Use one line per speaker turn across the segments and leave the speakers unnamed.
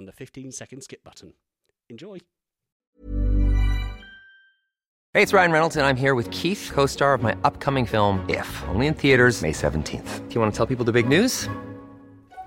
on the 15 second skip button. Enjoy.
Hey, it's Ryan Reynolds, and I'm here with Keith, co star of my upcoming film, If, only in theaters, May 17th. Do you want to tell people the big news?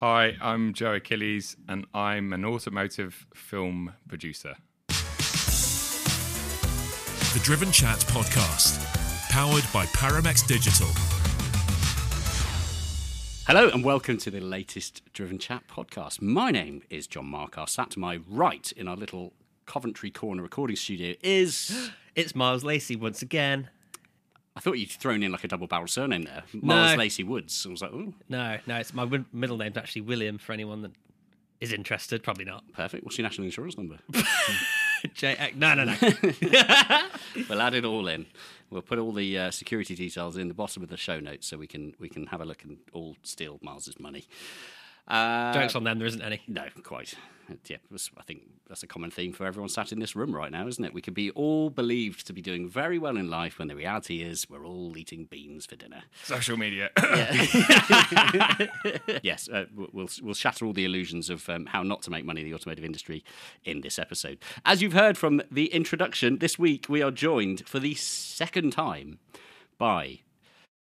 Hi, I'm Joe Achilles, and I'm an automotive film producer.
The Driven Chat Podcast, powered by Paramex Digital.
Hello and welcome to the latest Driven Chat podcast. My name is John Marcar. Sat to my right in our little Coventry Corner recording studio is.
It's Miles Lacey once again.
I thought you'd thrown in like a double barrel surname there. Miles
No.
Lacey Woods. I was like, oh,
No, no, it's my middle name's actually William for anyone that is interested. Probably not.
perfect. What's your national insurance number?
J- no, no, no.
we'll add it all in. We'll put all the uh, security details in the bottom of the show notes so we can we can have a look and all steal Miles's money. Uh,
Jokes on them. There isn't any.
No, quite. Yeah, that's- I think that's a common theme for everyone sat in this room right now, isn't it? We could be all believed to be doing very well in life when the reality is we're all eating beans for dinner.
Social media.
yes, uh, we'll- we'll we'll shatter all the illusions of um, how not to make money in the automotive industry in this episode. As you've heard from the introduction, this week we are joined for the second time by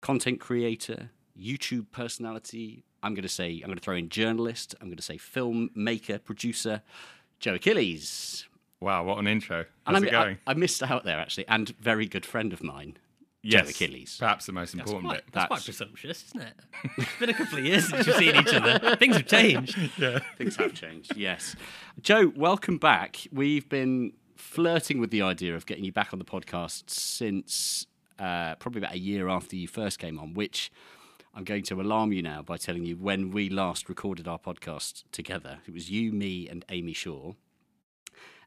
content creator, YouTube personality. I'm going to say I'm going to throw in journalist. I'm going to say filmmaker, producer, Joe Achilles.
wow, what an intro.
And
How's
I,
it going?
I, I missed out there actually, and very good friend of mine, Joe Achilles.
Perhaps the most important
Quite,
bit.
that's quite presumptuous, isn't it? It's been a couple of years since we've seen each other. Things have changed. Yeah.
Things have changed, yes. Joe, welcome back. We've been flirting with the idea of getting you back on the podcast since uh, probably about a year after you first came on, which I'm going to alarm you now by telling you when we last recorded our podcast together. It was you, me, and Amy Shaw.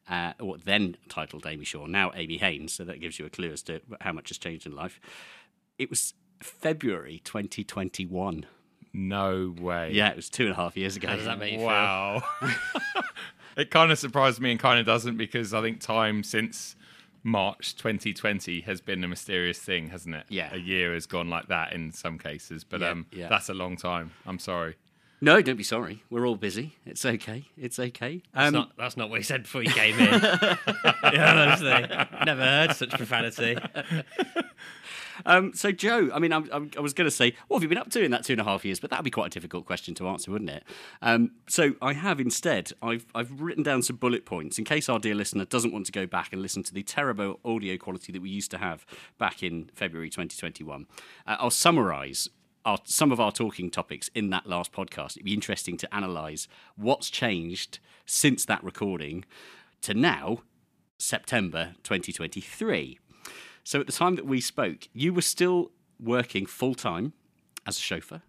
Uh, or then titled Amy Shaw, now Amy Haynes, so that gives you a clue as to how much has changed in life. It was February 2021.
No way.
Yeah, it was two and a half years ago.
How does that make you feel?
Wow. it kind of surprised me and kind of doesn't because I think time since March 2020 has been a mysterious thing, hasn't it?
Yeah.
A year has gone like that in some cases, but
Yeah,
um,
yeah.
that's a long time. I'm sorry.
No, don't be sorry. We're all busy. It's okay. It's okay.
That's,
Um,
not, that's not what he said before he came in. yeah, honestly. Never heard such profanity.
um, so, Joe, I mean, I'm, I was going to say, what have you been up to in that two and a half years? But that would be quite a difficult question to answer, wouldn't it? Um, so, I have instead, I've, I've written down some bullet points in case our dear listener doesn't want to go back and listen to the terrible audio quality that we used to have back in February 2021. Uh, I'll summarise our, some of our talking topics in that last podcast. It'd be interesting to analyse what's changed since that recording to now, September 2023. So at the time that we spoke, you were still working full time as a chauffeur.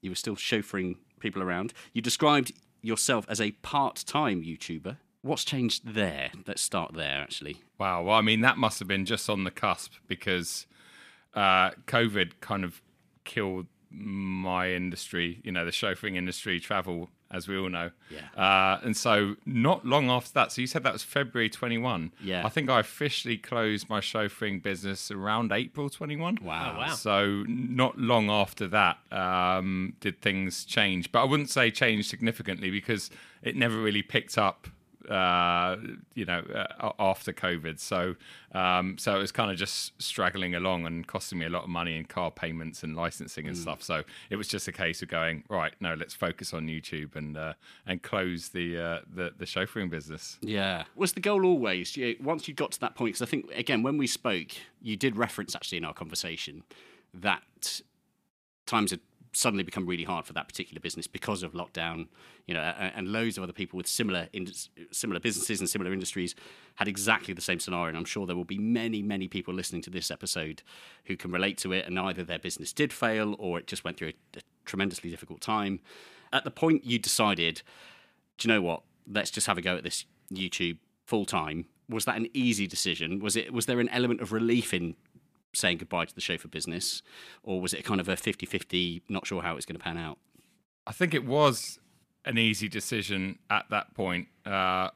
You were still chauffeuring people around. You described yourself as a part time YouTuber. What's changed there? Let's start there, actually.
Wow. Well, I mean, that must have been just on the cusp because uh, COVID kind of killed my industry, you know, the chauffeuring industry, travel, as we all know.
Yeah.
Uh, and so, not long after that, so you said that was February 21.
Yeah.
I think I officially closed my chauffeuring business around April 21.
Wow.
Oh, wow.
So, not long after that um, did things change. But I wouldn't say change significantly because it never really picked up uh, you know, uh, after COVID. So, um, so it was kind of just straggling along and costing me a lot of money in car payments and licensing and stuff. So it was just a case of going right. No, let's focus on YouTube and uh, and close the uh, the the chauffeuring business.
Yeah. Was the goal always, you, once you got to that point, because I think, again, when we spoke, you did reference actually in our conversation that times had suddenly become really hard for that particular business because of lockdown, you know, a- and loads of other people with similar indus- similar businesses and similar industries had exactly the same scenario. And I'm sure there will be many, many people listening to this episode who can relate to it, and either their business did fail or it just went through a, a tremendously difficult time. At the point you decided, do you know what? Let's just have a go at this YouTube full time. Was that an easy decision? Was it? Was there an element of relief in saying goodbye to the chauffeur business, or was it kind of a 50-50, not sure how it's going to pan out?
I think it was an easy decision at that point. Uh,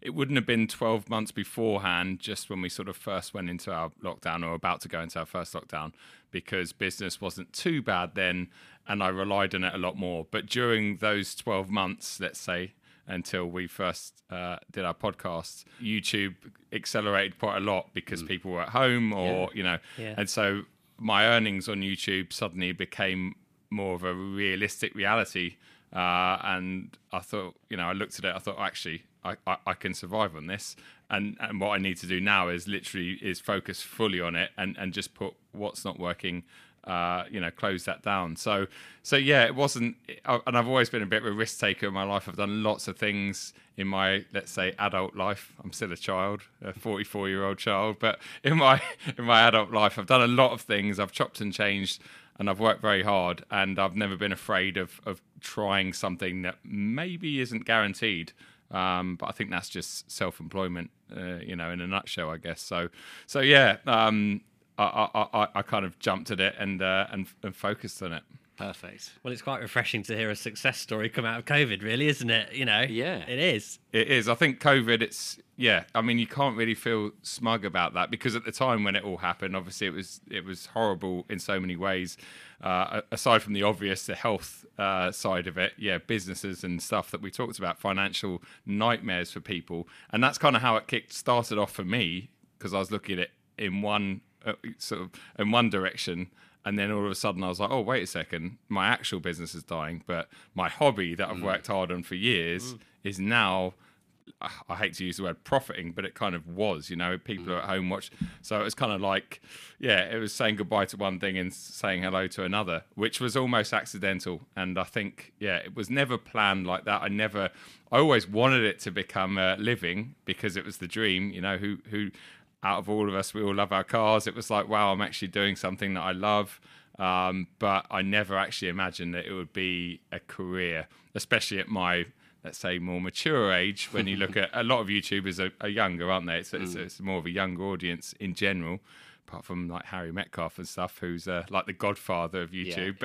it wouldn't have been 12 months beforehand, just when we sort of first went into our lockdown or about to go into our first lockdown, because business wasn't too bad then and I relied on it a lot more. But during those 12 months, let's say, until we first uh, did our podcast, YouTube accelerated quite a lot because people were at home or, you know,
Yeah.
and so my earnings on YouTube suddenly became more of a realistic reality. Uh, and I thought, you know, I looked at it. I thought, actually, I, I, I can survive on this. And and what I need to do now is literally is focus fully on it and, and just put what's not working, uh, you know, close that down. So so yeah, it wasn't. And I've always been a bit of a risk taker in my life. I've done lots of things in my let's say adult life. I'm still a child, a 44 year old child, but in my in my adult life, I've done a lot of things. I've chopped and changed and I've worked very hard and I've never been afraid of, of trying something that maybe isn't guaranteed. Um, but I think that's just self-employment, uh, you know, in a nutshell, I guess. So, so yeah, um, I, I, I, I kind of jumped at it and uh, and, and focused on it.
Perfect.
Well, it's quite refreshing to hear a success story come out of COVID, really, isn't it? You know,
Yeah.
it is.
It is. I think COVID. It's yeah. I mean, you can't really feel smug about that because at the time when it all happened, obviously it was it was horrible in so many ways. Uh, aside from the obvious, the health uh, side of it, yeah, businesses and stuff that we talked about, financial nightmares for people, and that's kind of how it kicked started off for me because I was looking at it in one uh, sort of in one direction. And then all of a sudden, I was like, "Oh, wait a second! My actual business is dying, but my hobby that I've mm. worked hard on for years mm. is now ah, I hate to use the word profiting, but it kind of was, you know, people are at home watch. So it was kind of like, yeah, it was saying goodbye to one thing and saying hello to another, which was almost accidental. And I think, yeah, it was never planned like that. I never, I always wanted it to become a living because it was the dream, you know, who, who, out of all of us, we all love our cars. It was like, wow, I'm actually doing something that I love. Um, but I never actually imagined that it would be a career, especially at my let's say more mature age when you look at a lot of youtubers are, are younger aren't they? It's, it's, it's more of a younger audience in general apart from like harry metcalf and stuff who's uh, like the godfather of youtube.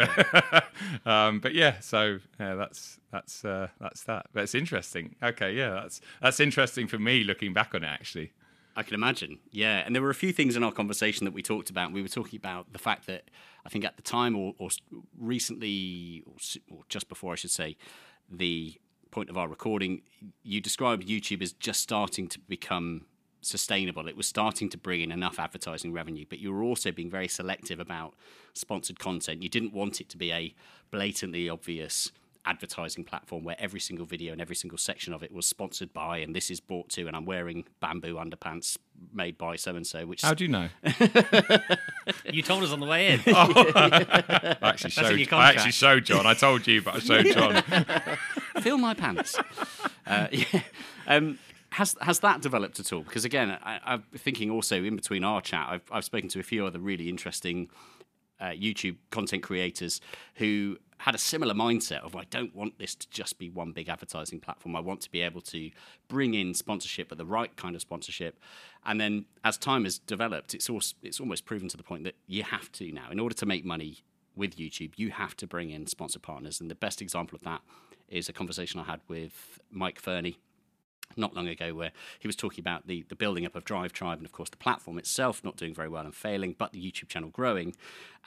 um, but yeah so yeah, that's that's uh, that's that. But it's interesting. Okay yeah that's that's interesting for me looking back on it actually
I can imagine. Yeah, and there were a few things in our conversation that we talked about. We were talking about the fact that I think at the time, or, or recently, or, or just before, I should say, the point of our recording, you described YouTube as just starting to become sustainable. It was starting to bring in enough advertising revenue, but you were also being very selective about sponsored content. You didn't want it to be a blatantly obvious advertising platform where every single video and every single section of it was sponsored by and this is brought to and I'm wearing bamboo underpants made by so and so which
how do you know
You told us on the way in.
I actually
in
showed
your
I actually showed John I told you but I showed John
fill my pants. uh, yeah. um, has has that developed at all? Because again, I, I'm thinking also in between our chat, I've I've spoken to a few other really interesting uh, YouTube content creators who had a similar mindset of I don't want this to just be one big advertising platform. I want to be able to bring in sponsorship, but the right kind of sponsorship. And then as time has developed, it's also, it's almost proven to the point that you have to now, in order to make money with YouTube, you have to bring in sponsor partners. And the best example of that is a conversation I had with Mike Fernie not long ago where he was talking about the, the building up of Drive Tribe and, of course, the platform itself not doing very well and failing, but the YouTube channel growing,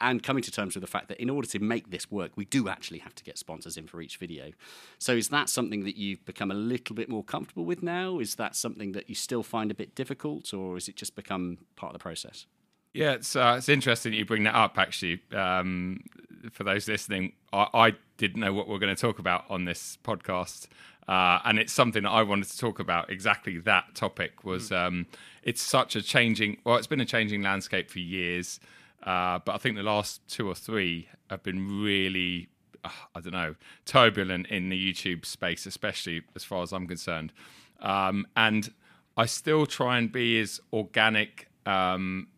and coming to terms with the fact that in order to make this work, we do actually have to get sponsors in for each video. So, is that something that you've become a little bit more comfortable with now? Is that something that you still find a bit difficult, or has it just become part of the process?
Yeah, it's uh, it's interesting you bring that up. Actually, um, for those listening, I, I, didn't know what we are going to talk about on this podcast, uh, and it's something that I wanted to talk about. Exactly that topic was. Mm. Um, it's such a changing. Well, it's been a changing landscape for years, uh, but I think the last two or three have been really. Uh, I don't know, turbulent in the YouTube space, especially as far as I'm concerned. Um, and I still try and be as organic um,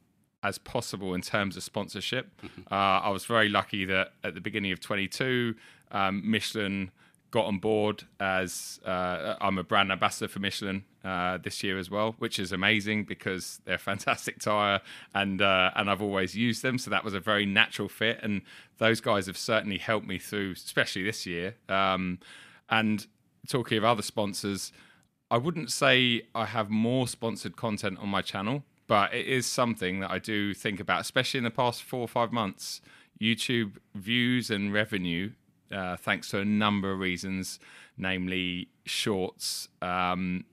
as possible in terms of sponsorship. Mm-hmm. Uh, I was very lucky that at the beginning of 22, um, Michelin got on board as uh, I'm a brand ambassador for Michelin uh, this year as well, which is amazing because they're a fantastic tire and uh, and I've always used them, so that was a very natural fit. And those guys have certainly helped me through, especially this year. Um, and talking of other sponsors, I wouldn't say I have more sponsored content on my channel but it is something that I do think about, especially in the past four or five months. YouTube views and revenue, uh, thanks to a number of reasons, namely shorts. Um,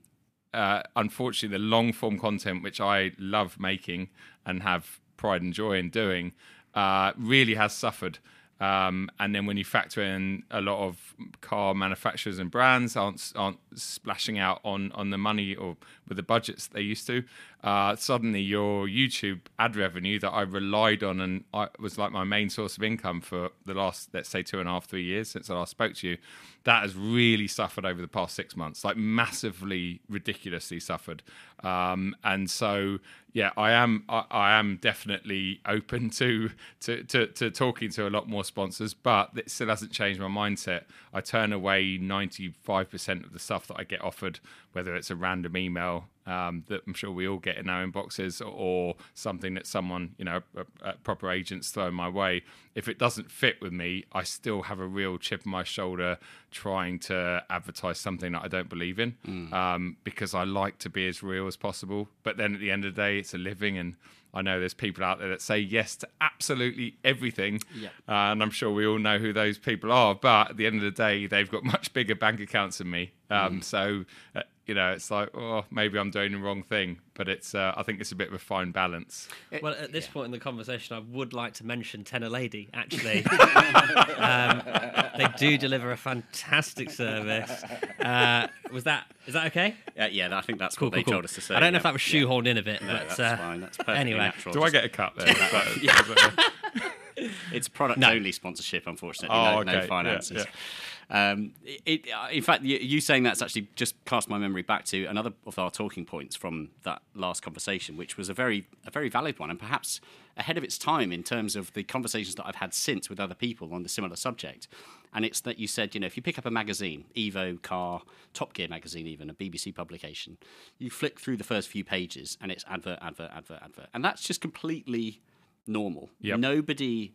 uh, unfortunately, the long form content, which I love making and have pride and joy in doing, uh, really has suffered. Um, and then when you factor in a lot of car manufacturers and brands aren't aren't splashing out on on the money or with the budgets they used to, uh, suddenly your YouTube ad revenue that I relied on and I, was like my main source of income for the last let's say two and a half three years since I last spoke to you, that has really suffered over the past six months, like massively ridiculously suffered. Um, and so yeah, I am I, I, am definitely open to, to to to talking to a lot more sponsors, but it still hasn't changed my mindset. I turn away ninety five percent of the stuff that I get offered, whether it's a random email um, that I'm sure we all get in our inboxes, or something that someone, you know, a, a proper agents thrown my way. If it doesn't fit with me, I still have a real chip on my shoulder trying to advertise something that I don't believe in, mm. um, because I like to be as real as possible. But then at the end of the day, it's a living and I know there's people out there that say yes to absolutely everything,
yep.
uh, and I'm sure we all know who those people are. But at the end of the day, they've got much bigger bank accounts than me. Um, mm. So, uh, you know, it's like, oh, maybe I'm doing the wrong thing. But it's, uh, I think it's a bit of a fine balance.
Well, at this yeah. point in the conversation, I would like to mention Tenor Lady. Actually, um, they do deliver a fantastic service. Uh, was that is that okay?
Yeah, yeah. I think that's cool, what cool, they cool. told us to say.
I don't know
yeah.
if that was shoehorned yeah. in a bit,
no,
but
that's
uh,
fine. That's perfectly
anyway.
natural.
Do I get a cut there?
it's product no. only sponsorship, unfortunately. Oh, no, okay. no finances. Um, it, it, in fact, you saying that's actually just cast my memory back to another of our talking points from that last conversation, which was a very, a very valid one, and perhaps ahead of its time in terms of the conversations that I've had since with other people on the similar subject. And it's that you said, you know, if you pick up a magazine, Evo, Car, Top Gear magazine, even a BBC publication, you flick through the first few pages, and it's advert, advert, advert, advert, and that's just completely normal.
Yep.
Nobody.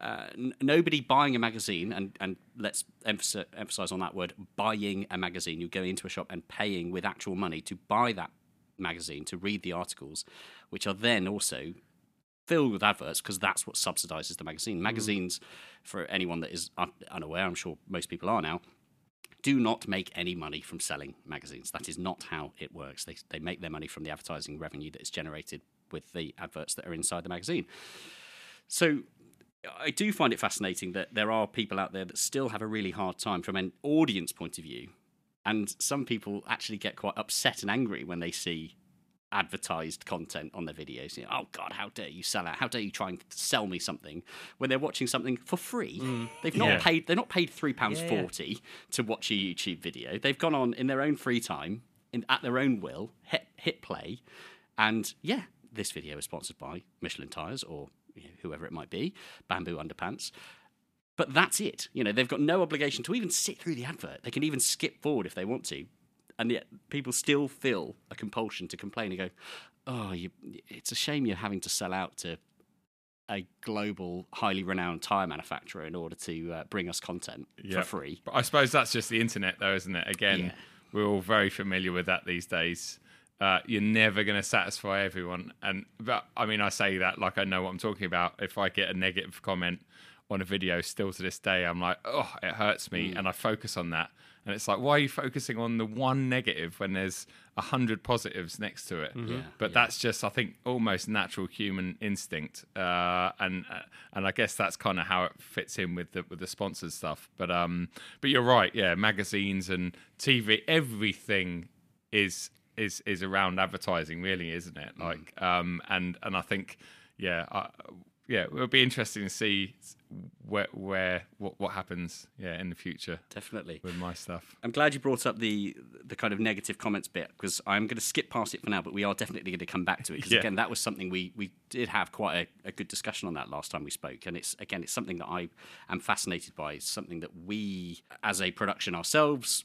Uh, n- nobody buying a magazine, and, and let's emphasize, emphasize on that word buying a magazine. You go into a shop and paying with actual money to buy that magazine, to read the articles, which are then also filled with adverts because that's what subsidizes the magazine. Mm. Magazines, mm. for anyone that is un- unaware, I'm sure most people are now, do not make any money from selling magazines. That is not how it works. They, they make their money from the advertising revenue that is generated with the adverts that are inside the magazine. So I do find it fascinating that there are people out there that still have a really hard time from an audience point of view. And some people actually get quite upset and angry when they see advertised content on their videos. You know, oh God, how dare you sell out? How dare you try and sell me something when they're watching something for free? Mm. They've not yeah. paid. They're not paid three pounds yeah, forty yeah. to watch a YouTube video. They've gone on in their own free time, in, at their own will, hit hit play, and yeah, this video is sponsored by Michelin tires or you know, whoever it might be, bamboo underpants. But that's it. You know, they've got no obligation to even sit through the advert. They can even skip forward if they want to. And yet people still feel a compulsion to complain and go, oh, you, it's a shame you're having to sell out to a global, highly renowned tire manufacturer in order to uh, bring us content
Yeah.
for free.
But I suppose that's just the internet, though, isn't it? Again,
Yeah.
we're all very familiar with that these days. Uh, you're never going to satisfy everyone, and but I mean, I say that like I know what I'm talking about. If I get a negative comment on a video, still to this day, I'm like, oh, it hurts
Mm.
me, and I focus on that. And it's like, why are you focusing on the one negative when there's a hundred positives next to it?
Mm-hmm.
But that's just, I think, almost natural human instinct, uh, and uh, and I guess that's kind of how it fits in with the with the sponsored stuff. But um, but you're right, yeah, magazines and TV, everything is is is around advertising, really, isn't it?
Mm.
Like, um, and and I think, yeah, I, yeah, it'll be interesting to see where where what what happens, yeah, in the future
Definitely.
with my stuff.
I'm glad you brought up the the kind of negative comments bit because I'm going to skip past it for now, but we are definitely going to come back to it because
Yeah.
again, that was something we we did have quite a, a good discussion on that last time we spoke, and it's again, it's something that I am fascinated by. It's something that we, as a production ourselves,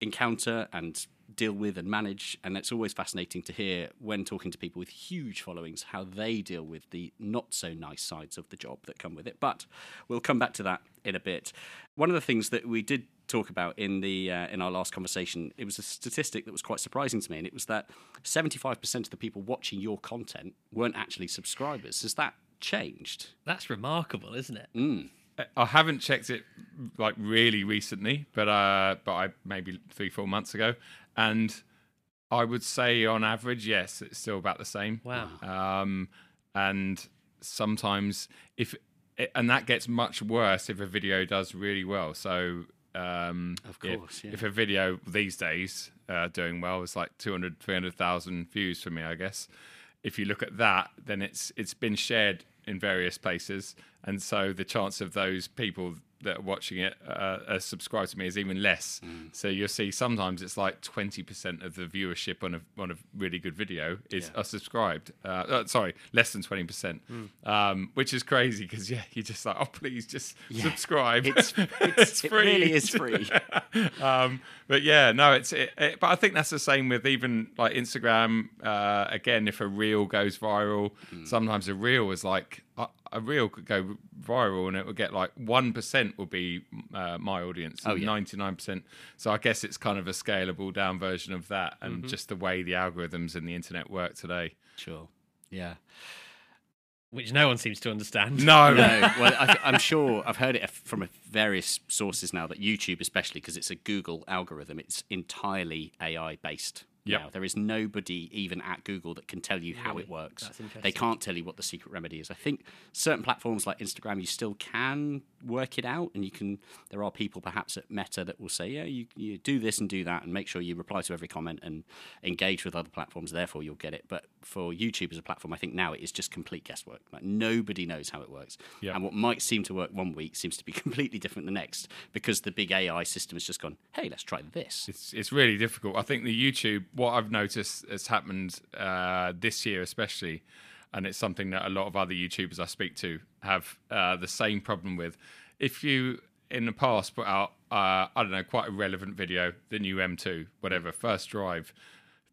encounter and deal with and manage and it's always fascinating to hear when talking to people with huge followings how they deal with the not so nice sides of the job that come with it. But we'll come back to that in a bit. One of the things that we did talk about in the uh, in our last conversation it was a statistic that was quite surprising to me and it was that 75% of the people watching your content weren't actually subscribers. Has that changed?
That's remarkable, isn't it?
Mm.
I haven't checked it like really recently, but uh, but I maybe three four months ago, and I would say on average, yes, it's still about the same.
Wow.
Um, and sometimes if and that gets much worse if a video does really well. So um,
Of
if-
course, yeah.
if a video these days uh, doing well is like 200 300,000 views for me, I guess. If you look at that, then it's it's been shared in various places, and so the chance of those people that are watching it uh, are subscribed to me is even less.
Mm.
So you'll see sometimes it's like 20% of the viewership on a on a really good video is are subscribed. Uh, uh, sorry, less than 20%,
Mm.
um, which is crazy because yeah, you're just like, oh please just subscribe.
It's- it's- it really is free.
um, but yeah, no, it's. It, it, but I think that's the same with even like Instagram. Uh, again, if a reel goes viral,
Hmm.
sometimes a reel is like a, a reel could go viral and it would get like one percent will be uh, my audience,
Oh, yeah.
ninety nine percent. So I guess it's kind of a scalable down version of that, and
Mm-hmm.
just the way the algorithms and the internet work today.
sure yeah
Which no one seems to understand.
No,
no, well, I, I'm sure I've heard it from various sources now that YouTube, especially because it's a Google algorithm, it's entirely AI based.
Yep.
Now there is nobody even at Google that can tell you how it works.
That's
They can't tell you what the secret remedy is. I think certain platforms like Instagram, you still can work it out, and you can. There are people perhaps at Meta that will say, yeah, you, you do this and do that, and make sure you reply to every comment and engage with other platforms. Therefore, you'll get it. But for YouTube as a platform, I think now it is just complete guesswork. Like nobody knows how it works,
Yeah.
and what might seem to work one week seems to be completely different the next because the big AI system has just gone, hey, let's try this.
It's it's really difficult. I think the YouTube, what I've noticed has happened uh, this year, especially, and it's something that a lot of other YouTubers I speak to have uh, the same problem with. If you in the past put out, uh, I don't know, quite a relevant video, the new M2, whatever, first drive.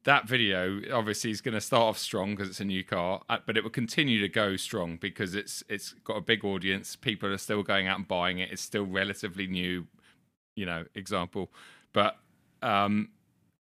That video obviously is going to start off strong because it's a new car, uh, but it will continue to go strong because it's it's got a big audience. People are still going out and buying it. It's still relatively new, you know, example. But um,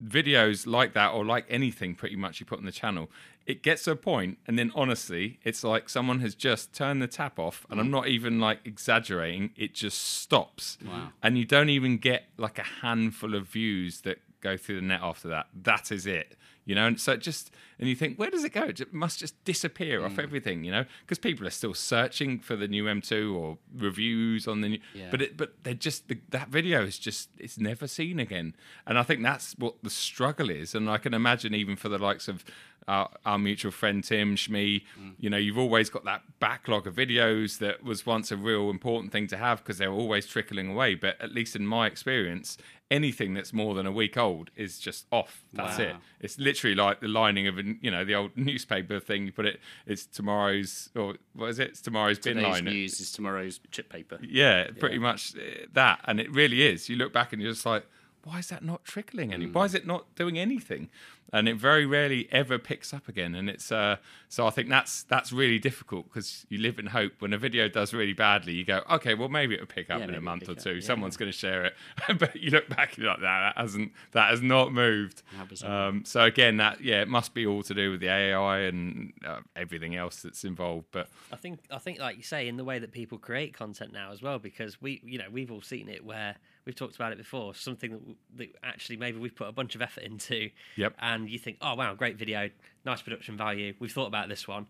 videos like that or like anything pretty much you put on the channel it gets to a point and then honestly it's like someone has just turned the tap off and i'm mm. not even like exaggerating it just stops.
Wow.
and you don't even get like a handful of views that go through the net after that. That is it you know and so it just and you think where does it go it must just disappear off mm. everything you know because people are still searching for the new m2 or reviews on the new
Yeah.
but it but they're just the, that video is just it's never seen again and i think that's what the struggle is and i can imagine even for the likes of our, our mutual friend Tim Shmee. Mm. You know, you've always got that backlog of videos that was once a real important thing to have because they're always trickling away. But at least in my experience, anything that's more than a week old is just off. That's it. It's literally like the lining of a, you know, the old newspaper thing. You put it, it's tomorrow's, or what is it? It's tomorrow's bin
Today's
line.
news is tomorrow's chip paper.
Yeah, pretty much uh, that. And it really is. You look back and you're just like, why is that not trickling any? Why is it not doing anything? And it very rarely ever picks up again. And it's uh, so I think that's that's really difficult because you live in hope. When a video does really badly, you go, okay, well maybe it'll pick up
Yeah,
in a month or
pick up,
two.
yeah.
Someone's going to share it. but you look back and you're like, that that hasn't that has not moved. Um, so again, that yeah, it must be all to do with the AI and uh, everything else that's involved. But
I think I think like you say in the way that people create content now as well because we you know we've all seen it where we've talked about it before something that, w- that actually maybe we've put a bunch of effort into
Yep.
and you think oh wow great video nice production value we've thought about this one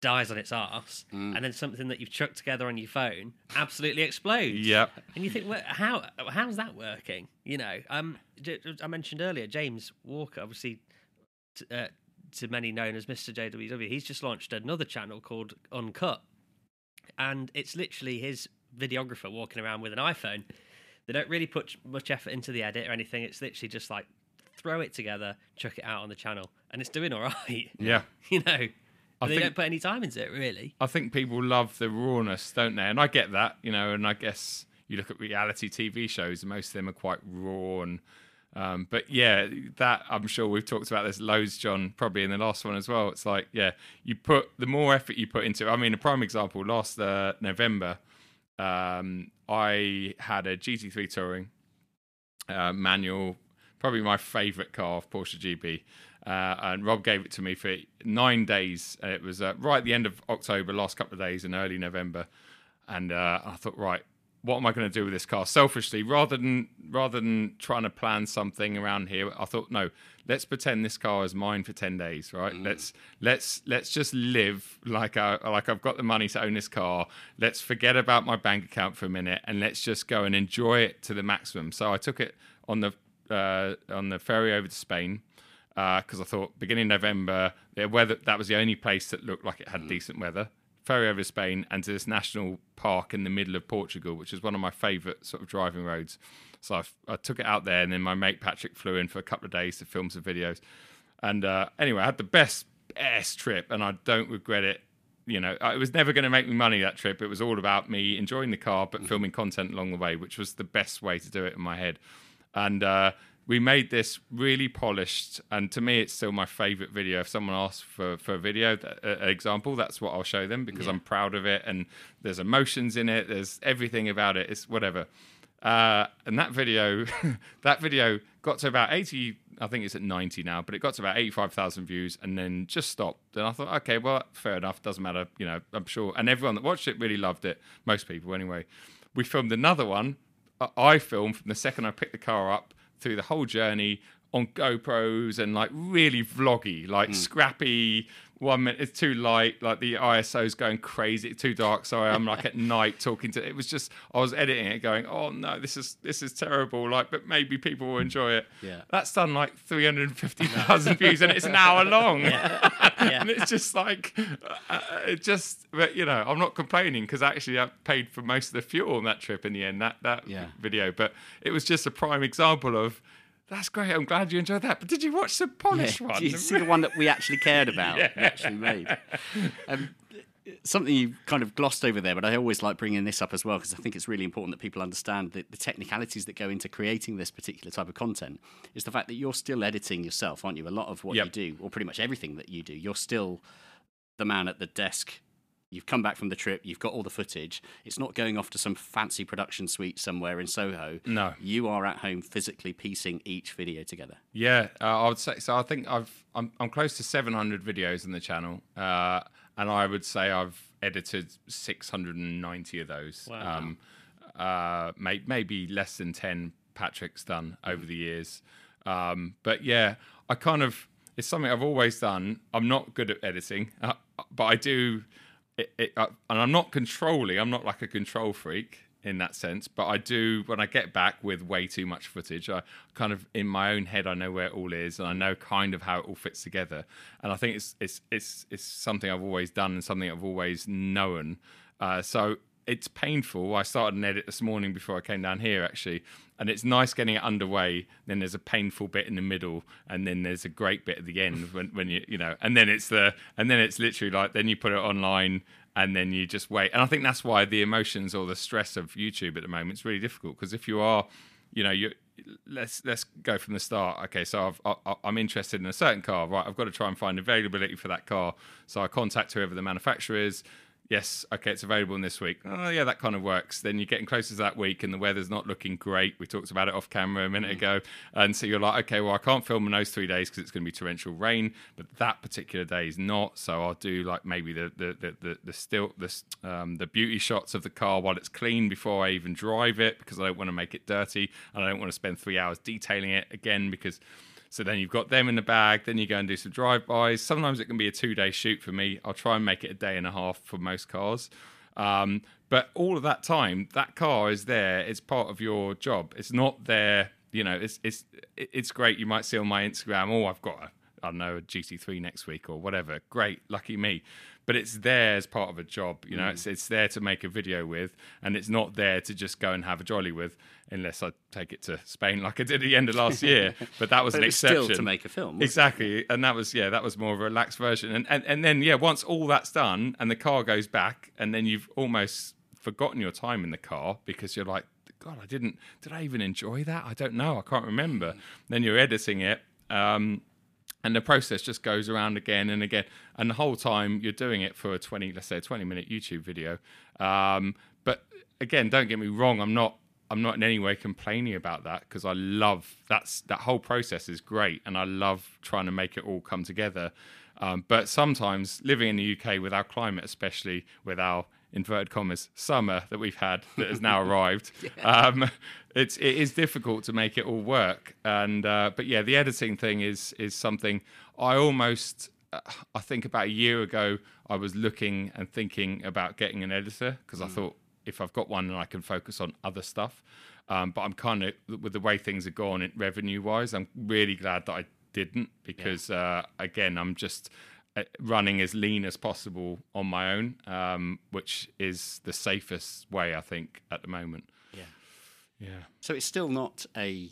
dies on its arse
Mm.
and then something that you've chucked together on your phone absolutely explodes
Yep.
and you think well, how how's that working you know um I mentioned earlier James Walker obviously t- uh, to many known as Mr. JWW, he's just launched another channel called Uncut. And it's literally his videographer walking around with an iPhone. They don't really put much effort into the edit or anything. It's literally just like throw it together, chuck it out on the channel, and it's doing all right.
yeah.
you know, But they
think-
don't put any time into it, really.
I think people love the rawness, don't they? And I get that, you know. And I guess you look at reality TV shows, most of them are quite raw. And um, but yeah, that I'm sure we've talked about this loads, John, probably in the last one as well. It's like yeah, you put the more effort you put into. it. I mean, a prime example last uh, November, um, I had a GT3 Touring uh, manual, probably my favourite car of Porsche GB. Uh, and Rob gave it to me for nine days. It was uh, right at the end of October, last couple of days in early November. And uh, I thought, right, what am I going to do with this car? Selfishly, rather than rather than trying to plan something around here, I thought, no, let's pretend this car is mine for ten days, right? Mm. Let's let's let's just live like I like I've got the money to own this car. Let's forget about my bank account for a minute and let's just go and enjoy it to the maximum. So I took it on the uh, on the ferry over to Spain uh, because I thought beginning November, the weather that was the only place that looked like it had mm. decent weather. Ferry over to Spain and to this national park in the middle of Portugal, which is one of my favourite sort of driving roads. So I, I took it out there, and then my mate Patrick flew in for a couple of days to film some videos. And uh, anyway, I had the best best trip, and I don't regret it. You know, it was never going to make me money that trip. It was all about me enjoying the car, but filming content along the way, which was the best way to do it in my head. And uh, we made this really polished, and to me, it's still my favorite video. If someone asks for, for a video, uh, an example, that's what I'll show them because I'm proud of it, and there's emotions in it. There's everything about it. It's whatever. Uh, and that video, that video got to about 80, I think it's at 90 now, but it got to about 85,000 views and then just stopped. And I thought, okay, well, fair enough. Doesn't matter. You know, I'm sure. And everyone that watched it really loved it. Most people, anyway. We filmed another one. I- I filmed from the second I picked the car up through the whole journey on GoPros and like really vloggy, like scrappy. One minute it's too light, like the ISO's going crazy, it's too dark. Sorry, I'm like at night talking to. It was just I was editing it, going, oh no, this is this is terrible. Like, but maybe people will enjoy it.
Yeah.
that's done like 350,000 views, and it's an hour long. Yeah, and it's just like, uh, it just, but you know, I'm not complaining because actually I paid for most of the fuel on that trip in the end. That that
Yeah.
video, but it was just a prime example of. That's great. I'm glad you enjoyed that. But did you watch the polished
Yeah,
one?
Did you see the one that we actually cared about, and actually made? Um, something you kind of glossed over there, but I always like bringing this up as well because I think it's really important that people understand the, the technicalities that go into creating this particular type of content. Is the fact that you're still editing yourself, aren't you? A lot of what
Yep.
you do, or pretty much everything that you do, you're still the man at the desk. You've come back from the trip. You've got all the footage. It's not going off to some fancy production suite somewhere in Soho.
No.
you are at home physically piecing each video together.
Yeah, uh, I would say so. I think I've I'm I'm close to 700 videos in the channel, uh, and I would say I've edited 690 of those.
Wow.
Um, uh, may, maybe less than 10 Patrick's done over the years. Um, but yeah, I kind of it's something I've always done. I'm not good at editing, uh, but I do. It, it, and I'm not controlling. I'm not like a control freak. in that sense. But I do when I get back with way too much footage. I kind of in my own head I know where it all is and I know kind of how it all fits together. And I think it's it's it's it's something I've always done and something I've always known. Uh, so it's painful. I started an edit this morning before I came down here actually, and it's nice getting it underway. Then there's a painful bit in the middle, and then there's a great bit at the end when, when you you know, and then it's the and then it's literally like then you put it online and then you just wait. And I think that's why the emotions or the stress of YouTube at the moment is really difficult because if you are, you know, you let's let's go from the start. Okay, so I've, I, I'm interested in a certain car, right? I've got to try and find availability for that car. So I contact whoever the manufacturer is yes, okay, it's available in this week. Oh, yeah, that kind of works. Then you're getting closer to that week and the weather's not looking great. We talked about it off camera a minute mm. ago. And so you're like, okay, well, I can't film in those three days because it's going to be torrential rain, but that particular day is not. So I'll do like maybe the the the, the, the still the, um, the beauty shots of the car while it's clean before I even drive it because I don't want to make it dirty and I don't want to spend three hours detailing it again because so then you've got them in the bag. Then you go and do some drive-bys. Sometimes it can be a two-day shoot for me. I'll try and make it a day and a half for most cars. Um, but all of that time, that car is there. It's part of your job. It's not there. You know, it's it's it's great. You might see on my Instagram, oh, I've got a I don't know a GT3 next week or whatever. Great, lucky me but it's there as part of a job. You know, mm. it's it's there to make a video with, and it's not there to just go and have a jolly with, unless I take it to Spain like I did at the end of last year. But that was
but
an
was
exception.
Still to make a film,
exactly,
it?
and that was yeah, that was more of a relaxed version. And, and and then yeah, once all that's done, and the car goes back, and then you've almost forgotten your time in the car because you're like, God, I didn't. Did I even enjoy that? I don't know. I can't remember. Then you're editing it. Um, and the process just goes around again and again. And the whole time you're doing it for a 20 let's say a 20 minute youtube video. Um, but again don't get me wrong i'm not i'm not in any way complaining about that because i love that's that whole process is great and i love trying to make it all come together. Um, but sometimes living in the uk with our climate especially with our inverted commas summer that we've had that has now arrived yeah. um, it's it is difficult to make it all work and uh, but yeah the editing thing is is something i almost uh, i think about a year ago i was looking and thinking about getting an editor because mm. i thought if i've got one and i can focus on other stuff um, but i'm kind of with the way things are going revenue wise i'm really glad that i didn't because yeah. uh, again i'm just running as lean as possible on my own, um, which is the safest way I think at the moment.
Yeah,
yeah.
So it's still not a.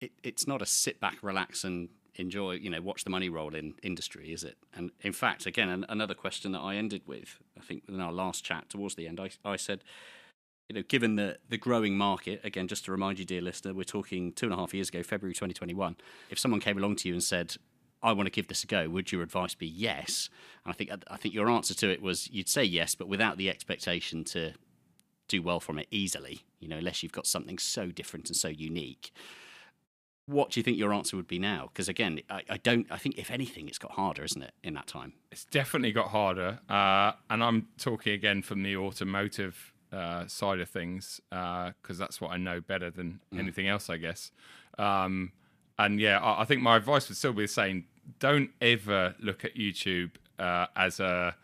It, it's not a sit back, relax, and enjoy. You know, watch the money roll in industry, is it? And in fact, again, an, another question that I ended with, I think in our last chat towards the end, I, I said. You know, given the, the growing market, again, just to remind you, dear listener, we're talking two and a half years ago, February 2021. If someone came along to you and said, I want to give this a go. Would your advice be yes? And I think I think your answer to it was you'd say yes, but without the expectation to do well from it easily. You know, unless you've got something so different and so unique. What do you think your answer would be now? Because again, I, I, don't. I think if anything, it's got harder, isn't it, in that time?
It's definitely got harder. Uh, and I'm talking again from the automotive uh, side of things because uh, that's what I know better than mm. anything else, I guess. Um, and yeah, I, I, think my advice would still be the same. Don't ever look at YouTube uh, as a.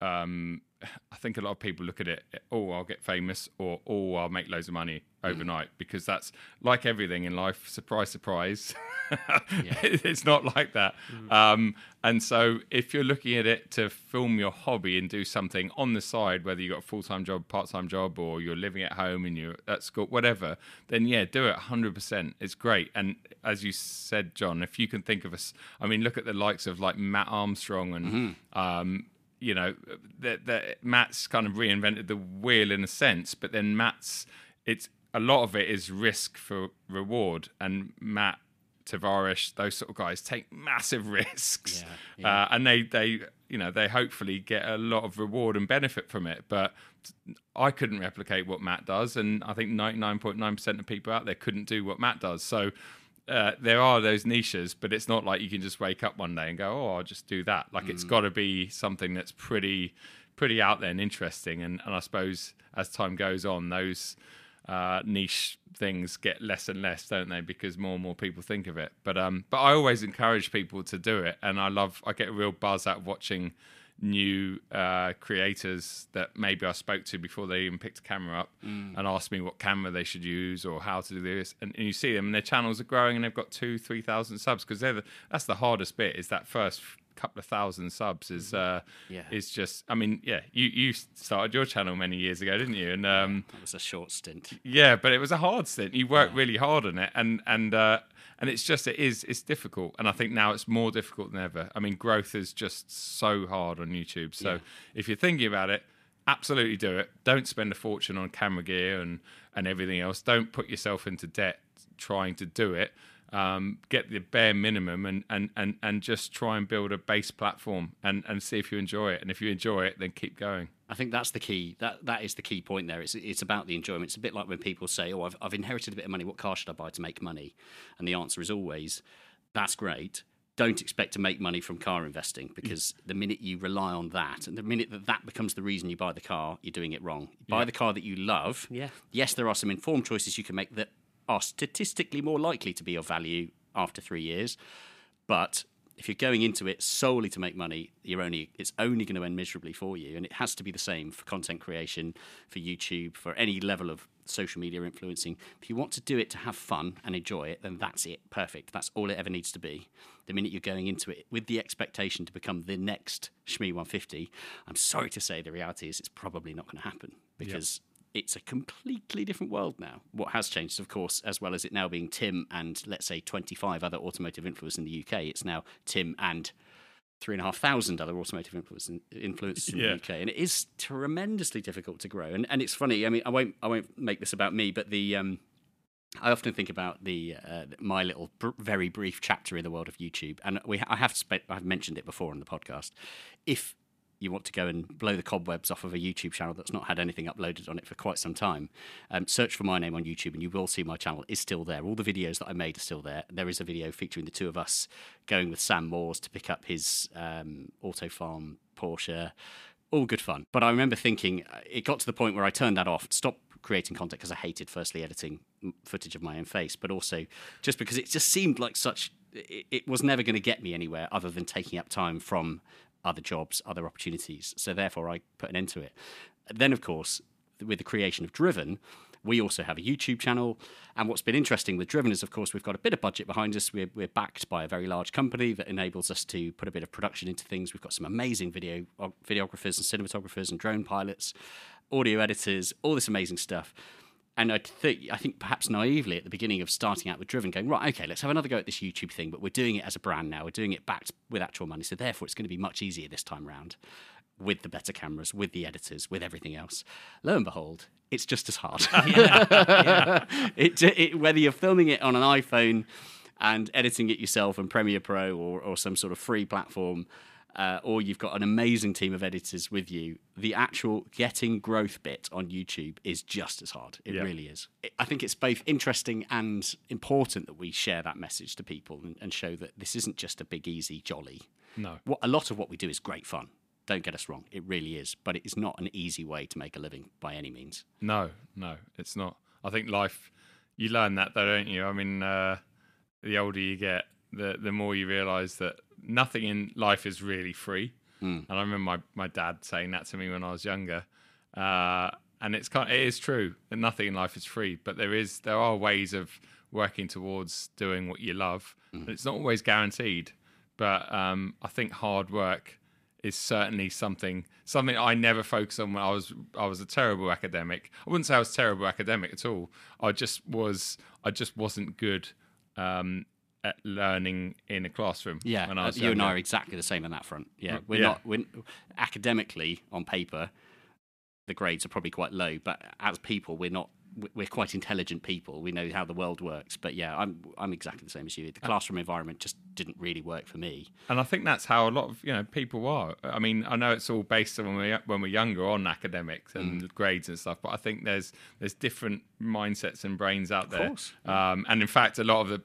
Um, I think a lot of people look at it. Oh, I'll get famous, or oh, I'll make loads of money overnight, mm. because that's like everything in life. Surprise, surprise. it's not like that. Mm. Um, and so, if you're looking at it to film your hobby and do something on the side, whether you've got a full time job, part time job, or you're living at home and you're at school, whatever, then yeah, do it 100%. It's great. And as you said, John, if you can think of us, I mean, look at the likes of like Matt Armstrong and. Mm-hmm. Um, you know, that that Matt's kind of reinvented the wheel in a sense, but then Matt's it's a lot of it is risk for reward, and Matt Tavares, those sort of guys take massive risks, yeah, yeah. Uh, and they they you know they hopefully get a lot of reward and benefit from it. But I couldn't replicate what Matt does, and I think ninety nine point nine percent of people out there couldn't do what Matt does. So. Uh, there are those niches, but it's not like you can just wake up one day and go, "Oh, I'll just do that." Like mm. it's got to be something that's pretty, pretty out there and interesting. And, and I suppose as time goes on, those uh, niche things get less and less, don't they? Because more and more people think of it. But um, but I always encourage people to do it, and I love. I get a real buzz out of watching new uh, creators that maybe I spoke to before they even picked a camera up
Mm.
and asked me what camera they should use or how to do this. And, and you see them, and their channels are growing, and they've got two, three thousand subs because they're the, that's the hardest bit. Is that first couple of thousand subs is uh,
Mm-hmm. Yeah.
is just. I mean, yeah, you you started your channel many years ago, didn't you? And um,
That was a short stint.
yeah, but it was a hard stint. You worked really hard on it, and and uh, and it's just it is it's difficult, and I think now it's more difficult than ever. I mean, growth is just so hard on YouTube. So
Yeah.
if you're thinking about it, absolutely do it. Don't spend a fortune on camera gear and and everything else. Don't put yourself into debt trying to do it. Um, get the bare minimum and, and, and, and just try and build a base platform and, and see if you enjoy it. And if you enjoy it, then keep going.
I think that's the key. That that is the key point there. It's it's about the enjoyment. It's a bit like when people say, "Oh, I've I've inherited a bit of money. What car should I buy to make money?" And the answer is always, "That's great." Don't expect to make money from car investing because the minute you rely on that, and the minute that that becomes the reason you buy the car, you're doing it wrong. Buy the car that you love.
Yeah.
Yes, there are some informed choices you can make that are statistically more likely to be of value after three years, but if you're going into it solely to make money, you're only it's only going to end miserably for you. And it has to be the same for content creation, for YouTube, for any level of social media influencing. If you want to do it to have fun and enjoy it, then that's it. Perfect. That's all it ever needs to be. The minute you're going into it with the expectation to become the next Shmee 150, I'm sorry to say the reality is it's probably not going to happen because it's a completely different world now. What has changed, of course, as well as it now being Tim and let's say 25 other automotive influencers in the UK, it's now Tim and three and a half thousand other automotive influencers, in
Yeah.
the UK, and it is tremendously difficult to grow. And and it's funny. I mean, I won't I won't make this about me, but the um, I often think about the uh, my little br- very brief chapter in the world of YouTube, and we I have spent I've mentioned it before on the podcast. If you want to go and blow the cobwebs off of a YouTube channel that's not had anything uploaded on it for quite some time, um, search for my name on YouTube and you will see my channel is still there. All the videos that I made are still there. There is a video featuring the two of us going with Sam Moores to pick up his um, Autofarm Porsche. All good fun. But I remember thinking uh, it got to the point where I turned that off, stopped creating content because I hated firstly editing footage of my own face, but also just because it just seemed like such. It, it was never going to get me anywhere other than taking up time from other jobs, other opportunities. So therefore, I put an end to it. Then, of course, with the creation of Driven, we also have a YouTube channel. And what's been interesting with Driven is, of course, we've got a bit of budget behind us. We're, we're backed by a very large company that enables us to put a bit of production into things. We've got some amazing video videographers and cinematographers and drone pilots, audio editors, all this amazing stuff. And I think, I think perhaps naively at the beginning of starting out with Driven, going right, okay, let's have another go at this YouTube thing, but we're doing it as a brand now. We're doing it backed with actual money, so therefore it's going to be much easier this time round, with the better cameras, with the editors, with everything else. Lo and behold, it's just as hard. it, it, whether you're filming it on an iPhone and editing it yourself on Premiere Pro or, or some sort of free platform, uh, or you've got an amazing team of editors with you, the actual getting growth bit on YouTube is just as hard. It
Yeah.
really is. It- I think it's both interesting and important that we share that message to people and, and show that this isn't just a big, easy, jolly.
No.
What, a lot of what we do is great fun. Don't get us wrong, it really is. But it is not an easy way to make a living by any means.
No, no, it's not. I think life, you learn that though, don't you? I mean, uh, the older you get, the the more you realise that nothing in life is really free. And I remember my, my dad saying that to me when I was younger. Uh, and it's kind it is true that nothing in life is free, but there is there are ways of working towards doing what you love. And It's not always guaranteed, but um, I think hard work is certainly something something I never focused on when I was I was a terrible academic. I wouldn't say I was a terrible academic at all. I just was I just wasn't good um, at learning in a classroom.
Yeah, uh, you and I are exactly the same on that front. Yeah, we're
yeah.
not. We're, academically, on paper, the grades are probably quite low, but as people, we're not. we- We're quite intelligent people. We know how the world works. But yeah, I'm I'm exactly the same as you. The classroom environment just didn't really work for me.
and I think that's how a lot of you know people are. I mean, I know it's all based on when we when we're younger on academics and
Mm.
grades and stuff, but I think there's there's different mindsets and brains out there.
Of course,
Um, and in fact, a lot of the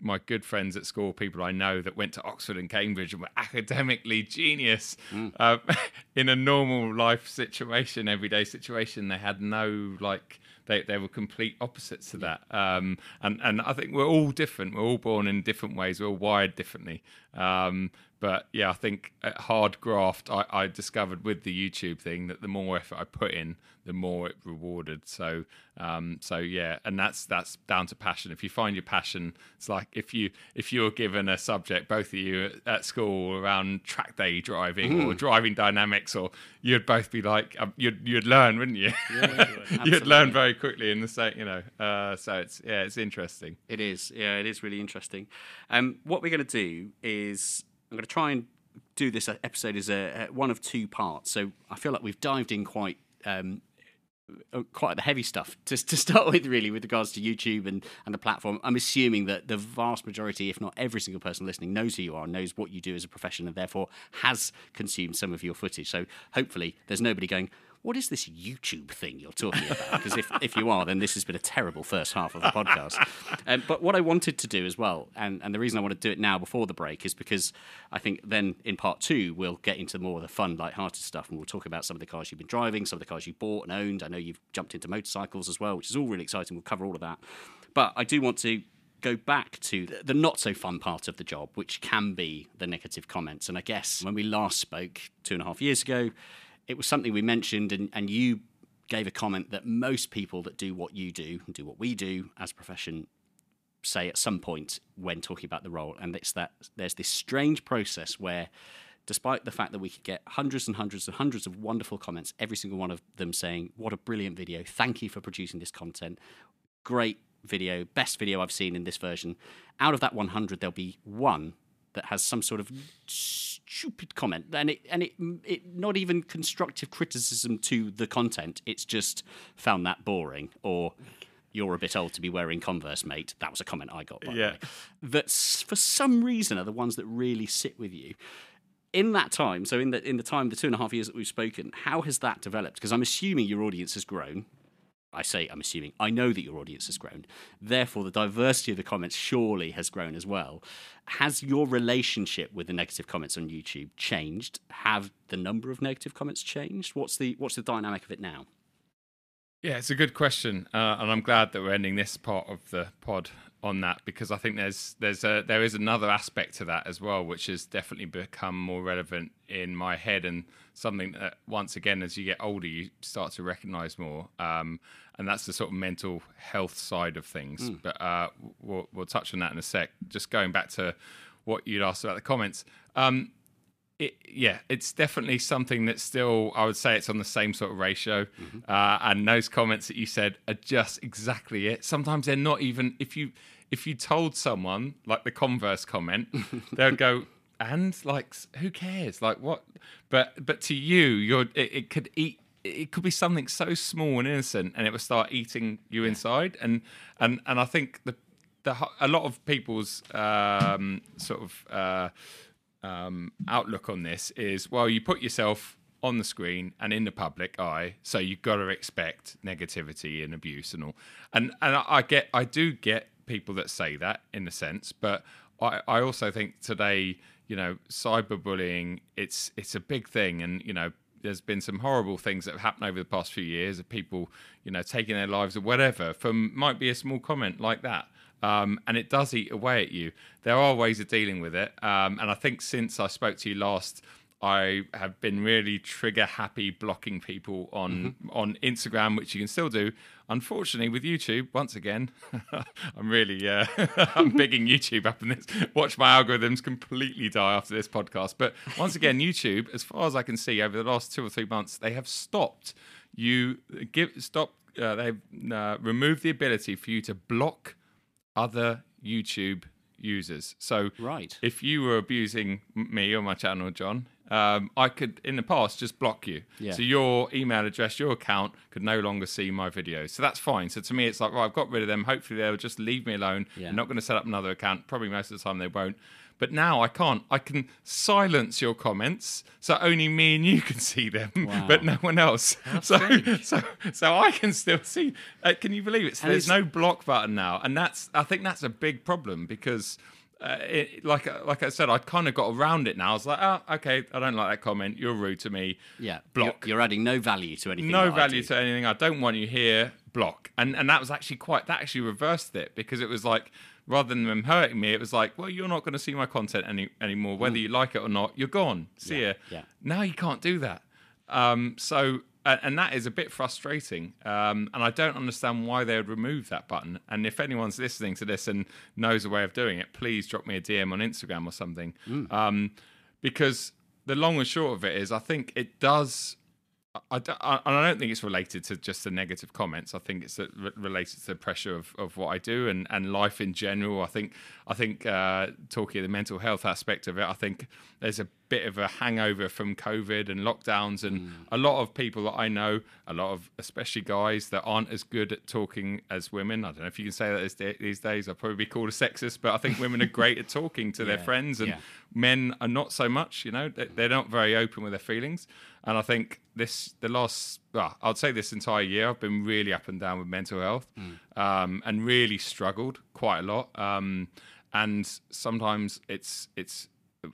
my good friends at school, people I know that went to Oxford and Cambridge and were academically genius
Mm.
uh, in a normal life situation, everyday situation, they had no like they, they were complete opposites to that. Um, and and I think we're all different. We're all born in different ways. We're all wired differently. Um, but yeah, I think at hard graft, I, I discovered with the YouTube thing that the more effort I put in, the more it rewarded. So, um, so yeah, and that's that's down to passion. If you find your passion, it's like if you if you're given a subject, both of you at school around track day driving or driving dynamics, or you'd both be like, um, you'd you'd learn, wouldn't you? you'd learn very quickly in the same, you know. Uh, so it's yeah, it's interesting.
It is. Yeah, it is really interesting. Um, what we're going to do is I'm going to try and do this episode as a, a one of two parts. So I feel like we've dived in quite. Um, uh, quite the heavy stuff to, to start with, really, with regards to YouTube and, and the platform. I'm assuming that the vast majority, if not every single person listening, knows who you are, knows what you do as a profession, and therefore has consumed some of your footage. So hopefully, there's nobody going, what is this YouTube thing you're talking about? Because if, if you are, then this has been a terrible first half of the podcast. Um, but what I wanted to do as well, and, and the reason I want to do it now before the break is because I think then in part two, we'll get into more of the fun, light-hearted stuff and we'll talk about some of the cars you've been driving, some of the cars you bought and owned. I know you've jumped into motorcycles as well, which is all really exciting. We'll cover all of that. But I do want to go back to the not so fun part of the job, which can be the negative comments. And I guess when we last spoke two and a half years ago, it was something we mentioned, and, and you gave a comment that most people that do what you do, and do what we do as a profession, say at some point when talking about the role. And it's that there's this strange process where, despite the fact that we could get hundreds and hundreds and hundreds of wonderful comments, every single one of them saying, What a brilliant video. Thank you for producing this content. Great video, best video I've seen in this version. Out of that 100, there'll be one that has some sort of stupid comment, and it and it, it not even constructive criticism to the content. It's just found that boring or. You're a bit old to be wearing Converse, mate. That was a comment I got. By
Yeah.
That for some reason are the ones that really sit with you. In that time, so in the in the time, the two and a half years that we've spoken, how has that developed? Because I'm assuming your audience has grown. I say I'm assuming. I know that your audience has grown. Therefore, the diversity of the comments surely has grown as well. Has your relationship with the negative comments on YouTube changed? Have the number of negative comments changed? What's the what's the dynamic of it now?
Yeah, it's a good question, uh, and I'm glad that we're ending this part of the pod on that because I think there's there's a there is another aspect to that as well, which has definitely become more relevant in my head and something that once again, as you get older, you start to recognise more, um, and that's the sort of mental health side of things. But uh, we'll, we'll touch on that in a sec. Just going back to what you'd asked about the comments. Um, it, yeah, it's definitely something that's still, I would say it's on the same sort of ratio. Uh, and those comments that you said are just exactly it. Sometimes they're not even, if you, if you told someone like the Converse comment, they'd go, and like, who cares? Like what? But, but to you, you're, it, it could eat, it could be something so small and innocent and it would start eating you inside. And, and, and I think the, the, a lot of people's um, sort of, uh, um, outlook on this is well, you put yourself on the screen and in the public eye, so you've got to expect negativity and abuse and all. And and I get, I do get people that say that in a sense, but I, I also think today, you know, cyberbullying, it's it's a big thing, and you know. There's been some horrible things that have happened over the past few years of people, you know, taking their lives or whatever from might be a small comment like that um, and it does eat away at you. There are ways of dealing with it, um, and I think since I spoke to you last, I have been really trigger happy blocking people on on Instagram, which you can still do. Unfortunately, with YouTube, once again, I'm really uh, I'm bigging YouTube up in this. Watch my algorithms completely die after this podcast. But once again, YouTube, as far as I can see, over the last two or three months, they have stopped you give stop. Uh, they've uh, removed the ability for you to block other YouTube users. So,
Right.
if you were abusing me or my channel, John, um, I could in the past just block you.
Yeah.
So your email address, your account could no longer see my videos. So that's fine. So to me, it's like, right, I've got rid of them. Hopefully they'll just leave me alone.
Yeah.
I'm not going to set up another account. Probably most of the time they won't. But now I can't. I can silence your comments, so only me and you can see them,
Wow.
but no one else. So, so, so I can still see. Uh, can you believe it? So
And
there's
it's-
no block button now, and that's. I think that's a big problem because uh, it, like like I said, I kind of got around it now. I was like, oh, okay, I don't like that comment. You're rude to me.
Yeah,
block.
You're, you're adding no value to anything.
no value to anything. I don't want you here. Block. And and that was actually quite. That actually reversed it because it was like rather than them hurting me, it was like, well, you're not going to see my content any anymore, whether you like it or not. You're gone. See
Mm. Yeah,
ya.
yeah.
Now you can't do that. Um, so, and, and that is a bit frustrating. Um, and I don't understand why they would remove that button. And if anyone's listening to this and knows a way of doing it, please drop me a DM on Instagram or something. Um, because the long and short of it is, I think it does. I, don't- I, and I don't think it's related to just the negative comments. I think it's related to the pressure of, of what I do and, and life in general. I think I think uh, talking of the mental health aspect of it, I think there's a bit of a hangover from COVID and lockdowns, and a lot of people that I know, a lot of especially guys that aren't as good at talking as women. I don't know if you can say that these- days. I'll probably be called a sexist, but I think women are great at talking to their friends and
yeah.
men are not so much you know they're not very open with their feelings and i think this the last well i'd say this entire year i've been really up and down with mental health um, and really struggled quite a lot. Um, and sometimes it's it's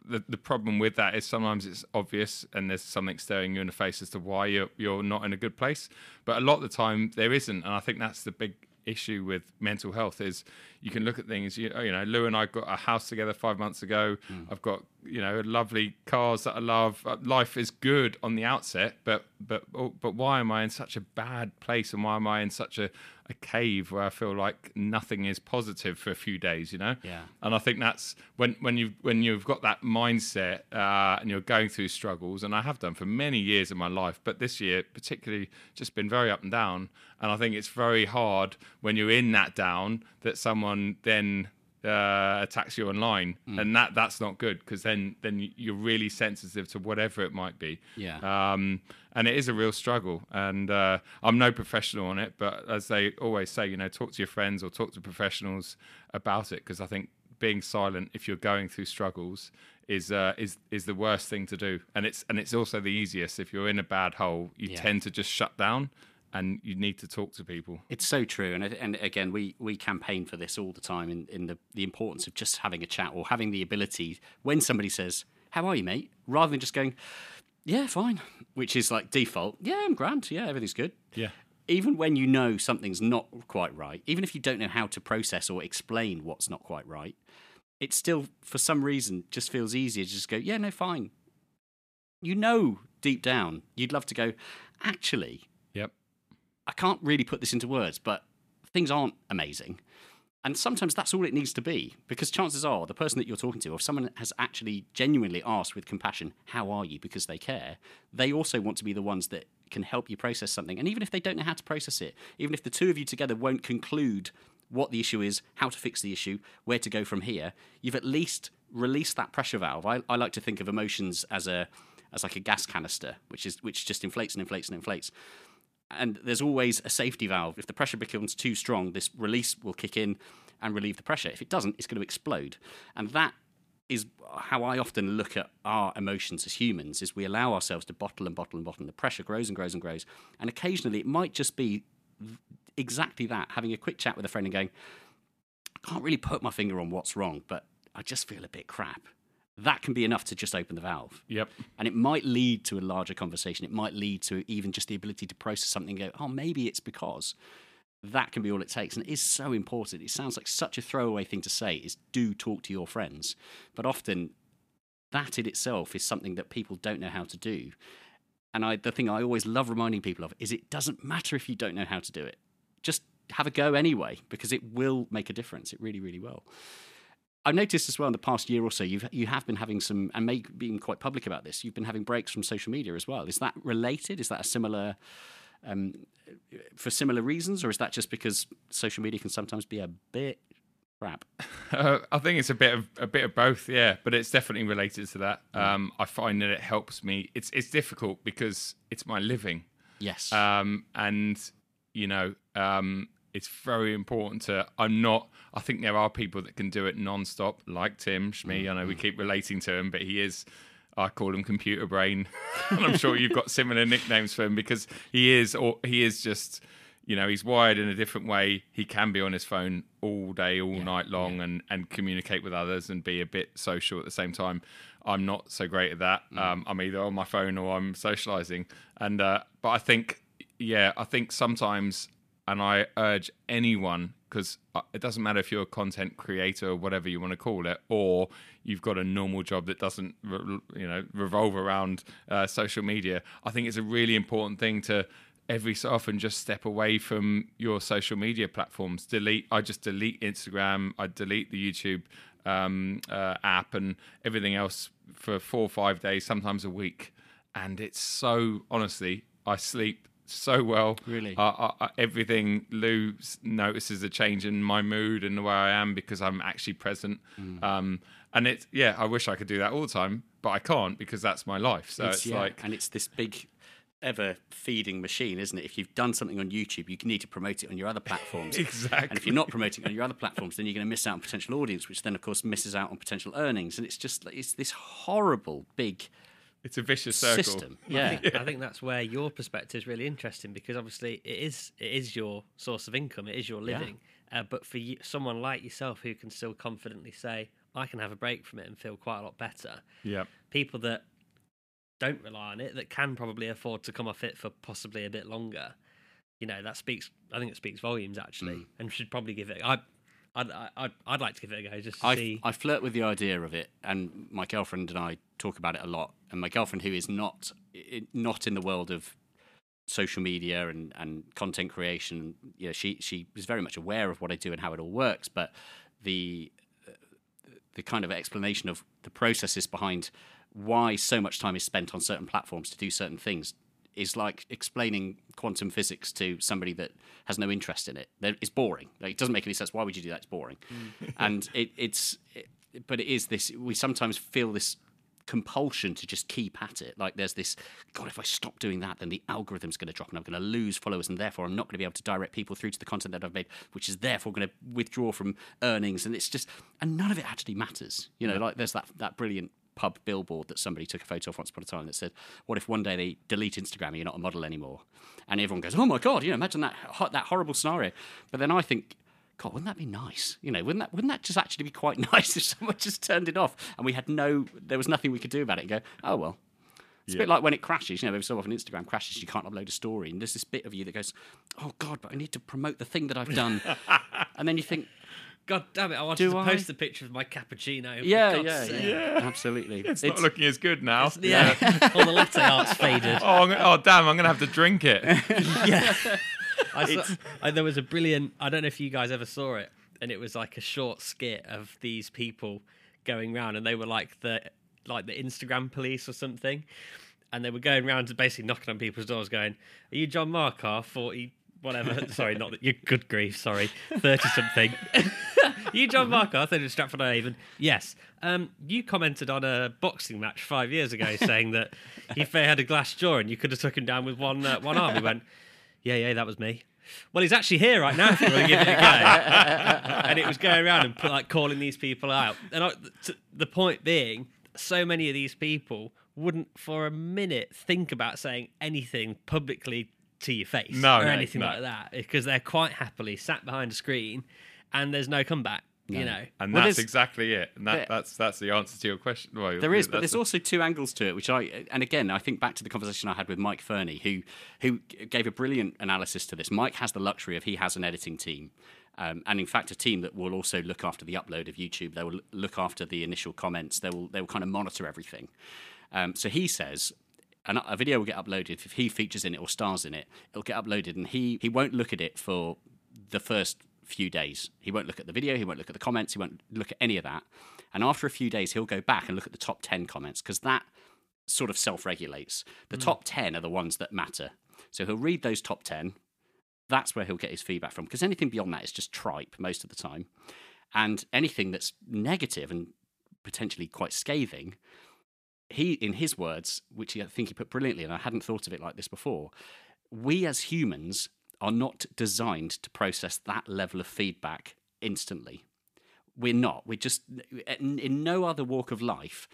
the, the problem with that is sometimes it's obvious and there's something staring you in the face as to why you're, you're not in a good place. But a lot of the time there isn't. And i think that's the big issue with mental health is you can look at things you, you know lou and i got a house together five months ago. I've got you know lovely cars that i love. Uh, life is good on the outset but but oh, but why am i in such a bad place and why am i in such a, a cave where i feel like nothing is positive for a few days you know
Yeah.
and I think that's when when you when you've got that mindset uh, and you're going through struggles, and I have done for many years in my life, but this year particularly just been very up and down. And I think it's very hard when you're in that down that someone then uh, attacks you online, and that that's not good because then then you're really sensitive to whatever it might be.
Yeah.
Um, and it is a real struggle. And uh, I'm no professional on it, but as they always say, you know, talk to your friends or talk to professionals about it because I think being silent if you're going through struggles is uh, is is the worst thing to do. And it's and it's also the easiest if you're in a bad hole. You
Yeah.
tend to just shut down, and you need to talk to people.
It's so true, and and again, we we campaign for this all the time in, in the the importance of just having a chat or having the ability when somebody says, "How are you, mate?" rather than just going, "Yeah, fine," which is like default. Yeah, I'm grand. Yeah, everything's good.
Yeah.
Even when you know something's not quite right, even if you don't know how to process or explain what's not quite right, it still, for some reason, just feels easier to just go, "Yeah, no, fine." You know, deep down, you'd love to go. Actually,
Yep.
I can't really put this into words, but things aren't amazing. And sometimes that's all it needs to be, because chances are the person that you're talking to, or if someone has actually genuinely asked with compassion, How are you? because they care, they also want to be the ones that can help you process something. And even if they don't know how to process it, even if the two of you together won't conclude what the issue is, how to fix the issue, where to go from here, you've at least released that pressure valve. I, I like to think of emotions as a as like a gas canister, which is which just inflates and inflates and inflates and there's always a safety valve. If the pressure becomes too strong, this release will kick in and relieve the pressure. If it doesn't, it's going to explode. And that is how I often look at our emotions as humans is we allow ourselves to bottle and bottle and bottle and the pressure grows and grows and grows. And occasionally it might just be exactly that, having a quick chat with a friend and going, I can't really put my finger on what's wrong, but I just feel a bit crap. That can be enough to just open the valve.
Yep.
And it might lead to a larger conversation. It might lead to even just the ability to process something and go, oh, maybe it's because. That can be all it takes. And it is so important. It sounds like such a throwaway thing to say is do talk to your friends. But often that in itself is something that people don't know how to do. And I, the thing I always love reminding people of is it doesn't matter if you don't know how to do it. Just have a go anyway, because it will make a difference. It really, really will. I've noticed as well in the past year or so, you've you have been having some, and may being quite public about this. You've been having breaks from social media as well. Is that related? Is that a similar, um, for similar reasons, or is that just because social media can sometimes be a bit crap?
Uh, I think it's a bit of a bit of both, yeah. But it's definitely related to that. Um, I find that it helps me. It's it's difficult because it's my living,
Yes.
um, and you know, um, it's very important to. I'm not. I think there are people that can do it non-stop, like Tim Shmee. I know we keep relating to him, but he is. I call him computer brain, and I'm sure you've got similar nicknames for him because he is. Or he is just. You know, he's wired in a different way. He can be on his phone all day, all night long, and and communicate with others and be a bit social at the same time. I'm not so great at that. Um, I'm either on my phone or I'm socializing, and uh, but I think yeah, I think sometimes, and I urge anyone because it doesn't matter if you're a content creator or whatever you want to call it, or you've got a normal job that doesn't, you know, revolve around uh, social media. I think it's a really important thing to every so often just step away from your social media platforms. Delete. I just delete Instagram. I delete the YouTube um, uh, app and everything else for four or five days, sometimes a week. And it's so honestly, I sleep so well.
Really?
Uh, uh, everything Lou notices a change in my mood and the way I am because I'm actually present.
Mm.
Um, and it's yeah, I wish I could do that all the time, but I can't because that's my life. So it's,
yeah,
like
and it's this big ever feeding machine, isn't it? If you've done something on YouTube, you need to promote it on your other platforms.
Exactly.
And if you're not promoting it on your other platforms, then you're going to miss out on potential audience, which then, of course, misses out on potential earnings. And it's just it's this horrible big
it's a vicious circle.
system.
I
Yeah.
think, I think that's where your perspective is really interesting because obviously it is it is your source of income, it is your
Yeah.
living. Uh, but for you, someone like yourself who can still confidently say, "I can have a break from it and feel quite a lot better,"
Yeah.
people that don't rely on it, that can probably afford to come off it for possibly a bit longer, you know, that speaks. I think it speaks volumes actually,
Mm.
and should probably give it. I, I'd, I'd, I'd like to give it a go just to
I,
see.
I flirt with the idea of it, and my girlfriend and I talk about it a lot. And my girlfriend, who is not not in the world of social media and, and content creation, you know, she she is very much aware of what I do and how it all works. But the uh, the kind of explanation of the processes behind why so much time is spent on certain platforms to do certain things is like explaining quantum physics to somebody that has no interest in it. It's boring. Like, it doesn't make any sense. Why would you do that? It's boring. Mm. and it, it's, it, but it is this. We sometimes feel this compulsion to just keep at it. Like there's this, God, if I stop doing that, then the algorithm's going to drop and I'm going to lose followers, and therefore I'm not going to be able to direct people through to the content that I've made, which is therefore going to withdraw from earnings. And it's just, and none of it actually matters. You know, like there's that that brilliant pub billboard that somebody took a photo of once upon a time that said, "What if one day they delete Instagram and you're not a model anymore?" And everyone goes, "Oh my god!" You know, imagine that that horrible scenario. But then I think. God, wouldn't that be nice? You know, wouldn't that wouldn't that just actually be quite nice if someone just turned it off and we had no, there was nothing we could do about it and go, oh well. It's a bit like when it crashes. You know, every so often Instagram crashes, you can't upload a story, and there's this bit of you that goes, "Oh God, but I need to promote the thing that I've done," and then you think,
God damn it! I wanted
Do
to
I?
post a picture of my cappuccino. for
"Yeah, yeah, yeah, absolutely."
It's, not looking as good now.
Yeah, all the latte art's faded.
Oh, gonna, oh, damn! I'm gonna have to drink it.
yeah. I saw, I, there was a brilliant. I don't know if you guys ever saw it, and it was like a short skit of these people going round, and they were like the like the Instagram police or something, and they were going round to basically knocking on people's doors, going, "Are you John Marcar, forty whatever? sorry, not that you. Good grief, sorry, thirty something." You John Marcar, thirty Stratford on Avon. Yes. Um, you commented on a boxing match five years ago, saying that if they had a glass jaw and you could have took him down with one uh, one arm. He went, "Yeah, yeah, that was me." Well, he's actually here right now. If you want to give it a go. and it was going around and put, like calling these people out. And I, t- the point being, so many of these people wouldn't for a minute think about saying anything publicly to your face
No,
or
no,
anything
no.
like that because they're quite happily sat behind a screen and there's no comeback. You know,
And
Well,
that's exactly it. And that,
there-
that's that's the answer to your question. Well,
There is, but there's
the-
also two angles to it, which I and again I think back to the conversation I had with Mike Fernie, who who gave a brilliant analysis to this. Mike has the luxury of he has an editing team. Um, and in fact, a team that will also look after the upload of YouTube. They will look after the initial comments. They will they will kind of monitor everything. Um, so he says an, a video will get uploaded if he features in it or stars in it. It'll get uploaded, and he he won't look at it for the first few days. He won't look at the video. He won't look at the comments. He won't look at any of that. And after a few days, he'll go back and look at the top ten comments because that sort of self-regulates. The mm. top ten are the ones that matter. So he'll read those top ten. That's where he'll get his feedback from because anything beyond that is just tripe most of the time. And anything that's negative and potentially quite scathing, he, in his words, which I think he put brilliantly, and I hadn't thought of it like this before, we as humans are not designed to process that level of feedback instantly. We're not. We're just, in, in no other walk of life,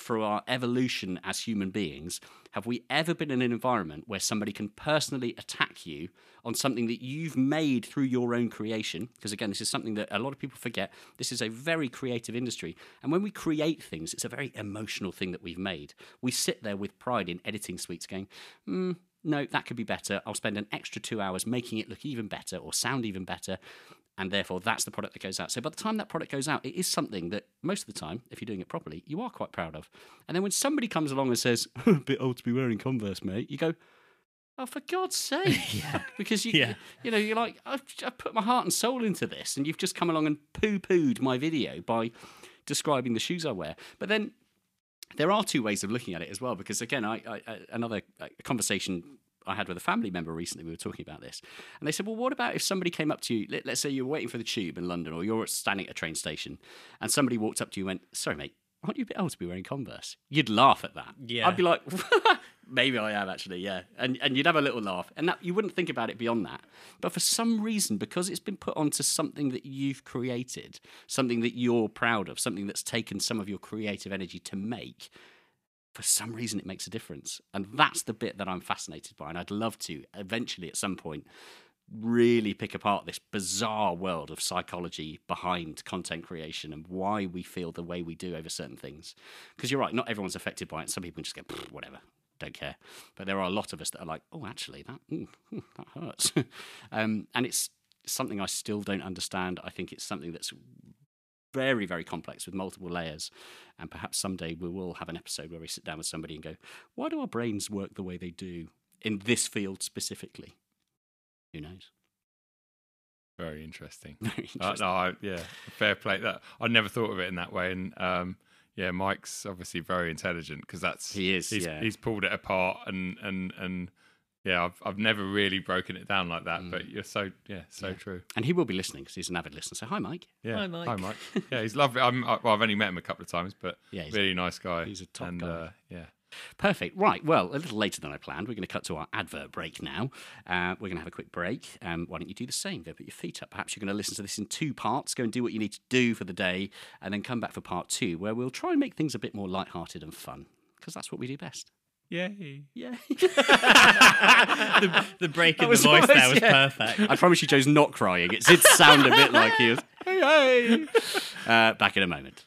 through our evolution as human beings, have we ever been in an environment where somebody can personally attack you on something that you've made through your own creation? Because again, this is something that a lot of people forget. This is a very creative industry. And when we create things, it's a very emotional thing that we've made. We sit there with pride in editing suites going, hmm, no, that could be better. I'll spend an extra two hours making it look even better or sound even better. and therefore that's the product that goes out. So by the time that product goes out, it is something that most of the time, if you're doing it properly, you are quite proud of. And then when somebody comes along and says, "A bit old to be wearing Converse, mate," you go. Oh, for God's sake! yeah, because you,
Yeah.
you know, you're like, I've, I've put my heart and soul into this, and you've just come along and poo-pooed my video by describing the shoes I wear. But then there are two ways of looking at it as well because again I, I, another conversation I had with a family member recently we were talking about this and they said well what about if somebody came up to you let, let's say you're waiting for the tube in London or you're standing at a train station and somebody walked up to you and went sorry mate aren't you a bit old to be wearing Converse? You'd laugh at that.
Yeah.
I'd be like maybe I am actually yeah. And and you'd have a little laugh. And that you wouldn't think about it beyond that. But for some reason because it's been put onto something that you've created something that you're proud of something that's taken some of your creative energy to make for some reason it makes a difference. And that's the bit that i'm fascinated by. And i'd love to eventually at some point really pick apart this bizarre world of psychology behind content creation and why we feel the way we do over certain things. Because you're right not everyone's affected by it. Some people just go whatever don't care. But there are a lot of us that are like oh actually that mm, mm, that hurts. Um, and it's something i still don't understand. I think it's something that's very, very complex with multiple layers. And perhaps someday we will have an episode where we sit down with somebody and go, why do our brains work the way they do in this field specifically? Who knows?
Very interesting.
Very
Uh, no, I, yeah, fair play. That I never thought of it in that way, and um, yeah, Mike's obviously very intelligent because that's
He is,
He's,
yeah.
he's pulled it apart, and and and yeah, I've I've never really broken it down like
Mm.
that. But you're so yeah, so true.
And he will be listening because he's an avid listener. So, hi, Mike.
Yeah,
Hi, Mike.
Hi, Mike. Yeah, he's lovely. I'm, I, well, I've only met him a couple of times, but
Yeah, he's-
really nice guy.
he's a top
and,
guy.
Uh, yeah.
Perfect. Right. Well, a little later than I planned. We're going to cut to our advert break now. Uh, we're going to have a quick break. Um, why don't you do the same? Go put your feet up. Perhaps you're going to listen to this in two parts. Go and do what you need to do for the day, and then come back for part two, where we'll try and make things a bit more light-hearted and fun, because that's what we do best.
Yay.
Yeah.
the, the break in the voice
nice,
there was
yeah.
perfect.
I promise you, Joe's not crying. It did sound a bit like he was. Hey, hey. Uh, back in a moment.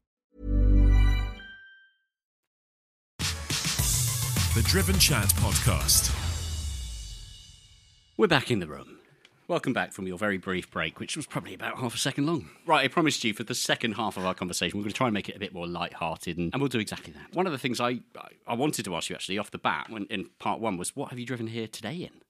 The Driven Chat Podcast.
We're back in the room. Welcome back from your very brief break, which was probably about half a second long. Right, I promised you for the second half of our conversation, we're going to try and make it a bit more light-hearted, and, and we'll do exactly that. One of the things I, I I wanted to ask you actually off the bat when, in part one was, what have you driven here today in?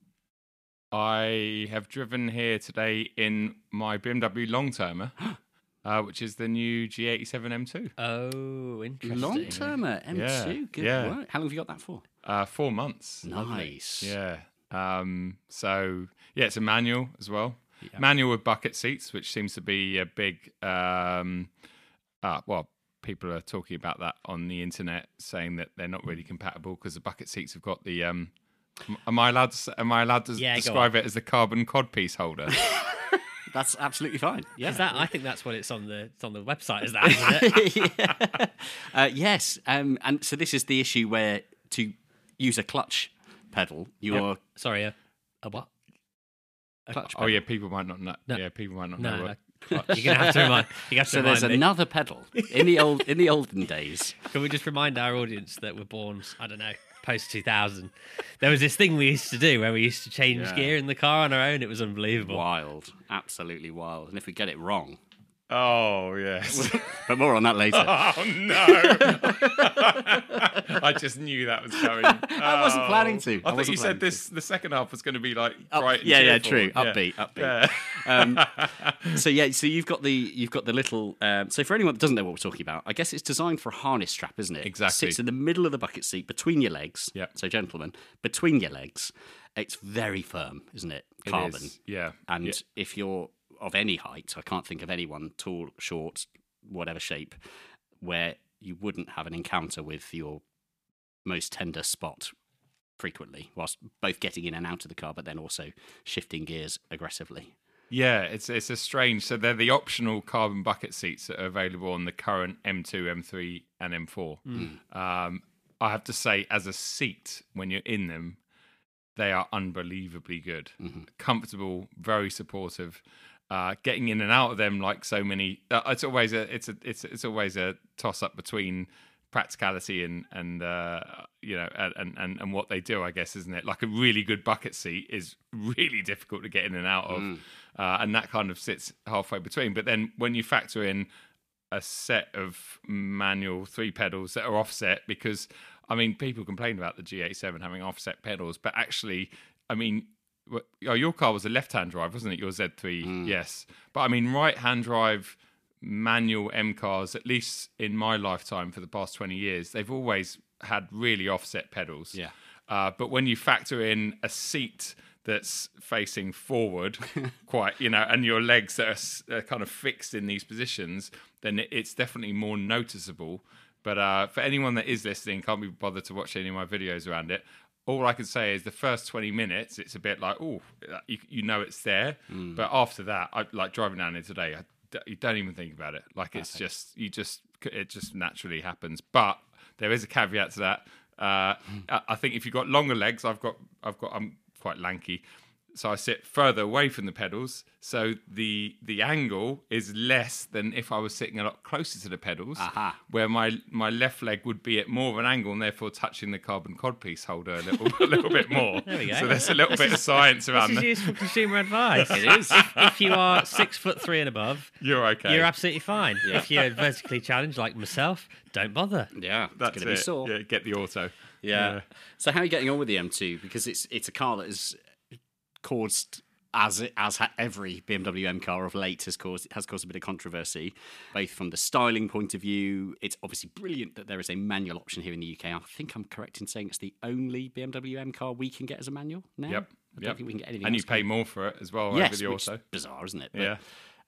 I have driven here today in my BMW long termer, uh, which is the new G87 M2.
Oh, interesting.
Long-termer M2.
Yeah,
Good
yeah.
work. How long have you got that for?
Uh, four months.
Nice.
Yeah. Um, so yeah, it's a manual as well. Manual with bucket seats, which seems to be a big. Um, uh, well, people are talking about that on the internet, saying that they're not really compatible because the bucket seats have got the. Um, am I allowed? To, am I allowed to
Yeah,
describe it as the carbon codpiece holder?
That's absolutely fine. Yeah.
Is that? I think that's what it's on the it's on the website. Is that? Isn't it?
yeah. uh, yes, um, and so this is the issue where to use a clutch pedal, you're
Sorry, a, a what? A
clutch.
oh
pedal.
yeah, people might not know.
No.
Yeah, people might not
No,
know
no.
what.
You're gonna have to remind. You have to
So
remind
there's
me.
another pedal in the old in the olden days.
Can we just remind our audience that we're born, I don't know, post 2000? There was this thing we used to do where we used to change
Yeah.
gear in the car on our own. It was unbelievable.
Wild, absolutely wild. And if we get it wrong,
Oh yes.
but more on that later.
oh no! I just knew that was coming.
I wasn't planning to. I
I, thought you said this. The second half was going to be like
Up-
bright.
Yeah, yeah, true. Upbeat, upbeat. Um, so yeah, so you've got the you've got the little. Um, so for anyone that doesn't know what we're talking about, I guess it's designed for a harness strap, isn't it?
Exactly.
It Sits in the middle of the bucket seat between your legs.
Yeah.
So gentlemen, between your legs, it's very firm, isn't it? Carbon.
yeah.
And
Yeah.
if you're of any height, I can't think of anyone tall, short, whatever shape, where you wouldn't have an encounter with your most tender spot frequently, whilst both getting in and out of the car, but then also shifting gears aggressively.
Yeah, it's it's a strange. So they're the optional carbon bucket seats that are available on the current M2, M3, and M4. Um, I have to say, as a seat, when you're in them, they are unbelievably good, comfortable, very supportive. Uh, getting in and out of them, like so many, uh, it's always a it's a it's it's always a toss up between practicality and and uh, you know and, and and what they do, I guess, isn't it? Like a really good bucket seat is really difficult to get in and out of, uh, and that kind of sits halfway between. But then when you factor in a set of manual three pedals that are offset, because I mean, people complain about the G87 having offset pedals, but actually, I mean. Oh, your car was a left-hand drive, wasn't it? Your Z3, yes. But I mean, right-hand drive manual M cars, at least in my lifetime for the past 20 years, they've always had really offset pedals.
Yeah.
Uh, but when you factor in a seat that's facing forward, quite, you know, and your legs are, are kind of fixed in these positions, then it's definitely more noticeable. But uh, for anyone that is listening, can't be bothered to watch any of my videos around it. All I can say is the first 20 minutes, it's a bit like, oh, you, you know it's there. Mm. But after that, I like driving down here today, I d you don't even think about it. Like it's just, you just, it just naturally happens. But there is a caveat to that. Uh, hmm. I, I think if you've got longer legs, I've got, I've got, I'm quite lanky. So I sit further away from the pedals, so the the angle is less than if I was sitting a lot closer to the pedals,
Aha.
where my my left leg would be at more of an angle and therefore touching the carbon codpiece holder a little a little bit more.
There we go.
So there's a little bit of science around
This
around
is
that.
useful consumer advice.
It is.
If, if you are six foot three and above,
You're okay.
you're absolutely fine. If you're vertically challenged like myself, don't bother.
Yeah,
That's
it's going to be sore.
Yeah, get the auto.
Yeah. So how are you getting on with the M2? Because it's it's a car that has caused as it, as ha- every BMW M car of late has caused has caused a bit of controversy, both from the styling point of view. It's obviously brilliant that there is a manual option here in the UK. I think I'm correct in saying it's the only BMW M car we can get as a manual now.
Yep.
I don't
yep.
think we can get anything.
and you pay
can
more for it as well
we?
over
Yes,
the auto.
bizarre, isn't it?
Yeah.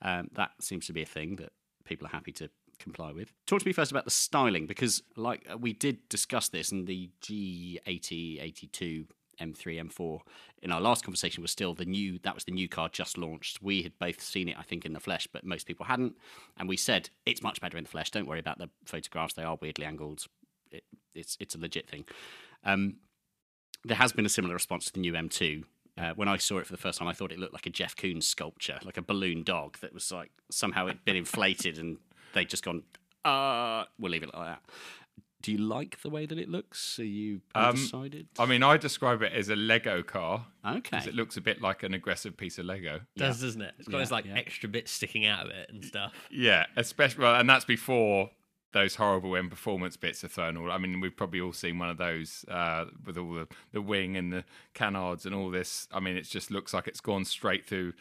Um, that seems to be a thing that people are happy to comply with. Talk to me first about the styling because, like, we did discuss this, and the G80, 82, M3, M4 in our last conversation was still the new. That was the new car just launched. We had both seen it, I think, in the flesh, but most people hadn't. And we said it's much better in the flesh. Don't worry about the photographs; they are weirdly angled. It, it's it's a legit thing. Um, there has been a similar response to the new M2. Uh, when I saw it for the first time, I thought it looked like a Jeff Koons sculpture, like a balloon dog that was like somehow it'd been inflated and they'd just gone, uh, we'll leave it like that. Do you like the way that it looks? Are you
Um,
undecided?
I mean, I describe it as a Lego car.
Okay.
Because it looks a bit like an aggressive piece of Lego.
Does doesn't it? It's got
Yeah,
those like
yeah.
extra bits sticking out of it and stuff.
Yeah, especially, well, and that's before those horrible M Performance bits are thrown. All I mean, we've probably all seen one of those uh, with all the, the wing and the canards and all this. I mean, it just looks like it's gone straight through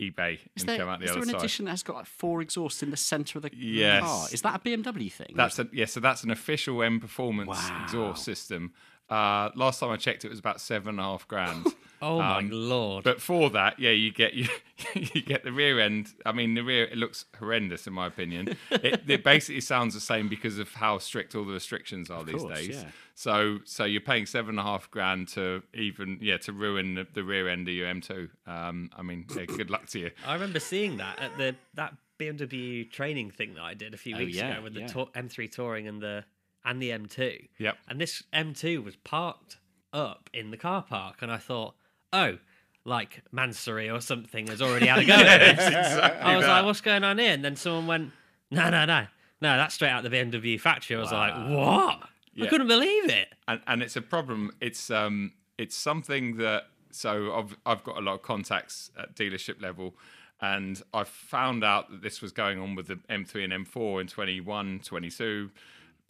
eBay
is
and
there,
come out the
is there an
side.
edition that has got like four exhausts in the centre of the
Yes.
car? Is that a BMW thing?
That's a, yeah, so that's an official M performance
Wow.
exhaust system. Uh, last time I checked, it was about seven and a half grand.
Oh my
Um,
lord!
But for that, yeah, you get you, you get the rear end. I mean, the rear it looks horrendous in my opinion. it, it basically sounds the same because of how strict all the restrictions are these
course,
days.
yeah.
So so you're paying seven and a half grand to even yeah to ruin the, the rear end of your M2. Um, I mean, yeah, good luck to you.
I remember seeing that at the that BMW training thing that I did a few
Oh,
weeks
yeah,
ago with the
yeah.
Tou- M3 Touring and the and the M2.
Yep.
And this M2 was parked up in the car park, and I thought, oh, like Mansory or something has already had a go. at this. I was like, what's going on here? And then someone went, no, no, no, no, that's straight out the BMW factory. I was like, what? I couldn't believe it.
and, and it's a problem. It's um, it's something that so I've I've got a lot of contacts at dealership level, And I found out that this was going on with the M3 and M4 in 21, 22,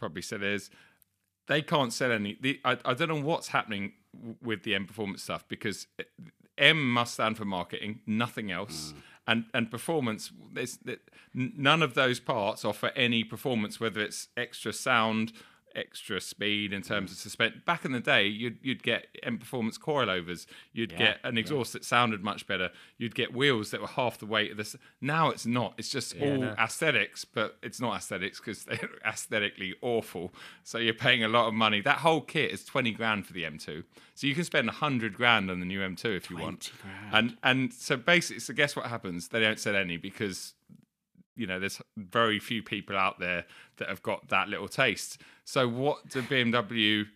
probably still is. They can't sell any. The, I, I don't know what's happening with the M Performance stuff because eh, M must stand for marketing, nothing else. Mm. And and performance, there's, there- none of those parts offer any performance, whether it's extra sound, extra speed in terms of suspension. Back in the day, you'd you'd get M Performance coilovers, you'd get an exhaust that sounded much better, you'd get wheels that were half the weight of this. Now it's not. It's just all aesthetics, but it's not aesthetics because they're aesthetically awful. So you're paying a lot of money. That whole kit is twenty grand for the M2. So you can spend hundred grand on the new M2 if you want. And and so basically, so guess what happens? They don't sell any because you know there's very few people out there that have got that little taste. So what do BMW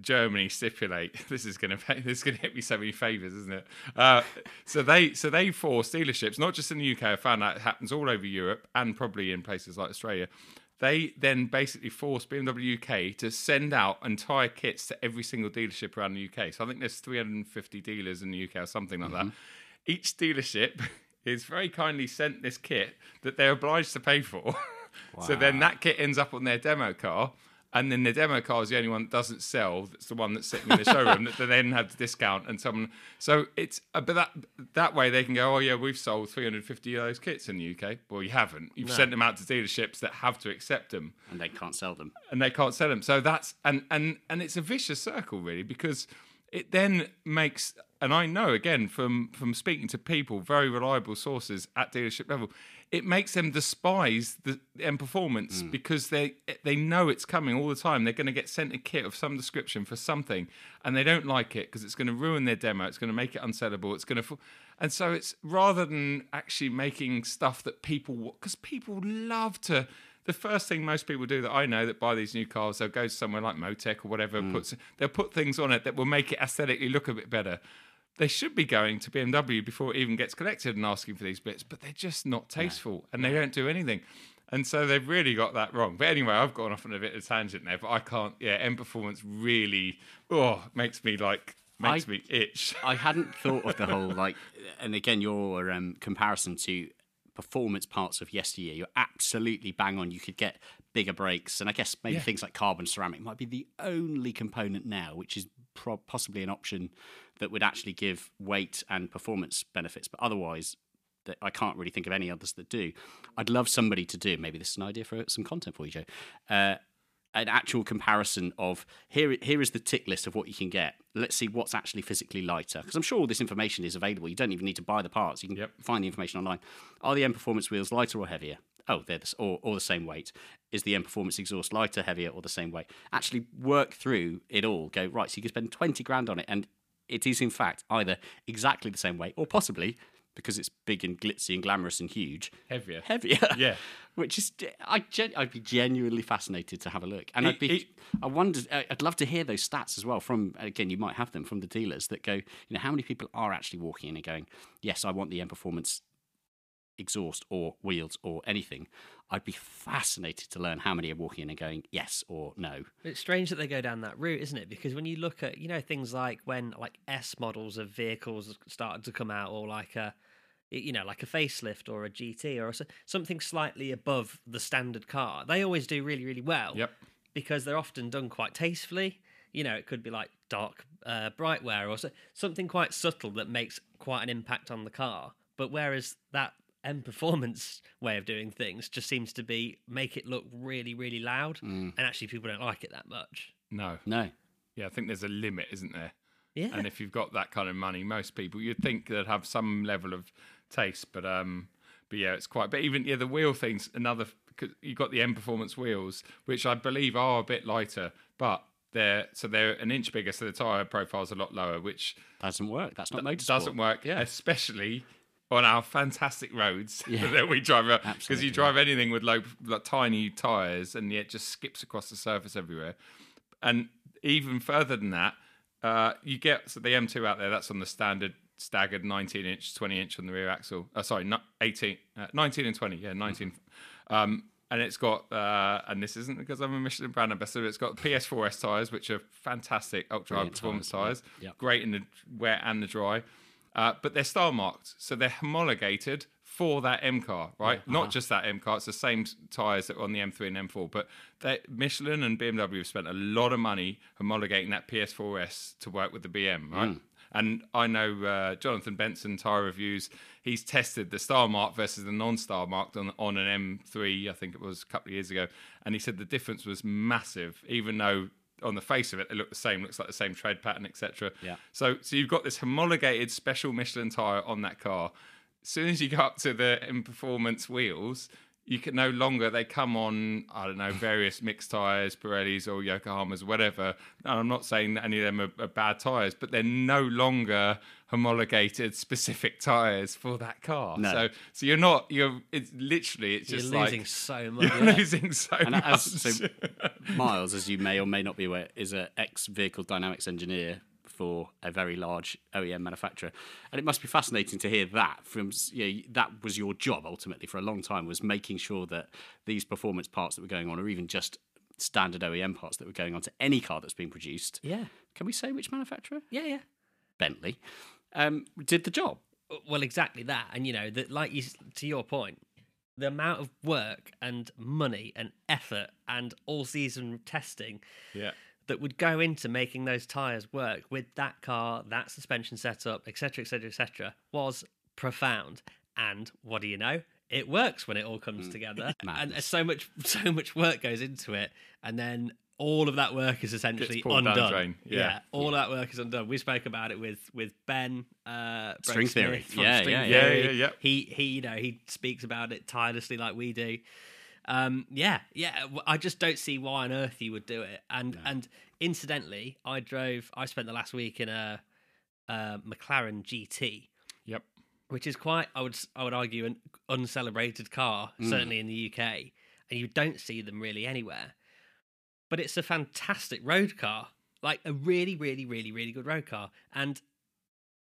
Germany stipulate? This is going to this is going to hit me so many favors, isn't it? Uh, so they so they force dealerships, not just in the UK. I found out it happens all over Europe and probably in places like Australia. They then basically force BMW UK to send out entire kits to every single dealership around the UK. So I think there's 350 dealers in the UK or something like that. Each dealership is very kindly sent this kit that they're obliged to pay for. so then that kit ends up on their demo car. And then the demo car is the only one that doesn't sell. That's the one that's sitting in the showroom that they then have to discount. And someone, so it's, uh, but that that way they can go, oh yeah, we've sold 350 of those kits in the UK. Well, you haven't. You've sent them out to dealerships that have to accept them
and they can't sell them.
and they can't sell them. So that's and and and it's a vicious circle really because it then makes and I know again from from speaking to people, very reliable sources at dealership level, it makes them despise the M performance mm. because they they know it's coming all the time. They're going to get sent a kit of some description for something, and they don't like it because it's going to ruin their demo. It's going to make it unsellable. It's going to, and so it's rather than actually making stuff that people because people love to the first thing most people do that I know that buy these new cars, they'll go somewhere like Motec or whatever, puts they'll put things on it that will make it aesthetically look a bit better. They should be going to BMW before it even gets collected and asking for these bits, but they're just not tasteful and they don't do anything. And so they've really got that wrong. But anyway, I've gone off on a bit of a tangent there, but I can't. Yeah, M Performance really, oh, makes me like makes
I-
me itch.
I hadn't thought of the whole like, and again, your um, comparison to performance parts of yesteryear, you're absolutely bang on. You could get bigger brakes, and I guess maybe things like carbon ceramic might be the only component now, which is pro- possibly an option that would actually give weight and performance benefits. But otherwise, that I can't really think of any others that do. I'd love somebody to do. Maybe this is an idea for some content for you, Joe. Uh, an actual comparison of here here is the tick list of what you can get. Let's see what's actually physically lighter because I'm sure all this information is available. You don't even need to buy the parts. You can
Yep.
find the information online. Are the M Performance wheels lighter or heavier? Oh, they're the, or, or the same weight. Is the M Performance exhaust lighter, heavier, or the same weight? Actually, work through it all. Go right. So you can spend twenty grand on it, and it is in fact either exactly the same weight or possibly because it's big and glitzy and glamorous and huge,
Heavier.
heavier.
Yeah.
Which is, I gen- I'd be genuinely fascinated to have a look, and
It-
I'd be,
it-
I wondered, I'd love to hear those stats as well from, again, you might have them from the dealers that go, you know, how many people are actually walking in and going, yes, I want the M Performance exhaust or wheels or anything. I'd be fascinated to learn how many are walking in and going yes or no.
It's strange that they go down that route, isn't it? Because when you look at, you know, things like when like S models of vehicles started to come out, or like a, you know, like a facelift or a GT or s- something slightly above the standard car, they always do really, really well.
Yep.
Because they're often done quite tastefully. You know, it could be like dark uh, brightware or so, something quite subtle that makes quite an impact on the car. But whereas that M performance way of doing things just seems to be make it look really, really loud, and actually people don't like it that much.
No.
No.
Yeah, I think there's a limit, isn't there?
Yeah.
And if you've got that kind of money, most people you'd think they'd have some level of taste, but um, but yeah, it's quite. But even yeah, the wheel things another. Cause you've got the M Performance wheels, which I believe are a bit lighter, but they're so they're an inch bigger, so the tire profile's a lot lower, which
Doesn't work. That's not motorsport.
doesn't work.
Yeah.
especially on our fantastic roads
Yeah.
that we drive because you drive anything with low, like, tiny tires, and yet just skips across the surface everywhere. And even further than that, uh, you get so the M2 out there. That's on the standard staggered 19 inch, 20 inch on the rear axle. Uh, sorry, not 18, uh, 19 and 20. Yeah, 19. Um, and it's got, uh, and this isn't because I'm a Michelin brand ambassador. It's got PS4S tires, which are fantastic ultra high performance tires.
yeah. Yep.
Great in the wet and the dry. Uh, but they're star marked, so they're homologated for that M car, right?
uh-huh.
Not just that M car; it's the same tyres that were on the M3 and M4. But Michelin and BMW have spent a lot of money homologating that PS4S to work with the BM, right?
Mm.
And I know uh, Jonathan Benson, Tyre Reviews, he's tested the Star Mark versus the non Star marked on, on an M3, I think it was a couple of years ago. And he said the difference was massive, even though on the face of it, they look the same, looks like the same tread pattern, etc.
Yeah.
So, so you've got this homologated special Michelin tyre on that car. As soon as you go up to the M Performance wheels, you can no longer they come on I don't know various mixed tires, Pirellis or Yokohamas, whatever. And I'm not saying that any of them are, are bad tires, but they're no longer homologated specific tires for that car.
No.
So so you're not you're it's literally it's just You're
losing
like
so much.
you're losing so
And
much.
as, so Miles, as you may or may not be aware, is an ex vehicle dynamics engineer for a very large OEM manufacturer, and it must be fascinating to hear that from you know, that was your job ultimately for a long time was making sure that these performance parts that were going on, or even just standard OEM parts that were going on to any car that's being produced.
Yeah.
Can we say which manufacturer?
Yeah, yeah.
Bentley. Um, did the job.
Well, exactly that, and you know that, like you to your point, the amount of work and money and effort and all season testing
yeah.
That would go into making those tires work with that car, that suspension setup, etc., etc., etc., was profound. And what do you know? It works when it all comes together, and
Madness.
so much, so much work goes into it, and then all of that work is essentially
pulled down the
undone.
drain, yeah.
all of that work is undone. We spoke about it with with Ben, uh,
String theory.
Smith
Yeah,
String
yeah,
yeah.
Theory.
Yeah, yeah, yeah.
He he, you know, he speaks about it tirelessly like we do. Um, yeah, yeah. I just don't see why on earth you would do it. And and incidentally, I drove. I spent the last week in a, a McLaren GT,
Yep.
which is quite, I would I would argue, an uncelebrated car, certainly in the UK, and you don't see them really anywhere. But it's a fantastic road car, like a really, really, really, really good road car. And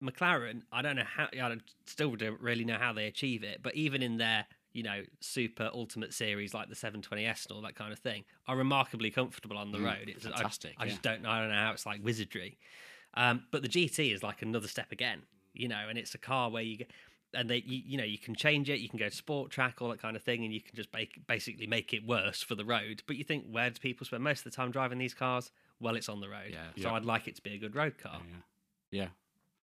McLaren, I don't know how, I don't- still don't really know how they achieve it, but even in their, you know, super ultimate series like the 720S and all that kind of thing, are remarkably comfortable on the road. It's I-
fantastic,
I, just
yeah.
don't know. I don't know how it's like wizardry. Um, but the GT is like another step again, you know, and it's a car where you get, and they, you, you know, you can change it, you can go to sport track, all that kind of thing, and you can just make, basically make it worse for the road. But you think, where do people spend most of the time driving these cars? Well, it's on the road.
Yeah.
So
Yeah.
I'd like it to be a good road car.
Yeah.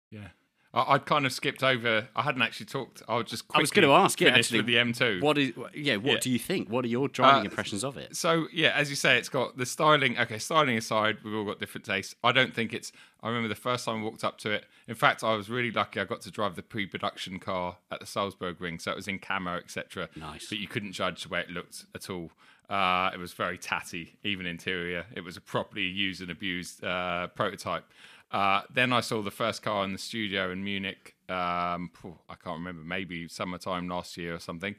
Yeah. I, I'd kind of skipped over. I hadn't actually talked. I was just.
I was going to ask. Yeah, actually,
with the M2.
What is? Yeah. What
Yeah.
do you think? What are your driving
Uh,
impressions of it?
So yeah, as you say, it's got the styling. Okay, styling aside, we've all got different tastes. I don't think it's. I remember the first time I walked up to it. In fact, I was really lucky. I got to drive the pre-production car at the Salzburgring, so it was in camo, etc.
Nice.
But you couldn't judge the way it looked at all. Uh, it was very tatty, even interior. It was a properly used and abused uh, prototype. Uh, then I saw the first car in the studio in Munich. Um, I can't remember, maybe summertime last year or something.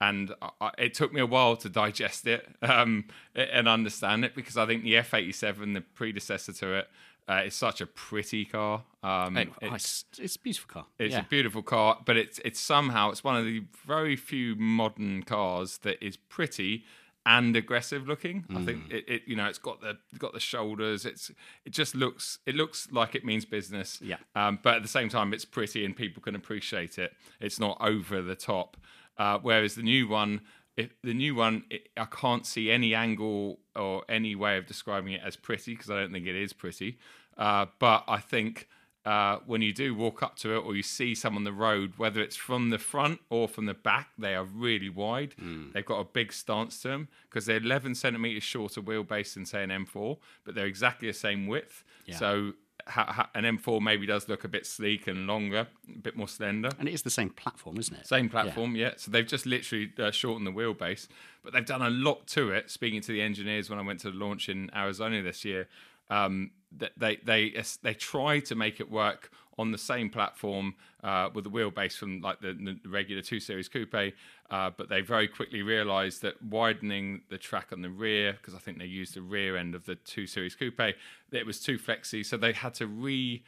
And I, it took me a while to digest it um, and understand it because I think the F87, the predecessor to it, uh, is such a pretty car. Um, it's,
it's, it's a beautiful car.
it's
yeah.
a beautiful car, but it's it's somehow it's one of the very few modern cars that is pretty and aggressive looking. I
Mm.
think it, it you know it's got the got the shoulders. It's it just looks it looks like it means business.
Yeah.
Um, but at the same time, it's pretty and people can appreciate it. It's not over the top. Uh, whereas the new one, if the new one, it, I can't see any angle or any way of describing it as pretty because I don't think it is pretty. Uh, but I think uh, when you do walk up to it or you see some on the road, whether it's from the front or from the back, they are really wide. They've got a big stance to them because they're 11 centimeters shorter wheelbase than say an M4, but they're exactly the same width. So ha- ha- an M4 maybe does look a bit sleek and longer, a bit more slender.
And it is the same platform, isn't it?
Same platform, yeah. So they've just literally uh, shortened the wheelbase, but they've done a lot to it. Speaking to the engineers when I went to the launch in Arizona this year, um, they they they tried to make it work on the same platform uh, with the wheelbase from like the, the regular two series coupe, uh, but they very quickly realised that widening the track on the rear because I think they used the rear end of the two series coupe, it was too flexy, so they had to re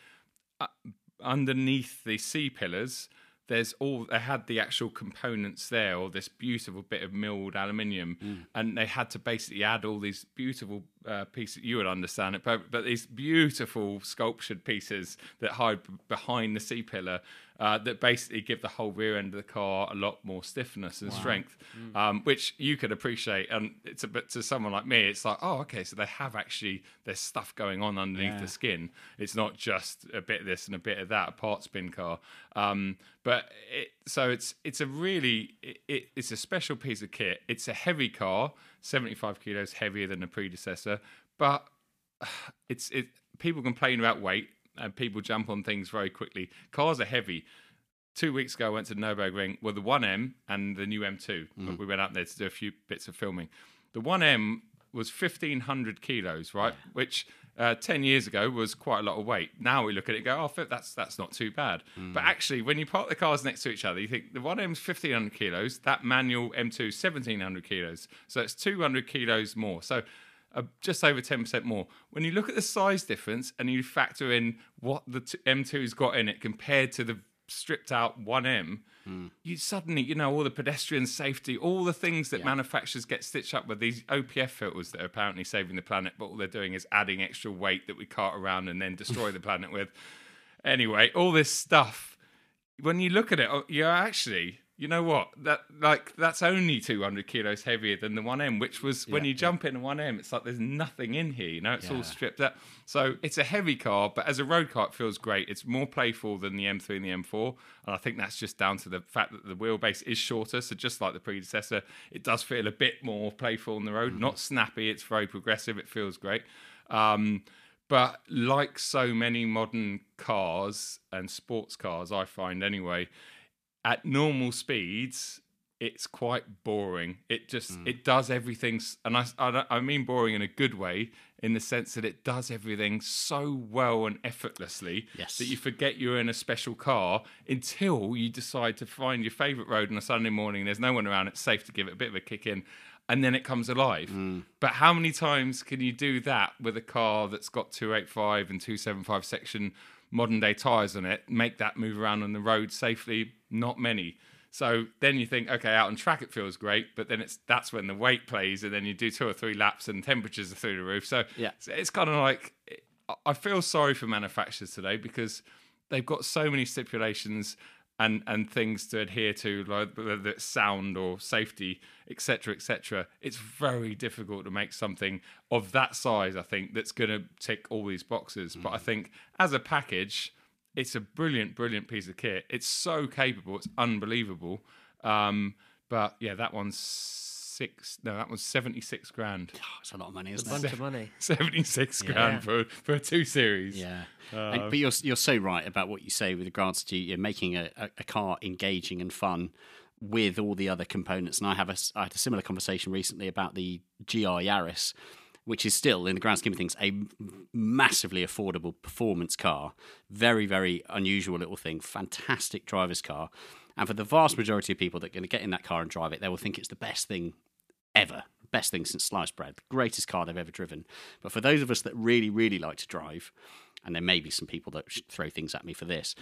underneath the C pillars, there's all they had the actual components there, or this beautiful bit of milled aluminium, and they had to basically add all these beautiful uh, pieces. You would understand it, but, but these beautiful sculptured pieces that hide behind the C pillar uh, that basically give the whole rear end of the car a lot more stiffness and strength,
Mm.
um, which you could appreciate. And it's a bit to someone like me, it's like, oh, okay, so they have actually there's stuff going on underneath
Yeah.
the skin. It's not just a bit of this and a bit of that, a part spin car. Um, but it, so it's it's a really it, it, it's a special piece of kit. It's a heavy car, 75 kilos heavier than the predecessor, but it's it. People complain about weight and people jump on things very quickly. Cars are heavy. Two weeks ago, I went to the Nurburgring with the 1M and the new M2. We went out there to do a few bits of filming. The 1M was 1,500 kilos, right? Which uh, 10 years ago was quite a lot of weight. Now we look at it and go, oh, that's, that's not too bad. But actually, when you park the cars next to each other, you think the 1M's 1,500 kilos, that manual M2 is 1,700 kilos. So it's 200 kilos more. So uh, just over 10% more. When you look at the size difference and you factor in what the t- M2's got in it compared to the stripped out 1M, you suddenly, you know, all the pedestrian safety, all the things that manufacturers get stitched up with these OPF filters that are apparently saving the planet, but all they're doing is adding extra weight that we cart around and then destroy the planet with. Anyway, all this stuff when you look at it, oh, you're actually, you know what? That like that's only 200 kilos heavier than the 1M, which was when you jump in a 1M, it's like there's nothing in here. You know, it's
Yeah.
all stripped out. So it's a heavy car, but as a road car, it feels great. It's more playful than the M3 and the M4, and I think that's just down to the fact that the wheelbase is shorter. So just like the predecessor, it does feel a bit more playful on the road, not snappy. It's very progressive. It feels great. Um, but like so many modern cars and sports cars, I find anyway, at normal speeds, it's quite boring. It just
Mm.
it does everything, and I, I I mean boring in a good way, in the sense that it does everything so well and effortlessly
Yes.
that you forget you're in a special car until you decide to find your favourite road on a Sunday morning. There's no one around. It's safe to give it a bit of a kick in. And then it comes alive.
Mm.
But how many times can you do that with a car that's got 285 and 275 section modern day tyres on it? Make that move around on the road safely? Not many. So then you think, okay, out on track it feels great, but then it's that's when the weight plays, and then you do two or three laps, and temperatures are through the roof. So
Yeah.
it's, it's kind of like I feel sorry for manufacturers today because they've got so many stipulations and and things to adhere to, like whether it's sound or safety, etc., etc. It's very difficult to make something of that size. I think that's going to tick all these boxes. But I think as a package, it's a brilliant, brilliant piece of kit. It's so capable. It's unbelievable. Um, but yeah, that one's six. No, that was seventy six grand.
Oh, it's a lot of money,
It's a bunch
it?
of money.
Seventy six
Yeah.
grand for for a two series.
Yeah. Uh, and- but you're you're so right about what you say with regards to you know, making a, a, a car engaging and fun with all the other components. And I have a s- I had a similar conversation recently about the GR Yaris, which is still in the grand scheme of things a massively affordable performance car. Very very unusual little thing. Fantastic driver's car. And for the vast majority of people that are going to get in that car and drive it, they will think it's the best thing ever. Best thing since sliced bread. The greatest car they've ever driven. But for those of us that really, really like to drive, and there may be some people that throw things at me for this,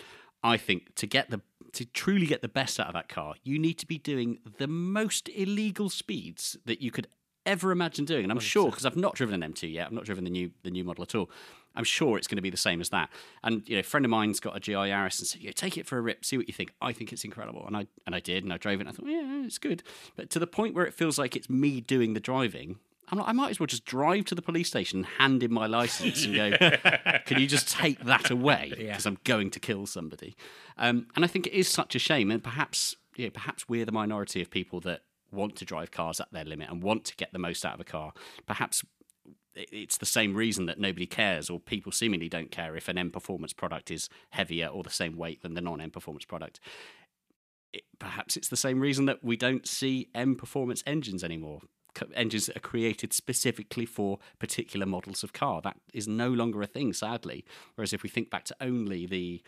I think to get the to truly get the best out of that car, you need to be doing the most illegal speeds that you could ever imagine doing. And I'm sure because I've not driven an M2 yet, I've not driven the new the new model at all. I'm sure it's going to be the same as that. And you know, a friend of mine's got a GR Yaris and said, "Yeah, take it for a rip, see what you think." I think it's incredible, and I and I did, and I drove it. and I thought, yeah, it's good. But to the point where it feels like it's me doing the driving, I'm like, I might as well just drive to the police station, hand in my license, and go, "Can you just take that away? Because I'm going to kill somebody." Um, and I think it is such a shame, and perhaps, yeah, perhaps we're the minority of people that want to drive cars at their limit and want to get the most out of a car. Perhaps it's the same reason that nobody cares or people seemingly don't care if an M performance product is heavier or the same weight than the non M performance product. It, perhaps it's the same reason that we don't see M performance engines anymore. Co- Engines that are created specifically for particular models of car. That is no longer a thing, sadly. Whereas if we think back to only the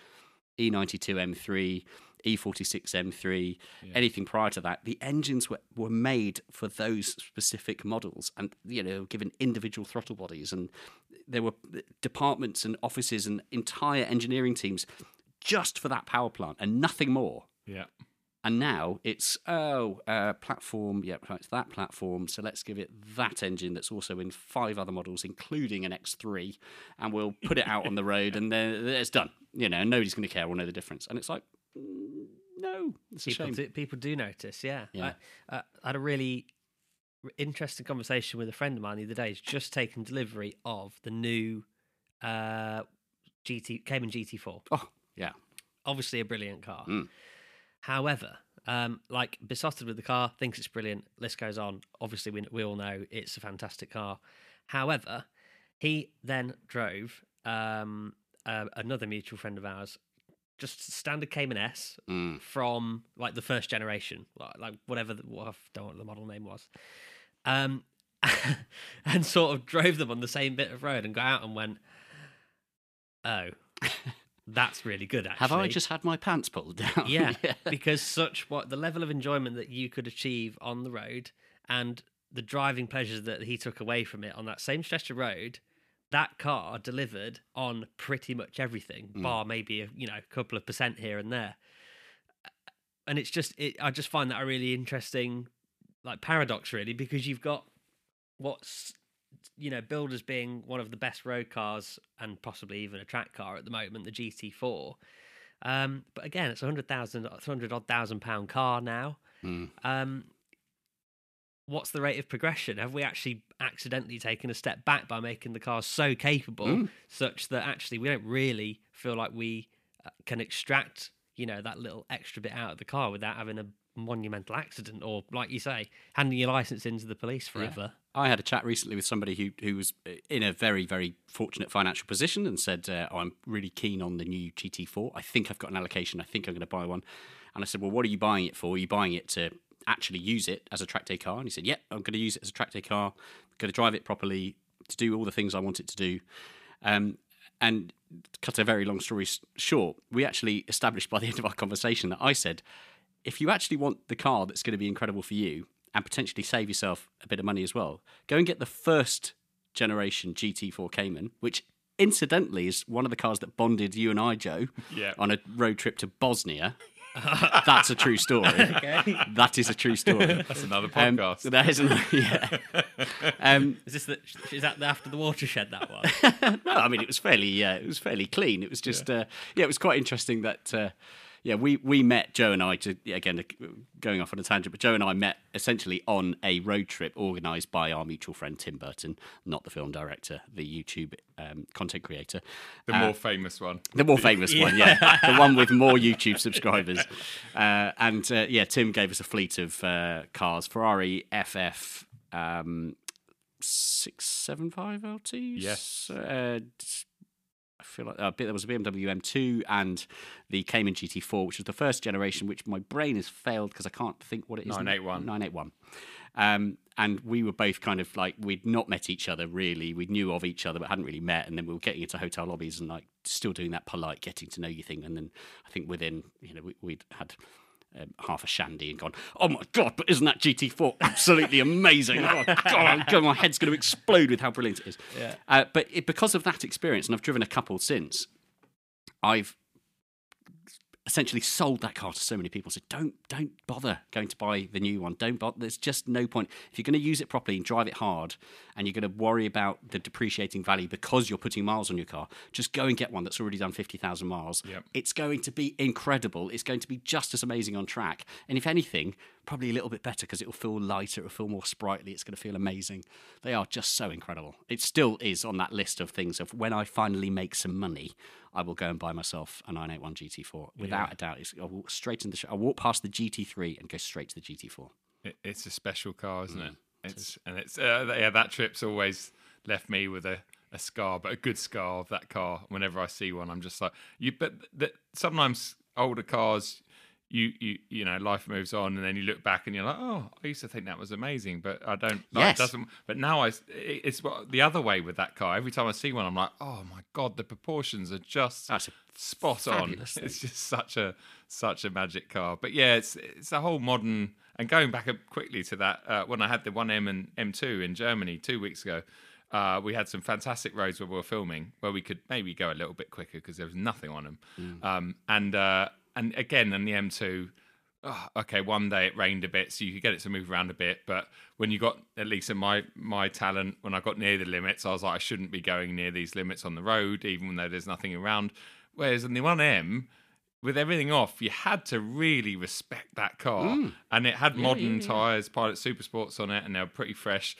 E E92 M3, E46 M3, anything prior to that, the engines were, were made for those specific models and, you know, given individual throttle bodies. And there were departments and offices and entire engineering teams just for that power plant and nothing more.
Yeah.
And now it's oh uh, platform, yeah, right, it's that platform. So let's give it that engine that's also in five other models, including an X3, and we'll put it out on the road, and then it's done. You know, nobody's going to care. We'll know the difference. And it's like, no, it's a
people
shame.
do, people do notice. Yeah,
Yeah.
I, uh, I had a really interesting conversation with a friend of mine the other day. He's just taken delivery of the new uh, GT Cayman GT4.
Oh, yeah.
Obviously, a brilliant car.
Mm.
However, um, like besotted with the car, thinks it's brilliant. List goes on. Obviously, we we all know it's a fantastic car. However, he then drove um, uh, another mutual friend of ours, just standard Cayman S
Mm.
from like the first generation, like, like whatever the, what, I don't know what the model name was, um, and sort of drove them on the same bit of road and got out and went, oh, that's really good. Actually,
Have I just had my pants pulled down?
yeah, because such what the level of enjoyment that you could achieve on the road and the driving pleasures that he took away from it on that same stretch of road, that car delivered on pretty much everything, bar maybe a you know a couple of percent here and there. And it's just, it, I just find that a really interesting, like paradox, really, because you've got what's you know builders being one of the best road cars and possibly even a track car at the moment, the GT4. Um, but again, it's a hundred thousand, hundred odd thousand pound car now.
Mm.
Um, what's the rate of progression? Have we actually accidentally taken a step back by making the cars so capable,
Mm.
such that actually we don't really feel like we uh, can extract, you know, that little extra bit out of the car without having a monumental accident, or like you say, handing your license into the police forever?
I had a chat recently with somebody who who was in a very very fortunate financial position and said, uh, oh, "I'm really keen on the new GT4. I think I've got an allocation. I think I'm going to buy one." And I said, "Well, what are you buying it for? Are you buying it to actually use it as a track day car?" And he said, "Yep, I'm going to use it as a track day car. going to drive it properly to do all the things I want it to do." Um, and to cut a very long story short, we actually established by the end of our conversation that I said, if you actually want the car that's going to be incredible for you and potentially save yourself a bit of money as well, go and get the first generation GT4 Cayman, which incidentally is one of the cars that bonded you and I, Joe,
Yeah.
on a road trip to Bosnia. That's a true story. That is a true story.
That's another
Um,
podcast.
that is an- yeah. Um,
Is this the, is that the after the watershed that one?
no, I mean it was fairly uh, it was fairly clean. It was just yeah, uh, yeah it was quite interesting that uh, yeah we we met Joe and I to again going off on a tangent, but Joe and I met essentially on a road trip organised by our mutual friend Tim Burton, not the film director, the YouTube um, content creator,
the
Uh,
more famous one.
the more famous one, yeah, the one with more YouTube subscribers. Uh, and uh, yeah, Tim gave us a fleet of uh, cars: Ferrari FF um, six seven five LTs.
Yes.
Uh, feel like uh, there was a BMW M2 and the Cayman GT4, which was the first generation, which my brain has failed because I can't think what it is.
981.
981. Um, and we were both kind of like we'd not met each other really. We knew of each other but hadn't really met. And then we were getting into hotel lobbies and like still doing that polite getting to know you thing. And then I think within you know we, we'd had. Um, half a shandy and gone. Oh my god! But isn't that GT4 absolutely amazing? Oh god, God, my head's going to explode with how brilliant it is.
Yeah.
Uh, but it, because of that experience, and I've driven a couple since, I've essentially sold that car to so many people. Said, don't don't bother going to buy the new one. Don't bother. There's just no point if you're going to use it properly and drive it hard, and you're going to worry about the depreciating value because you're putting miles on your car. Just go and get one that's already done fifty thousand miles.
Yep.
It's going to be incredible. It's going to be just as amazing on track, and if anything, probably a little bit better because it will feel lighter. It will feel more sprightly. It's going to feel amazing. They are just so incredible. It still is on that list of things of when I finally make some money, I will go and buy myself a 981 GT4 without a doubt. It's, I'll walk straight in the. I'll walk past the GT3 and go straight to the GT4.
It, it's a special car, isn't it?
Mm.
It's and it's uh, yeah. That trip's always left me with a, a scar, but a good scar of that car. Whenever I see one, I'm just like you. But that sometimes older cars, you you you know, life moves on, and then you look back and you're like, oh, I used to think that was amazing, but I don't. Like,
Yes.
it doesn't. But now I, it's what- the other way with that car. Every time I see one, I'm like, oh my god, the proportions are just
That's
spot on.
thing.
It's just such a such a magic car. But yeah, it's it's a whole modern and going back up quickly to that uh, when I had the one M and M two in Germany two weeks ago. Uh, we had some fantastic roads where we were filming, where we could maybe go a little bit quicker because there was nothing on them. Um, and uh, and again, on the M2, oh, okay, one day it rained a bit, so you could get it to move around a bit. But when you got, at least in my my talent, when I got near the limits, I was like, I shouldn't be going near these limits on the road, even though there's nothing around. Whereas in the 1M, with everything off, you had to really respect that car, and it had modern tires, Pilot Super Sports on it, and they were pretty fresh.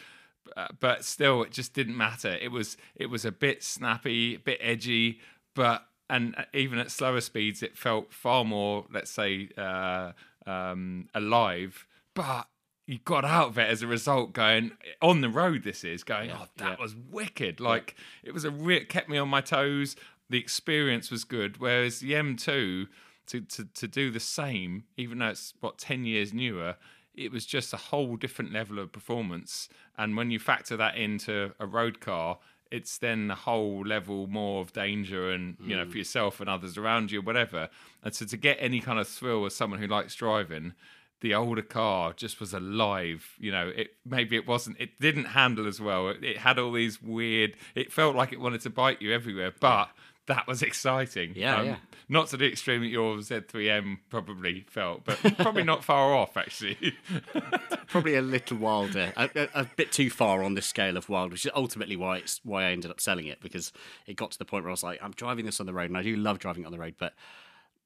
Uh, but still, it just didn't matter. It was it was a bit snappy, a bit edgy, but and uh, even at slower speeds, it felt far more, let's say, uh, um, alive. But you got out of it as a result, going on the road. This is going. oh, that was wicked! Like it was a re- kept me on my toes. The experience was good. Whereas the M2 to to to do the same, even though it's what ten years newer, it was just a whole different level of performance. And when you factor that into a road car, it's then a whole level more of danger and you know for hmm. yourself and others around you, whatever. And so to get any kind of thrill as someone who likes driving, the older car just was alive. You know, it maybe it wasn't, it didn't handle as well. It, it had all these weird. It felt like it wanted to bite you everywhere, but. That was exciting.
Yeah, um, yeah.
Not to the extreme that your Z3M probably felt, but probably not far off, actually.
Probably a little wilder, a, a, a bit too far on the scale of wild, which is ultimately why it's why I ended up selling it because it got to the point where I was like, I'm driving this on the road, and I do love driving it on the road, but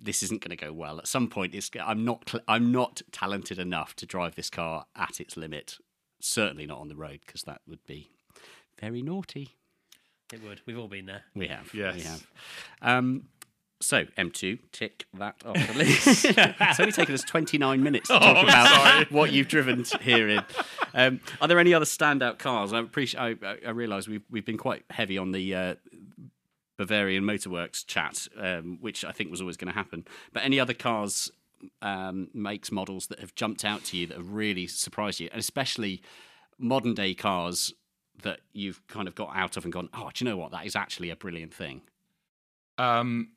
this isn't going to go well. At some point, it's I'm not I'm not talented enough to drive this car at its limit. Certainly not on the road because that would be very naughty.
It would. We've all been there.
We have.
Yes.
We have. Um, so, M2, tick that off the list. it's only taken us 29 minutes to talk about what you've driven here in. Um, are there any other standout cars? I appreciate. I, I realise we've we've been quite heavy on the uh, Bavarian Motorworks chat, um, which I think was always going to happen. But any other cars, um, makes, models that have jumped out to you that have really surprised you, and especially modern day cars that you've kind of got out of and gone, oh, do you know what? That is actually a brilliant thing.
Um,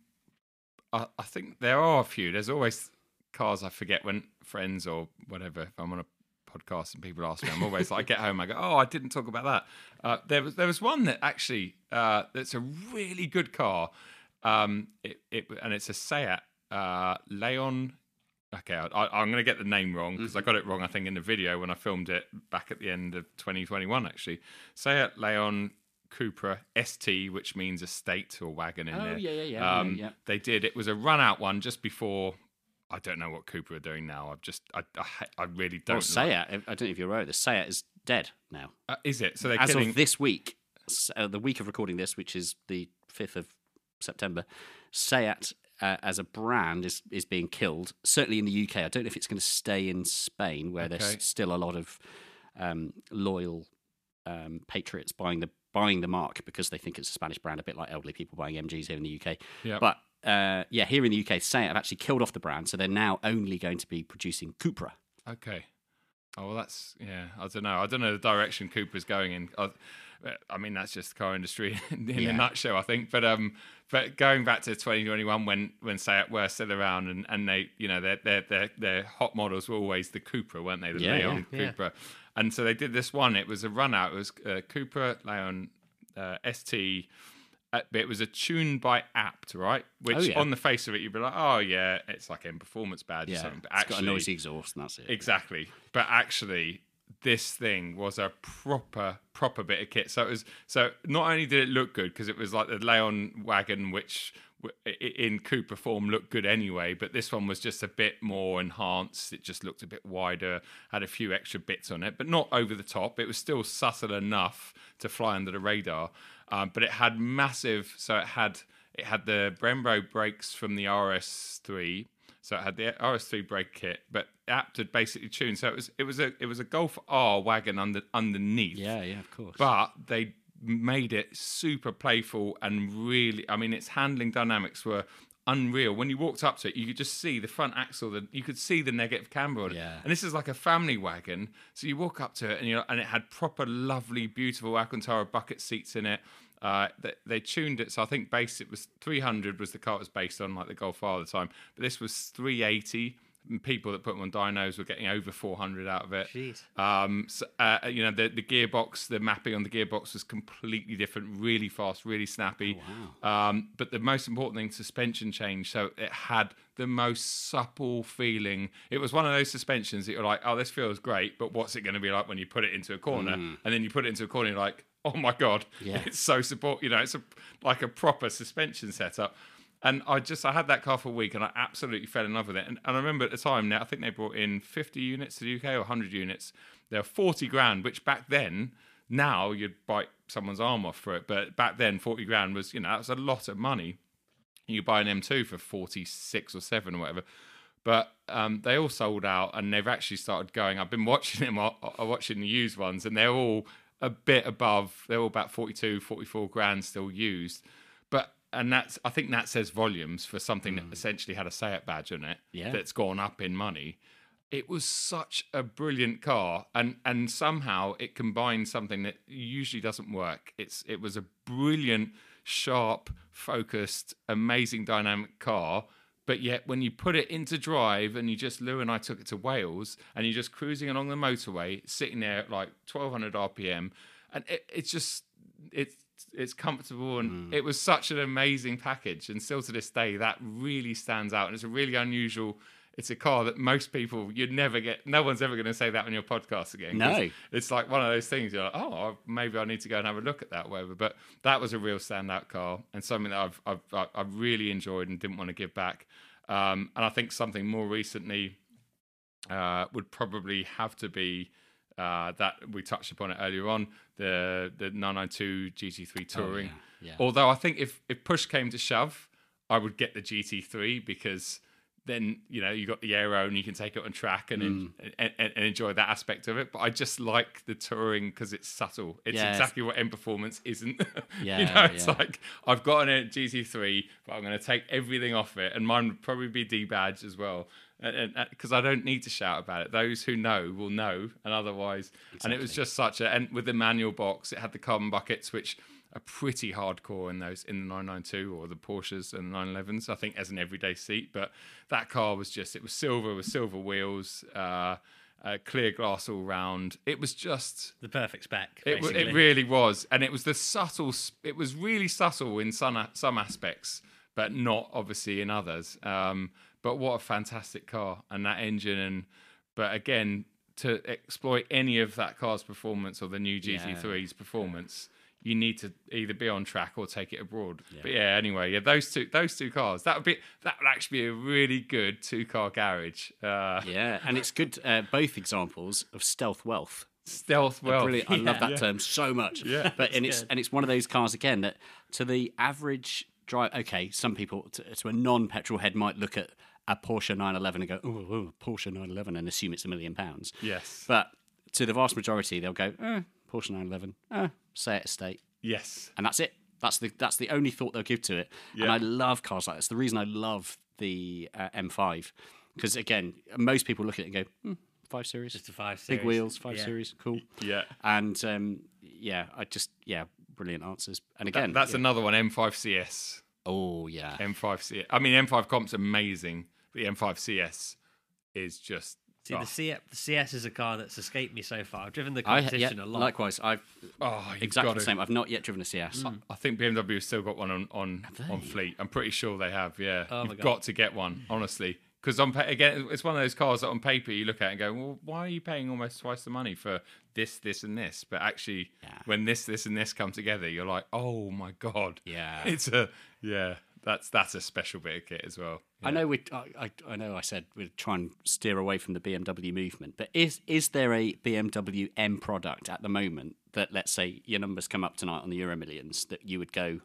I, I think there are a few. There's always cars I forget when friends or whatever. If I'm on a podcast and people ask me, I'm always like, I get home, I go, oh, I didn't talk about that. Uh, there was there was one that actually uh, that's a really good car. Um, it, it and it's a Seat uh, Leon. Okay, I, I'm going to get the name wrong because I got it wrong. I think in the video when I filmed it back at the end of 2021, actually, Seat Leon Cupra ST, which means estate or wagon in
Oh,
there.
yeah, yeah, yeah,
Um,
yeah, yeah.
They did. It was a run out one just before. I don't know what Cupra are doing now. I've just, I, I, I really don't.
Well, Seat, I don't know if you're aware of this, Seat is dead now.
Uh, is it? So they're
As
killing.
of this week, uh, the week of recording this, which is the 5th of September, Seat uh, as a brand is, is being killed, certainly in the UK. I don't know if it's going to stay in Spain, where
Okay.
there's still a lot of um, loyal um, patriots buying the buying the mark because they think it's a Spanish brand, a bit like elderly people buying MGs here in the UK.
Yep.
But uh, yeah, here in the UK, Seat have actually killed off the brand, so they're now only going to be producing Cupra.
Okay. Oh well, that's yeah. I don't know. I don't know the direction Cupra's going in. I, I mean, that's just the car industry in
Yeah.
a nutshell, I think. But um, but going back to 2021, when when Seat were still around, and, and they, you know, their their their their hot models were always the Cupra, weren't they? The
Yeah,
Leon
yeah.
Cupra. And so they did this one. It was a run out. It was uh, Cupra Leon uh, ST. Uh, it was a tune by ABT, right? Which
Oh,
on the face of it, you'd be like, oh yeah, it's like M Performance badge or something. But
it's got a noisy exhaust, and that's it.
Exactly. But actually, this thing was a proper, proper bit of kit. So it was. So not only did it look good because it was like the Leon wagon, which in Cupra form looked good anyway, but this one was just a bit more enhanced. It just looked a bit wider, had a few extra bits on it, but not over the top. It was still subtle enough to fly under the radar. Um, but it had massive. So it had it had the Brembo brakes from the RS3. So it had the RS3 brake kit, but ABT had basically tuned. So it was it was a it was a Golf R wagon under underneath.
Yeah, yeah, of course.
But they made it super playful and really. I mean, its handling dynamics were unreal. When you walked up to it, you could just see the front axle. The, you could see the negative camber on it.
Yeah.
And this is like a family wagon. So you walk up to it, and you and it had proper, lovely, beautiful Alcantara bucket seats in it. Uh, they, they tuned it, so I think base it was 300 was the car it was based on, like the Golf R at the time. But this was 380. And people that put them on dynos were getting over 400 out of it.
Jeez.
Um, so, uh, you know, the, the gearbox, the mapping on the gearbox was completely different, really fast, really snappy. Um, but the most important thing, suspension change. So it had the most supple feeling. It was one of those suspensions that you're like, oh, this feels great, but what's it going to be like when you put it into a corner? And then you put it into a corner, you're like, oh my God,
Yeah.
it's so support. You know, it's a, like a proper suspension setup. And I just I had that car for a week and I absolutely fell in love with it. And, and I remember at the time now I think they brought in 50 units to the UK or 100 units. They're 40 grand, which back then now you'd bite someone's arm off for it, but back then 40 grand was you know that was a lot of money. You buy an M2 for 46 or seven or whatever. But um, they all sold out, and they've actually started going. I've been watching them, I'm watching the used ones, and they're all a bit above. They're all about 42, 44 grand still used. But and that's I think that says volumes for something that hmm. essentially had a SEAT badge on it
Yeah.
that's gone up in money. It was such a brilliant car, and and somehow it combined something that usually doesn't work. It's it was a brilliant, sharp, focused, amazing dynamic car. But yet, when you put it into drive, and you just Lou and I took it to Wales, and you're just cruising along the motorway, sitting there at like 1200 RPM, and it, it's just it's it's comfortable and hmm. it was such an amazing package and still to this day that really stands out and it's a really unusual it's a car that most people you'd never get no one's ever going to say that on your podcast again.
No.
it's like one of those things you're like oh maybe i need to go and have a look at that whatever but that was a real standout car and something that i've i've, I've really enjoyed and didn't want to give back um, and i think something more recently uh, would probably have to be uh, that we touched upon it earlier on the the 992 GT3 Touring.
Oh, yeah, yeah.
Although I think if if push came to shove, I would get the GT3 because then you know you got the aero and you can take it on track and
Mm.
and, and, and enjoy that aspect of it. But I just like the touring because it's subtle. It's
Yeah.
exactly what M Performance isn't. you
Yeah,
know, it's
yeah.
like I've got an GT3, but I'm going to take everything off it, and mine would probably be D badge as well. And because I don't need to shout about it, those who know will know, and otherwise, and it was just such a. And with the manual box, it had the carbon buckets, which are pretty hardcore in those in the 992 or the Porsches and the 911s. I think as an everyday seat, but that car was just it was silver with silver wheels, uh, uh, clear glass all round. It was just
The perfect spec.
it, w- it really was, and it was the subtle. It was really subtle in some a- some aspects, but not obviously in others. Um, but what a fantastic car, and that engine, and but again, to exploit any of that car's performance or the new GT3's performance, you need to either be on track or take it abroad. But yeah, anyway, yeah, those two those two cars that would be that would actually be a really good two car garage. Uh,
Yeah, and it's good. Uh, both examples of stealth wealth.
Stealth well,
Brilliant. I love that term so much.
Yeah.
but and it's and it's one of those cars again that to the average drive. Okay, some people to, to a non-petrol head might look at a Porsche 911 and go, "Oh, oh, Porsche 911," and assume it's a million pounds.
Yes.
But to the vast majority, they'll go, eh, "Porsche 911, eh, Seat Estate,"
Yes.
and that's it. That's the that's the only thought they'll give to it. And I love cars like this. The reason I love the uh, M5 because again, most people look at it and go, hmm, five series,
Just a five series, big
wheels, five
Yeah.
series, cool.
Yeah.
And um, yeah, I just yeah, brilliant answers. And
That-
again,
that's
yeah.
another one. M5CS.
Oh yeah,
M5CS. I mean, M5 Comp's amazing, but the M5CS is just.
See,
oh,
the, CS, the CS is a car that's escaped me so far. I've driven the
I yeah,
competition a lot.
likewise. I've
oh,
exactly the same. I've not yet driven a CS. Mm.
I think BMW have still got one on on, on fleet. I'm pretty sure they have. Yeah,
oh
you've
God.
got to get one, honestly. Because on again, it's one of those cars that on paper you look at and go, "Well, why are you paying almost twice the money for this, this, and this?" But actually, when this, this, and this come together, you're like, "Oh my god!"
Yeah.
it's a yeah. That's that's a special bit of kit as well.
I know we. I, I, know. I said we'd try and steer away from the BMW movement, but is is there a BMW M product at the moment that, let's say, your numbers come up tonight on the Euro Millions that you would go,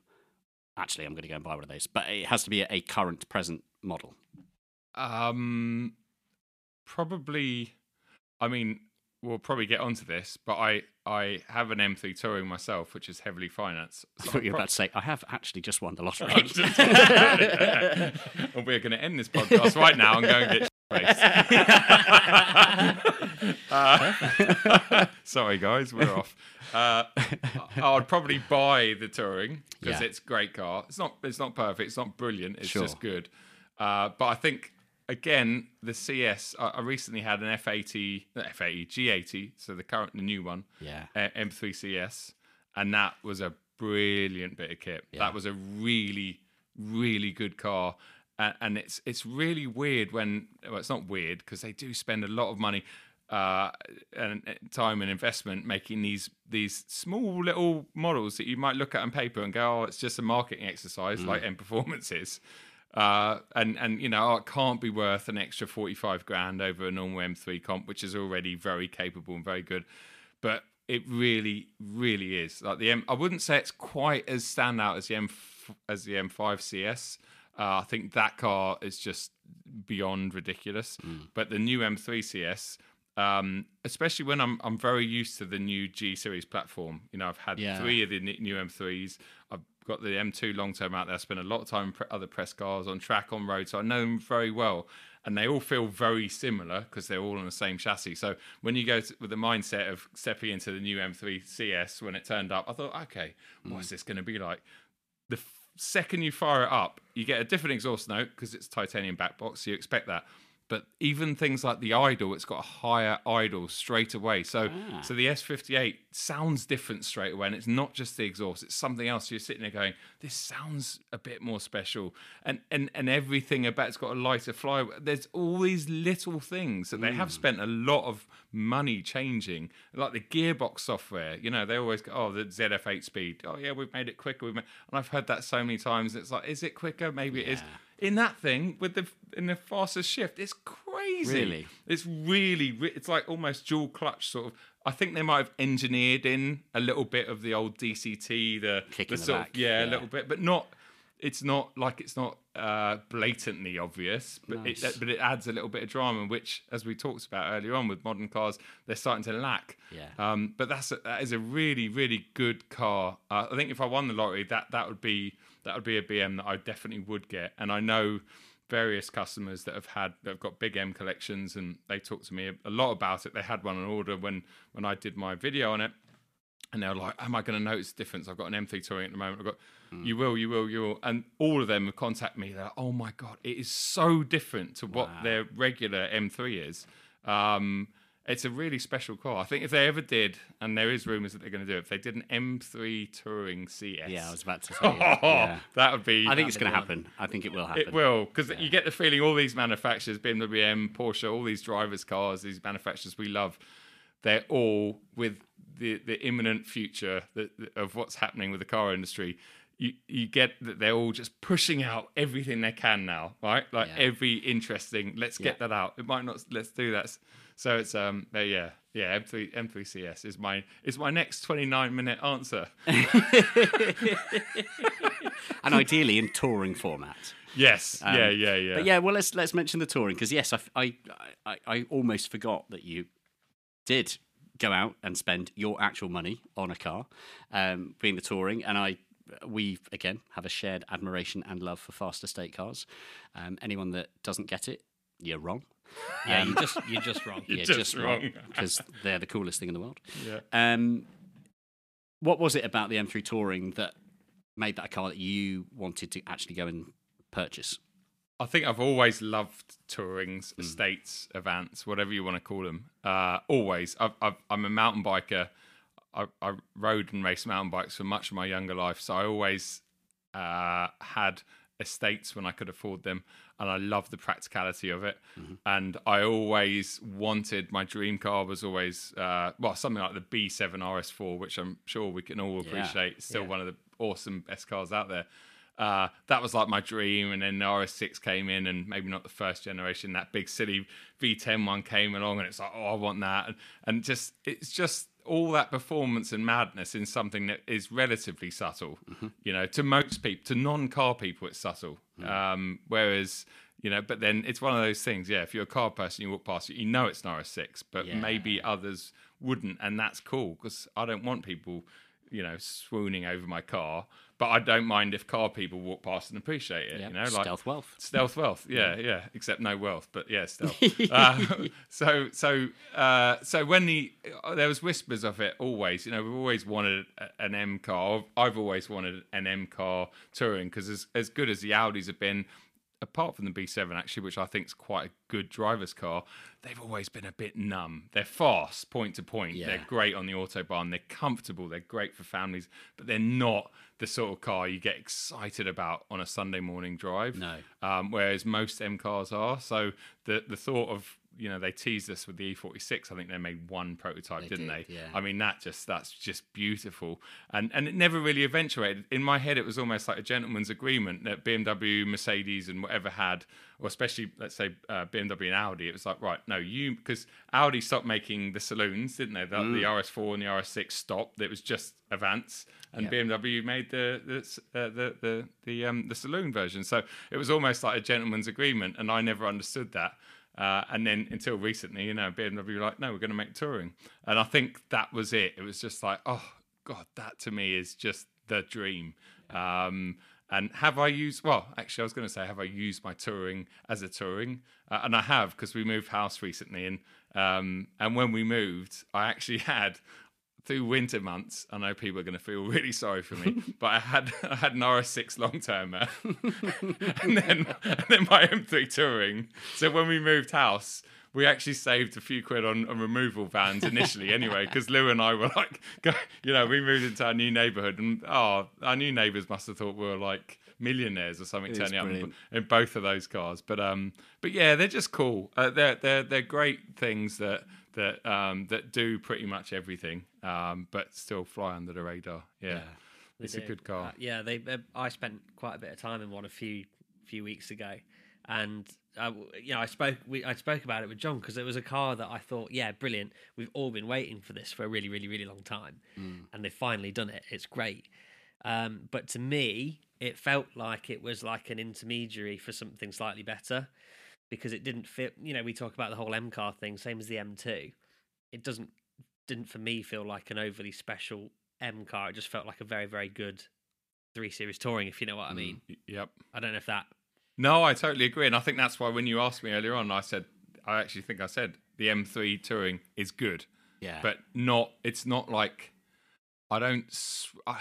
actually, I'm going to go and buy one of those, but it has to be a, a current present model.
Um, probably. I mean, we'll probably get onto this, but I I have an M3 Touring myself, which is heavily financed.
I
So
thought you were
I'm
about to say, I have actually just won the lottery.
and we're going to end this podcast right now and go and get uh, Sorry, guys, we're off. Uh, I would probably buy the touring because
Yeah.
it's a great car. It's not. It's not perfect. It's not brilliant. It's
Sure.
just good. Uh, but I think again the CS. I, I recently had an F80, not F80, G80. So the current, the new one.
Yeah.
uh, M3 CS, and that was a brilliant bit of kit. That was a really, really good car. And, and it's it's really weird when well, it's not weird because they do spend a lot of money uh, and uh, time and investment making these these small little models that you might look at on paper and go, oh, it's just a marketing exercise like M Performance is. Uh, and and you know it can't be worth an extra 45 grand over a normal M3 comp, which is already very capable and very good. But it really, really is like the M. I wouldn't say it's quite as standout as the M as the M5 CS. Uh, I think that car is just beyond ridiculous. But the new M3 CS, um, especially when I'm I'm very used to the new G series platform. You know, I've had
Yeah.
three of the new M3s. Got the M2 long term out there. I spent a lot of time in pre- other press cars on track on road, so I know them very well. And they all feel very similar because they're all on the same chassis. So when you go to, with the mindset of stepping into the new M3 CS when it turned up, I thought, okay, mm. what's this going to be like? the f- second you fire it up, you get a different exhaust note because it's titanium back box. So you expect that. But even things like the idle, it's got a higher idle straight away. So, ah. so the S58 sounds different straight away, and it's not just the exhaust; it's something else. You're sitting there going, "This sounds a bit more special," and and and everything about it's got a lighter fly. There's all these little things that they have mm. spent a lot of money changing, like the gearbox software. You know, they always go, "Oh, the ZF8 speed. Oh yeah, we've made it quicker." We've made... and I've heard that so many times. It's like, is it quicker? Maybe it is. In that thing with the in the fastest shift, it's crazy.
Really?
It's really, it's like almost dual clutch sort of. I think they might have engineered in a little bit of the old DCT, the,
Kick
the
the
sort
back,
of, yeah,
yeah.
a little bit, but not. It's not like it's not uh, blatantly obvious, but
Nice.
it but it adds a little bit of drama, which, as we talked about earlier on with modern cars, they're starting to lack.
Yeah.
Um, but that's a, that is a really really good car. Uh, I think if I won the lottery, that that would be that would be a BM that I definitely would get, and I know various customers that have had that have got big M collections, and they talk to me a, a lot about it. They had one on order when when I did my video on it, and they were like, "Am I going to notice the difference? I've got an M3 touring at the moment. I've got, you will, you will, you will." And all of them have contacted me. They're like, "Oh my god, it is so different to what their regular M3 is." Um, it's a really special car. I think if they ever did, and there is rumours that they're going to do it, if they did an M3 touring CS,
Yeah, I was about to say. yeah, yeah.
that would be.
I think it's going to happen. I think it will happen.
It will, because you get the feeling all these manufacturers, BMW, M, Porsche, all these drivers' cars, these manufacturers we love, they're all with the, the imminent future that, of what's happening with the car industry. You, you get that they're all just pushing out everything they can now, right? Like
Yeah.
every interesting, let's get
Yeah.
that out. It might not, let's do that. So it's um, uh, yeah, yeah. M3 M3CS is my is my next twenty nine minute answer.
and ideally in touring format.
Yes,
Um,
yeah, yeah, yeah.
But yeah, well, let's let's mention the touring because yes, I, I I I almost forgot that you did go out and spend your actual money on a car, um, being the touring, and I we again have a shared admiration and love for fast estate cars. Um, anyone that doesn't get it, you're wrong.
Yeah, you just you're just wrong.
You're
You're
just
just wrong. because they're the coolest thing in the world.
Yeah.
Um, what was it about the M3 Touring that made that a car that you wanted to actually go and purchase?
I think I've always loved tourings,
Hmm.
estates, events, whatever you want to call them. Uh, always. I've, I've, I'm a mountain biker. I, I rode and raced mountain bikes for much of my younger life, so I always uh, had estates when I could afford them, and I love the practicality of it.
Mm-hmm.
And I always wanted my dream car was always uh, well something like the B7 RS4, which I'm sure we can all
Yeah,
appreciate. It's still
yeah.
one of the awesome best cars out there. Uh, that was like my dream, and then the RS6 came in, and maybe not the first generation. That big silly V10 one came along, and it's like, oh, I want that, and, and just it's just all that performance and madness in something that is relatively subtle. You know, to most people, to non-car people, it's subtle. Um, whereas you know, but then it's one of those things. Yeah, if you're a car person, you walk past it, you know it's an RS6, but
Yeah.
maybe others wouldn't, and that's cool because I don't want people you know, swooning over my car. But I don't mind if car people walk past and appreciate it.
Yeah,
You know, like
stealth wealth.
stealth wealth. Yeah, yeah. Except no wealth, but yeah, stealth. uh, so, so, uh, so when the uh, there was whispers of it always. You know, we've always wanted an M car. I've always wanted an M car touring because as as good as the Audis have been. Apart from the B7, actually, which I think is quite a good driver's car, they've always been a bit numb. They're fast, point to point.
Yeah.
They're great on the autobahn. They're comfortable. They're great for families, but they're not the sort of car you get excited about on a Sunday morning drive.
No.
Um, whereas most M cars are. So the the thought of you know they teased us with the E46. I think they made one prototype,
They
didn't
did,
they?
yeah.
I mean that just that's just beautiful, and and it never really eventuated. In my head, it was almost like a gentleman's agreement that BMW, Mercedes, and whatever had, or especially let's say uh, BMW and Audi. It was like right, no, you because Audi stopped making the saloons, didn't they? The,
Mm.
the RS4 and the RS6 stopped. It was just Avants, and BMW made the the uh, the the the, um, the saloon version. So it was almost like a gentleman's agreement, and I never understood that. Uh, and then until recently, you know, BMW were like, no, we're going to make touring, and I think that was it. It was just like, oh god, that to me is just the dream. Um, and have I used? Well, actually, I was going to say, have I used my touring as a touring? Uh, and I have because we moved house recently, and um, and when we moved, I actually had through winter months. I know people are going to feel really sorry for me, but I had I had an RS6 long termer, and then and then my M3 touring. So when we moved house. We actually saved a few quid on, on removal vans initially, anyway, because Lou and I were like, go, you know, we moved into our new neighbourhood, and oh, our new neighbours must have thought we were like millionaires or something
It
turning up in, in both of those cars. But um, but yeah, they're just cool. Uh, they're they're they're great things that that um that do pretty much everything, um, but still fly under the radar. Yeah,
They
it's a good car.
Uh, yeah, they. Uh, I spent quite a bit of time in one a few few weeks ago, and uh, you know, I spoke. We, I spoke about it with John because it was a car that I thought, yeah, brilliant. We've all been waiting for this for a really, really, really long time, and they've finally done it. It's great. Um, but to me, it felt like it was like an intermediary for something slightly better because it didn't fit. You know, we talk about the whole M car thing, same as the M2. It doesn't didn't for me feel like an overly special M car. It just felt like a very, very good three series touring, if you know what I mean.
Y- Yep.
I don't know if that.
No, I totally agree, and I think that's why when you asked me earlier on, I said I actually think I said the M3 touring is good.
Yeah.
but not. It's not like I don't. s- I,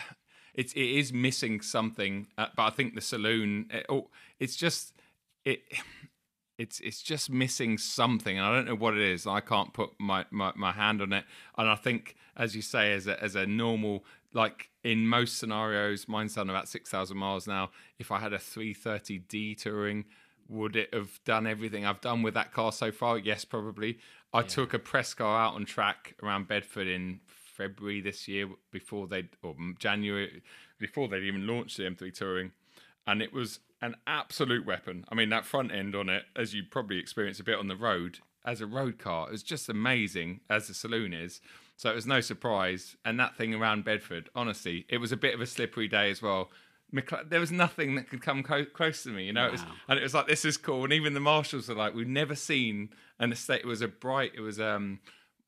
it's it is missing something, uh, but I think the saloon. It, oh, it's just it. It's it's just missing something, and I don't know what it is. I can't put my, my, my hand on it. And I think, as you say, as a as a normal, like in most scenarios, mine's done about six thousand miles now. If I had a 330D touring, would it have done everything I've done with that car so far? Yes, probably. I took a press car out on track around Bedford in February this year before they or January before they'd even launched the M3 Touring, and it was an absolute weapon. I mean, that front end on it, as you probably experienced a bit on the road as a road car, is just amazing as the saloon is. So it was no surprise. And that thing around Bedford, honestly, it was a bit of a slippery day as well. There was nothing that could come co- close to me, you know. It was, and it was like this is cool. And even the marshals were like, we've never seen an estate. It was a bright. It was um,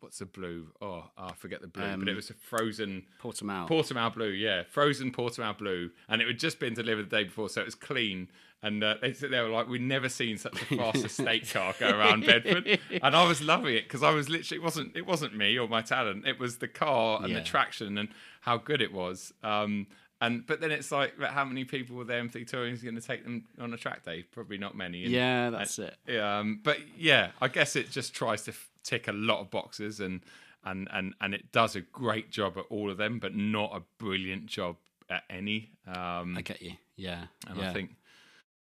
what's the blue? Oh, I forget the blue, but it was a frozen
Portimao.
Portimao blue, yeah, frozen Portimao blue, and it had just been delivered the day before, so it was clean. And uh, they, they were like, "We've never seen such a fast estate car go around Bedford," and I was loving it because I was literally it wasn't it wasn't me or my talent, it was the car and
Yeah.
the traction and how good it was. Um, and but then it's like, but how many people were there M3 Touring is going to take them on a track day? Probably not many. And-
Yeah, that's
and-
it.
yeah, um, but yeah, I guess it just tries to f- tick a lot of boxes, and and and and it does a great job at all of them, but not a brilliant job at any. Um,
I get you. Yeah.
and
yeah.
I think,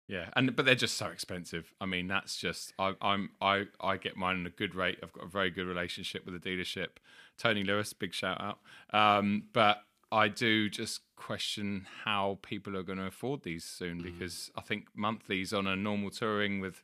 yeah, and but they're just so expensive. I mean, that's just I, I'm I I get mine at a good rate. I've got a very good relationship with the dealership. Tony Lewis, big shout out. Um, but I do just question how people are going to afford these soon
Mm.
because I think monthlies on a normal touring with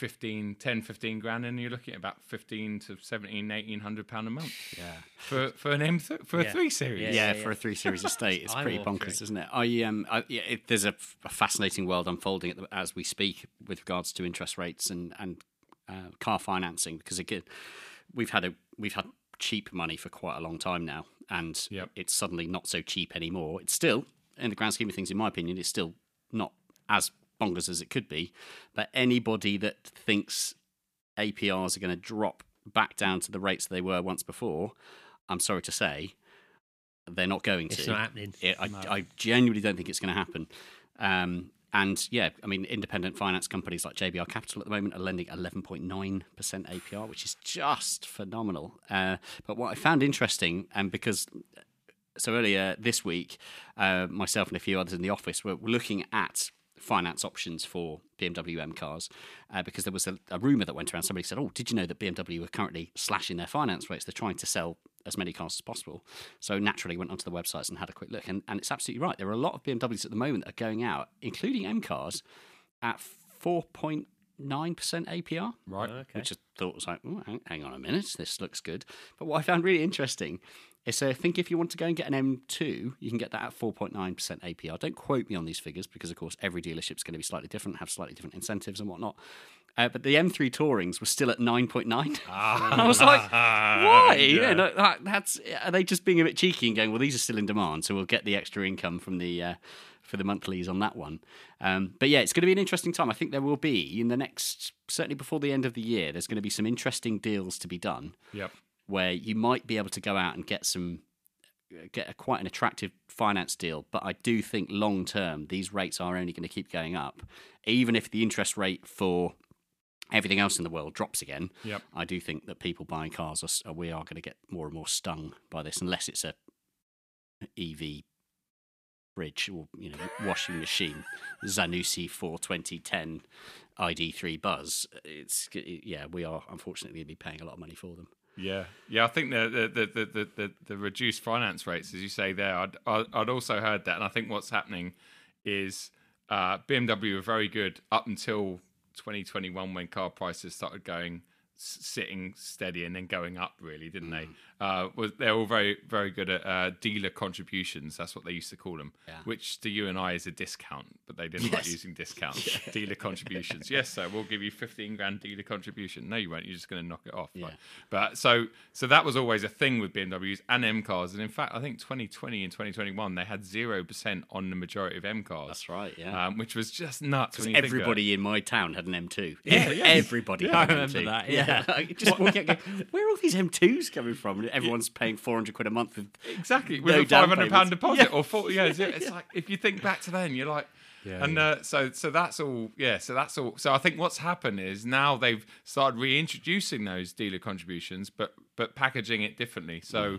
15 10 15 grand and you're looking at about 15 to 17 1800 pound a month
Yeah.
for for an m th- for a 3 series
Yeah,
yeah,
yeah,
for
yeah.
a three series estate, it's pretty
watering.
bonkers, isn't it? I um, I, yeah, it, there's a, f- a fascinating world unfolding at the, as we speak with regards to interest rates and and uh, car financing because again, we've had a we've had cheap money for quite a long time now, and
Yep.
it's suddenly not so cheap anymore. It's still, in the grand scheme of things, in my opinion, it's still not as bonkers as it could be. But anybody that thinks APRs are going to drop back down to the rates they were once before, I'm sorry to say, they're not going
It's
to.
not happening.
It, I, I genuinely don't think it's going to happen. Um, and yeah, I mean, independent finance companies like JBR Capital at the moment are lending 11.9% APR, which is just phenomenal. Uh, but what I found interesting, and because so earlier this week, uh, myself and a few others in the office were looking at finance options for BMW M cars uh, because there was a, a rumor that went around. Somebody said, "Oh, did you know that BMW are currently slashing their finance rates? They're trying to sell as many cars as possible." So naturally, went onto the websites and had a quick look, and, and it's absolutely right. There are a lot of BMWs at the moment that are going out, including M cars, at four point nine percent APR.
Right.
Which I thought was like, "Oh, hang, hang on a minute, this looks good. But what I found really interesting is so I think if you want to go and get an M2, you can get that at 4.9% APR. Don't quote me on these figures because, of course, every dealership is going to be slightly different, have slightly different incentives and whatnot. Uh, but the M3 Tourings were still at 9.9. I was like, why? Yeah. no, that, that's are they just being a bit cheeky and going, well, these are still in demand, so we'll get the extra income from the uh, for the monthlies on that one. Um, but yeah, it's going to be an interesting time. I think there will be in the next, certainly before the end of the year, there's going to be some interesting deals to be done
Yep.
Where you might be able to go out and get some get a, quite an attractive finance deal but i do think long term these rates are only going to keep going up. Even if the interest rate for everything else in the world drops again
Yep.
i do think that people buying cars are, we are going to get more and more stung by this unless it's a ev bridge or you know washing machine. Zanussi for 2010 id3 buzz. It's yeah we are unfortunately going to be paying a lot of money for them
Yeah, yeah. I think the the the the, the, the, reduced finance rates, as you say there, I'd, I'd also heard that, and I think what's happening is uh, BMW were very good up until 2021 when car prices started going sitting steady and then going up really didn't they uh was they're all very very good at uh, dealer contributions that's what they used to call them which to you and i is a discount but they didn't like using discounts dealer contributions yes sir we'll give you 15 grand dealer contribution no you won't you're just going to knock it off Like, but so so that was always a thing with bmws and m cars and in fact i think 2020 and 2021 they had 0% on the majority of m cars
That's right, yeah.
um, which was just nuts
Because
when you think about it.
everybody in my town had an M2.
Yeah, yeah.
Everybody
Yeah,
had
I remember
M2.
that, yeah.
Just walking out going, where are all these M2s coming from? And everyone's paying 400 quid a month. With
Exactly, with
no
a
down
five hundred pound
payments.
deposit or forty. Yeah, it's, it's like if you think back to then, you're like, yeah, and Uh, so so that's all. Yeah, so that's all. So I think what's happened is now they've started reintroducing those dealer contributions, but but packaging it differently. So.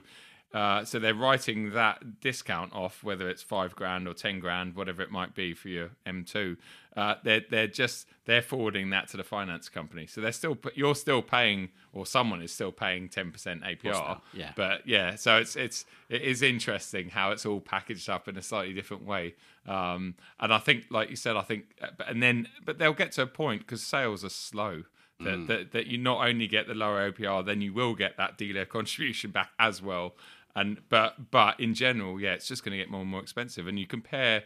Uh, so they're writing that discount off, whether it's five grand or ten grand, whatever it might be for your M2. Uh, they're they're just they're forwarding that to the finance company. So they're still you're still paying, or someone is still paying ten percent APR.
Yeah.
But yeah, so it's it's it is interesting how it's all packaged up in a slightly different way. Um, and I think, like you said, I think, uh, and then but they'll get to a point because sales are slow. That, that that you not only get the lower APR, then you will get that dealer contribution back as well. And but but in general, yeah, it's just going to get more and more expensive. And you compare,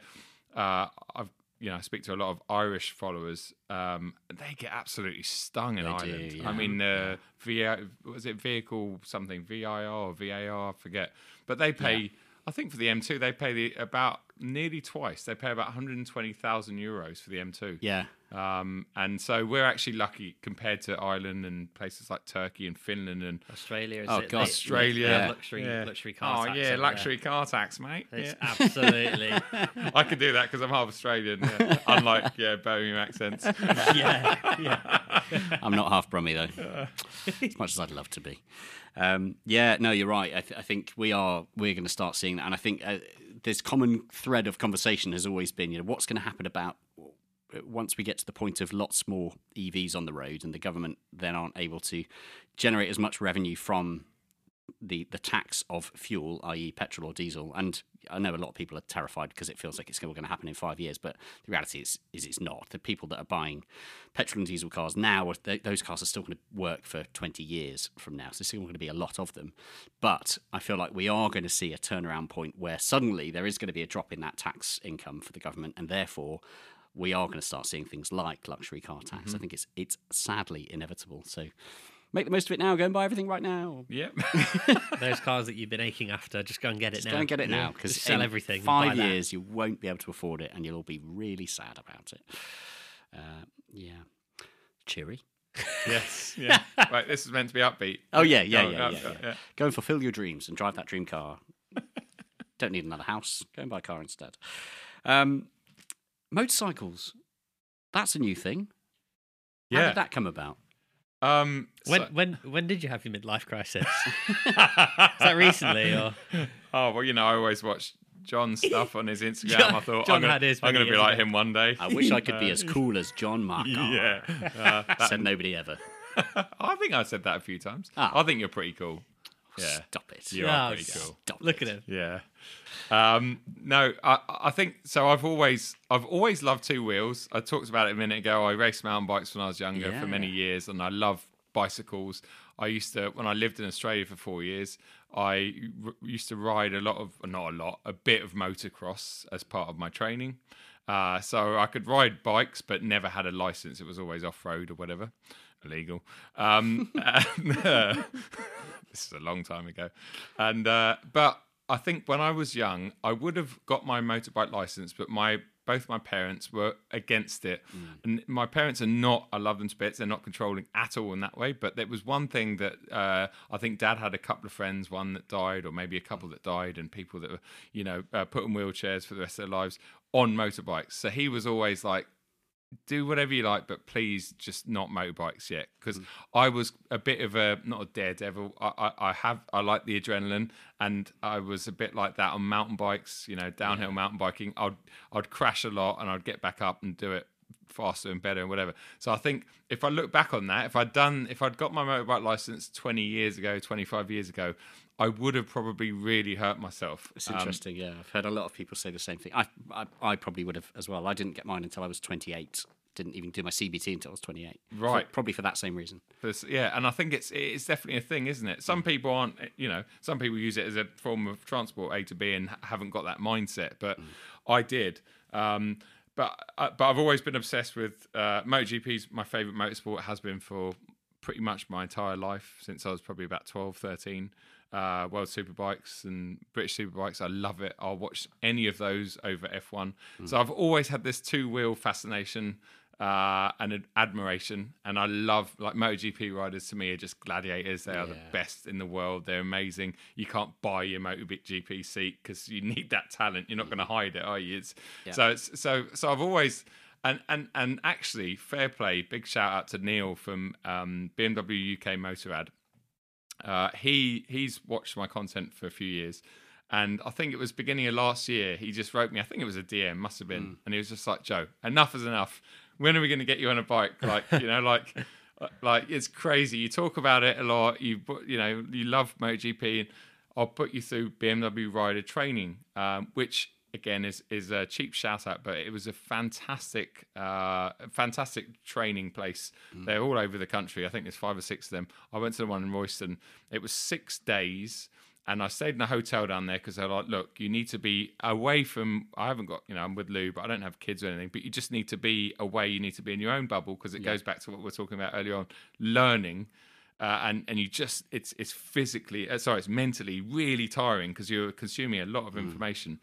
uh, I've you know I speak to a lot of Irish followers. Um, they get absolutely stung in
They do,
Ireland.
yeah.
I mean, uh, VI, was it vehicle something VIR or VAR? I forget. But they pay. I think for the M2 they pay the about nearly twice. They pay about 120,000 euros for the M2.
yeah.
Um, and so we're actually lucky compared to Ireland and places like Turkey and Finland and
Australia is
Oh,
it?
God.
Australia.
Yeah.
luxury
Yeah.
luxury car
Oh
tax
yeah,
over
luxury car tax, mate.
It's
Yeah.
absolutely
I could do that because I'm half Australian. Yeah. Unlike yeah, Birmingham accents.
yeah yeah
I'm not half Brummy, though, as much as I'd love to be. Um, yeah, no, you're right. I, th- I think we are we're going to start seeing that, and I think uh, this common thread of conversation has always been, you know, what's going to happen about Uh, once we get to the point of lots more EVs on the road, and the government then aren't able to generate as much revenue from the the tax of fuel, i.e., petrol or diesel. And I know a lot of people are terrified because it feels like it's going to happen in five years, but the reality is is it's not. The people that are buying petrol and diesel cars now, th- those cars are still going to work for 20 years from now. So there's still going to be a lot of them. But I feel like we are going to see a turnaround point where suddenly there is going to be a drop in that tax income for the government, and therefore we are going to start seeing things like luxury car tax. I think it's it's sadly inevitable. So make the most of it now. Go and buy everything right now.
Yep.
those cars that you've been aching after just go and get it
Just
now
go and get it now because
sell
in
everything and buy
Five
that.
years, you won't be able to afford it, and you'll all be really sad about it. Uh, yeah, cheery.
yes. Yeah. Right. This is meant to be upbeat.
Oh yeah, yeah,
Oh,
yeah,
no,
yeah,
no,
yeah.
yeah.
Go and fulfill your dreams and drive that dream car. Don't need another house. Go and buy a car instead. Um, motorcycles. That's a new thing.
Yeah.
How did that come about?
Um.
when
so-
when when did you have your midlife crisis is that recently or
oh well, you know, I always watch John's stuff on his Instagram.
John-
I thought
John
I'm gonna,
had his
I'm gonna be like
ago.
him one day.
I wish I could be as cool as John Marcar.
yeah, uh, that-
Said nobody ever.
I think I said that a few times.
Ah.
I think you're pretty cool. Yeah,
Stop it.
you
Oh,
are pretty cool.
Stop
Look
it.
at him.
Yeah. Um, no, I, I think so. I've always, I've always loved two wheels. I talked about it a minute ago. I raced mountain bikes when I was younger for many years, and I love bicycles. I used to, when I lived in Australia for four years, I r- used to ride a lot of, not a lot, a bit of motocross as part of my training. Uh, so I could ride bikes, but never had a license. It was always off road or whatever, illegal. Um, and, uh, this is a long time ago, and uh, but I think when I was young, I would have got my motorbike license, but my both my parents were against it. And my parents are not, I love them to bits, they're not controlling at all in that way. But there was one thing that uh, I think dad had a couple of friends, one that died, or maybe a couple that died, and people that were, you know, uh, put in wheelchairs for the rest of their lives on motorbikes. So he was always like, do whatever you like, but please just not motorbikes yet. Because mm. I was a bit of a not a daredevil. I, I, I have I like the adrenaline, and I was a bit like that on mountain bikes. You know, downhill mountain biking. I'd I'd crash a lot, and I'd get back up and do it faster and better and whatever. So I think if I look back on that, if I'd done, if I'd got my motorbike license 20 years ago, 25 years ago, I would have probably really hurt myself.
It's
Um,
interesting, yeah. I've heard a lot of people say the same thing. I, I, I probably would have as well. I didn't get mine until I was 28. Didn't even do my CBT until I was 28. For-
Right.
probably for that same reason.
There's- yeah, and I think it's it's definitely a thing, isn't it? Some people aren't, you know, some people use it as a form of transport A to B and haven't got that mindset, but I did. Um, but uh, but I've always been obsessed with uh, MotoGP's my favorite motorsport has been for pretty much my entire life since I was probably about 12, 13. Uh, World Superbikes and British Superbikes, I love it. I'll watch any of those over F1. So I've always had this two wheel fascination uh, and ad- admiration. And I love like MotoGP riders to me are just gladiators. They are the best in the world. They're amazing. You can't buy your MotoGP seat because you need that talent. You're not going to hide it, are you? It's, So it's so so. I've always and and and actually fair play. Big shout out to Neil from um, BMW UK Motorrad. Uh, he he's watched my content for a few years. And I think it was beginning of last year. He just wrote me. I think it was a DM, must have been, and he was just like, "Joe, enough is enough. When are we going to get you on a bike? Like, you know, like, like it's crazy. You talk about it a lot. You, you know, you love MotoGP, and I'll put you through BMW rider training, um, which again is is a cheap shout out, but it was a fantastic, uh, fantastic training place. They're all over the country. I think there's five or six of them. I went to the one in Royston. It was six days. And I stayed in a hotel down there because they're like, look, you need to be away from. I haven't got, you know, I'm with Lou, but I don't have kids or anything. But you just need to be away. You need to be in your own bubble because it goes back to what we were talking about earlier on, learning. Uh, and and you just it's it's physically uh, sorry it's mentally really tiring because you're consuming a lot of information.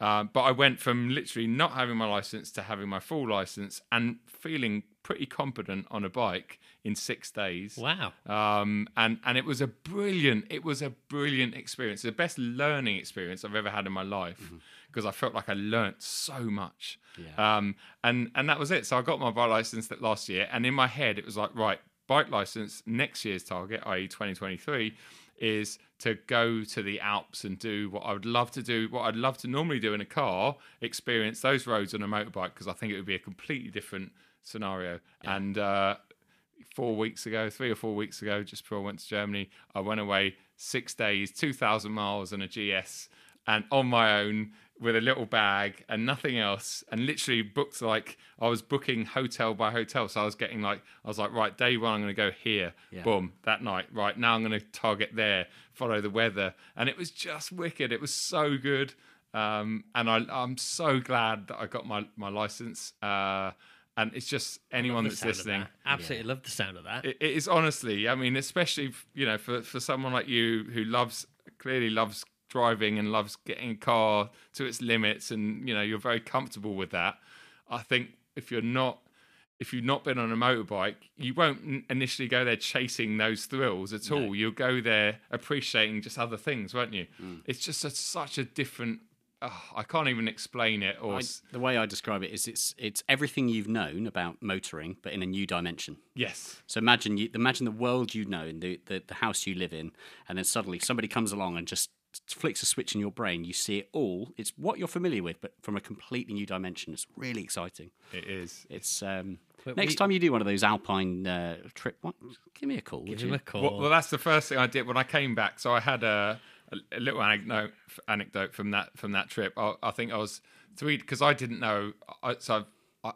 Uh, but I went from literally not having my license to having my full license and feeling pretty competent on a bike in six days.
Wow.
Um, and and it was a brilliant, it was a brilliant experience, the best learning experience I've ever had in my life because I felt like I learnt so much. Um, and and that was it. So I got my bike license that last year, and in my head it was like, right, bike license next year's target, i.e., 2023, is to go to the Alps and do what I would love to do, what I'd love to normally do in a car, experience those roads on a motorbike because I think it would be a completely different scenario. And uh, four weeks ago, three or four weeks ago, just before I went to Germany, I went away six days, 2,000 miles on a GS and on my own with a little bag and nothing else and literally booked like I was booking hotel by hotel. So I was getting like I was like right day one I'm going to go here. Boom that night. Right now I'm going to target there follow the weather. And it was just wicked. It was so good. Um, and I, I'm so glad that I got my my license uh, and it's just anyone that's listening.
that. Absolutely love the sound of that.
it, it is honestly i mean especially you know for, for someone like you who loves clearly loves driving and loves getting a car to its limits and you know you're very comfortable with that. I think if you're not if you've not been on a motorbike you won't initially go there chasing those thrills at all. You'll go there appreciating just other things won't you? Hmm. It's just a, such a different oh, i can't even explain it or
I, the way I describe it is it's it's everything you've known about motoring, but in a new dimension.
yes.
So imagine you imagine the world you know and the, the, the house you live in, and then suddenly somebody comes along and just flicks a switch in your brain, you see it all. It's what you're familiar with, but from a completely new dimension. It's really exciting.
It is.
It's um,
But
next
we-
time you do one of those alpine uh, trip, what, give me a call.
Give him
you?
a call.
Well, well, that's the first thing I did when I came back. So I had a, a, a little anecdote anecdote from that from that trip. I, I think I was three because I didn't know. I, so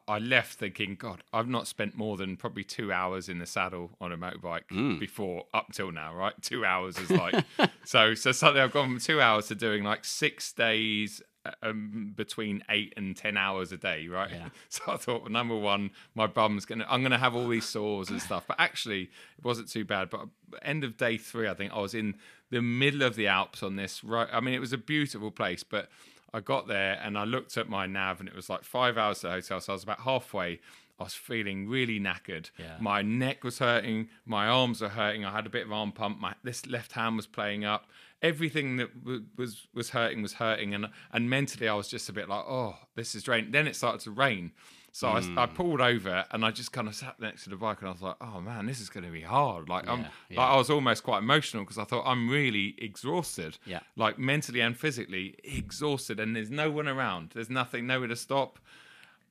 I, I left thinking, God, I've not spent more than probably two hours in the saddle on a motorbike mm. before up till now. Right, two hours is like so. So suddenly I've gone from two hours to doing like six days uh, um, between eight and ten hours a day, right?
Yeah.
So I thought, well, number one, my bum's gonna, I'm gonna have all these sores and stuff. But actually, it wasn't too bad. But uh, end of day three, I think I was in the middle of the Alps on this. Right, I mean, it was a beautiful place, but I got there and I looked at my nav, and it was like five hours to the hotel. So I was about halfway. I was feeling really knackered.
Yeah.
My neck was hurting. My arms were hurting. I had a bit of arm pump. My this left hand was playing up. Everything that w- was was hurting was hurting, and and mentally I was just a bit like, oh, this is rain. Then it started to rain, so I, I
Hmm.
pulled over and I just kind of sat next to the bike, and I was like, oh man, this is going to be hard. Like I'm,
Yeah, yeah.
like I was almost quite emotional because I thought I'm really exhausted.
Yeah.
like mentally and physically exhausted, and there's no one around. There's nothing, nowhere to stop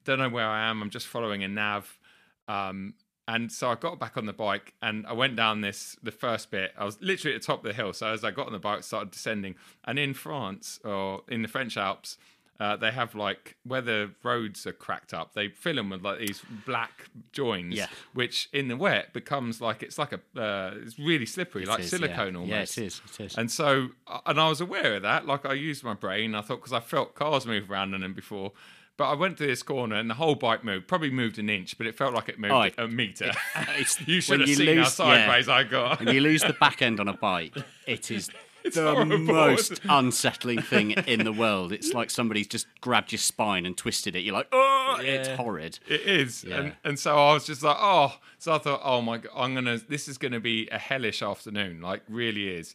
don't know where I am. I'm just following a nav. Um, and so I got back on the bike and I went down this the first bit. I was literally at the top of the hill. So as I got on the bike, started descending. And in France or in the French Alps, uh, they have like where the roads are cracked up. They fill them with like these black joins,
Yeah.
which in the wet becomes like it's like a uh, it's really slippery,
It
like
is,
silicone
Yeah,
almost.
it is, it is.
And so, and I was aware of that. Like I used my brain. I thought because I felt cars move around on them before. But I went to this corner and the whole bike moved. Probably moved an inch, but it felt like it moved
Oh, it-
a meter.
it's-
you should
when
have
you
seen how
lose- yeah.
sideways I got.
when you lose the back end on a bike, it is the
horrible.
most unsettling thing in the world. It's like somebody's just grabbed your spine and twisted it. You're like, oh, it's horrid.
It is,
Yeah.
and and so I was just like, oh, so I thought, oh my god, I'm gonna, this is gonna be a hellish afternoon, like really is.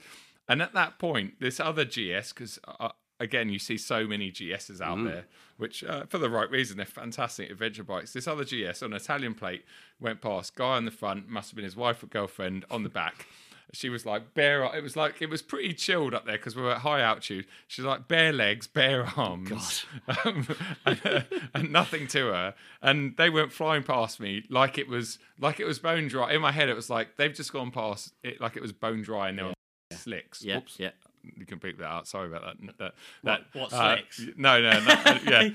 And at that point, this other GS, because uh, again, you see so many GSs out there, which uh, for the right reason, they're fantastic adventure bikes. This other GS on an Italian plate went past, guy on the front, must have been his wife or girlfriend on the back. She was like bare. It was like it was pretty chilled up there because we were at high altitude. She's like bare legs, bare arms, um, and, uh, and nothing to her. And they went flying past me like it was like it was bone dry. In my head, it was like they've just gone past it like it was bone dry and they were slicks.
Yeah,
Oops.
yeah.
You can beep that out. Sorry about that. that, that
what
uh,
slicks?
no, no, no. uh, yeah.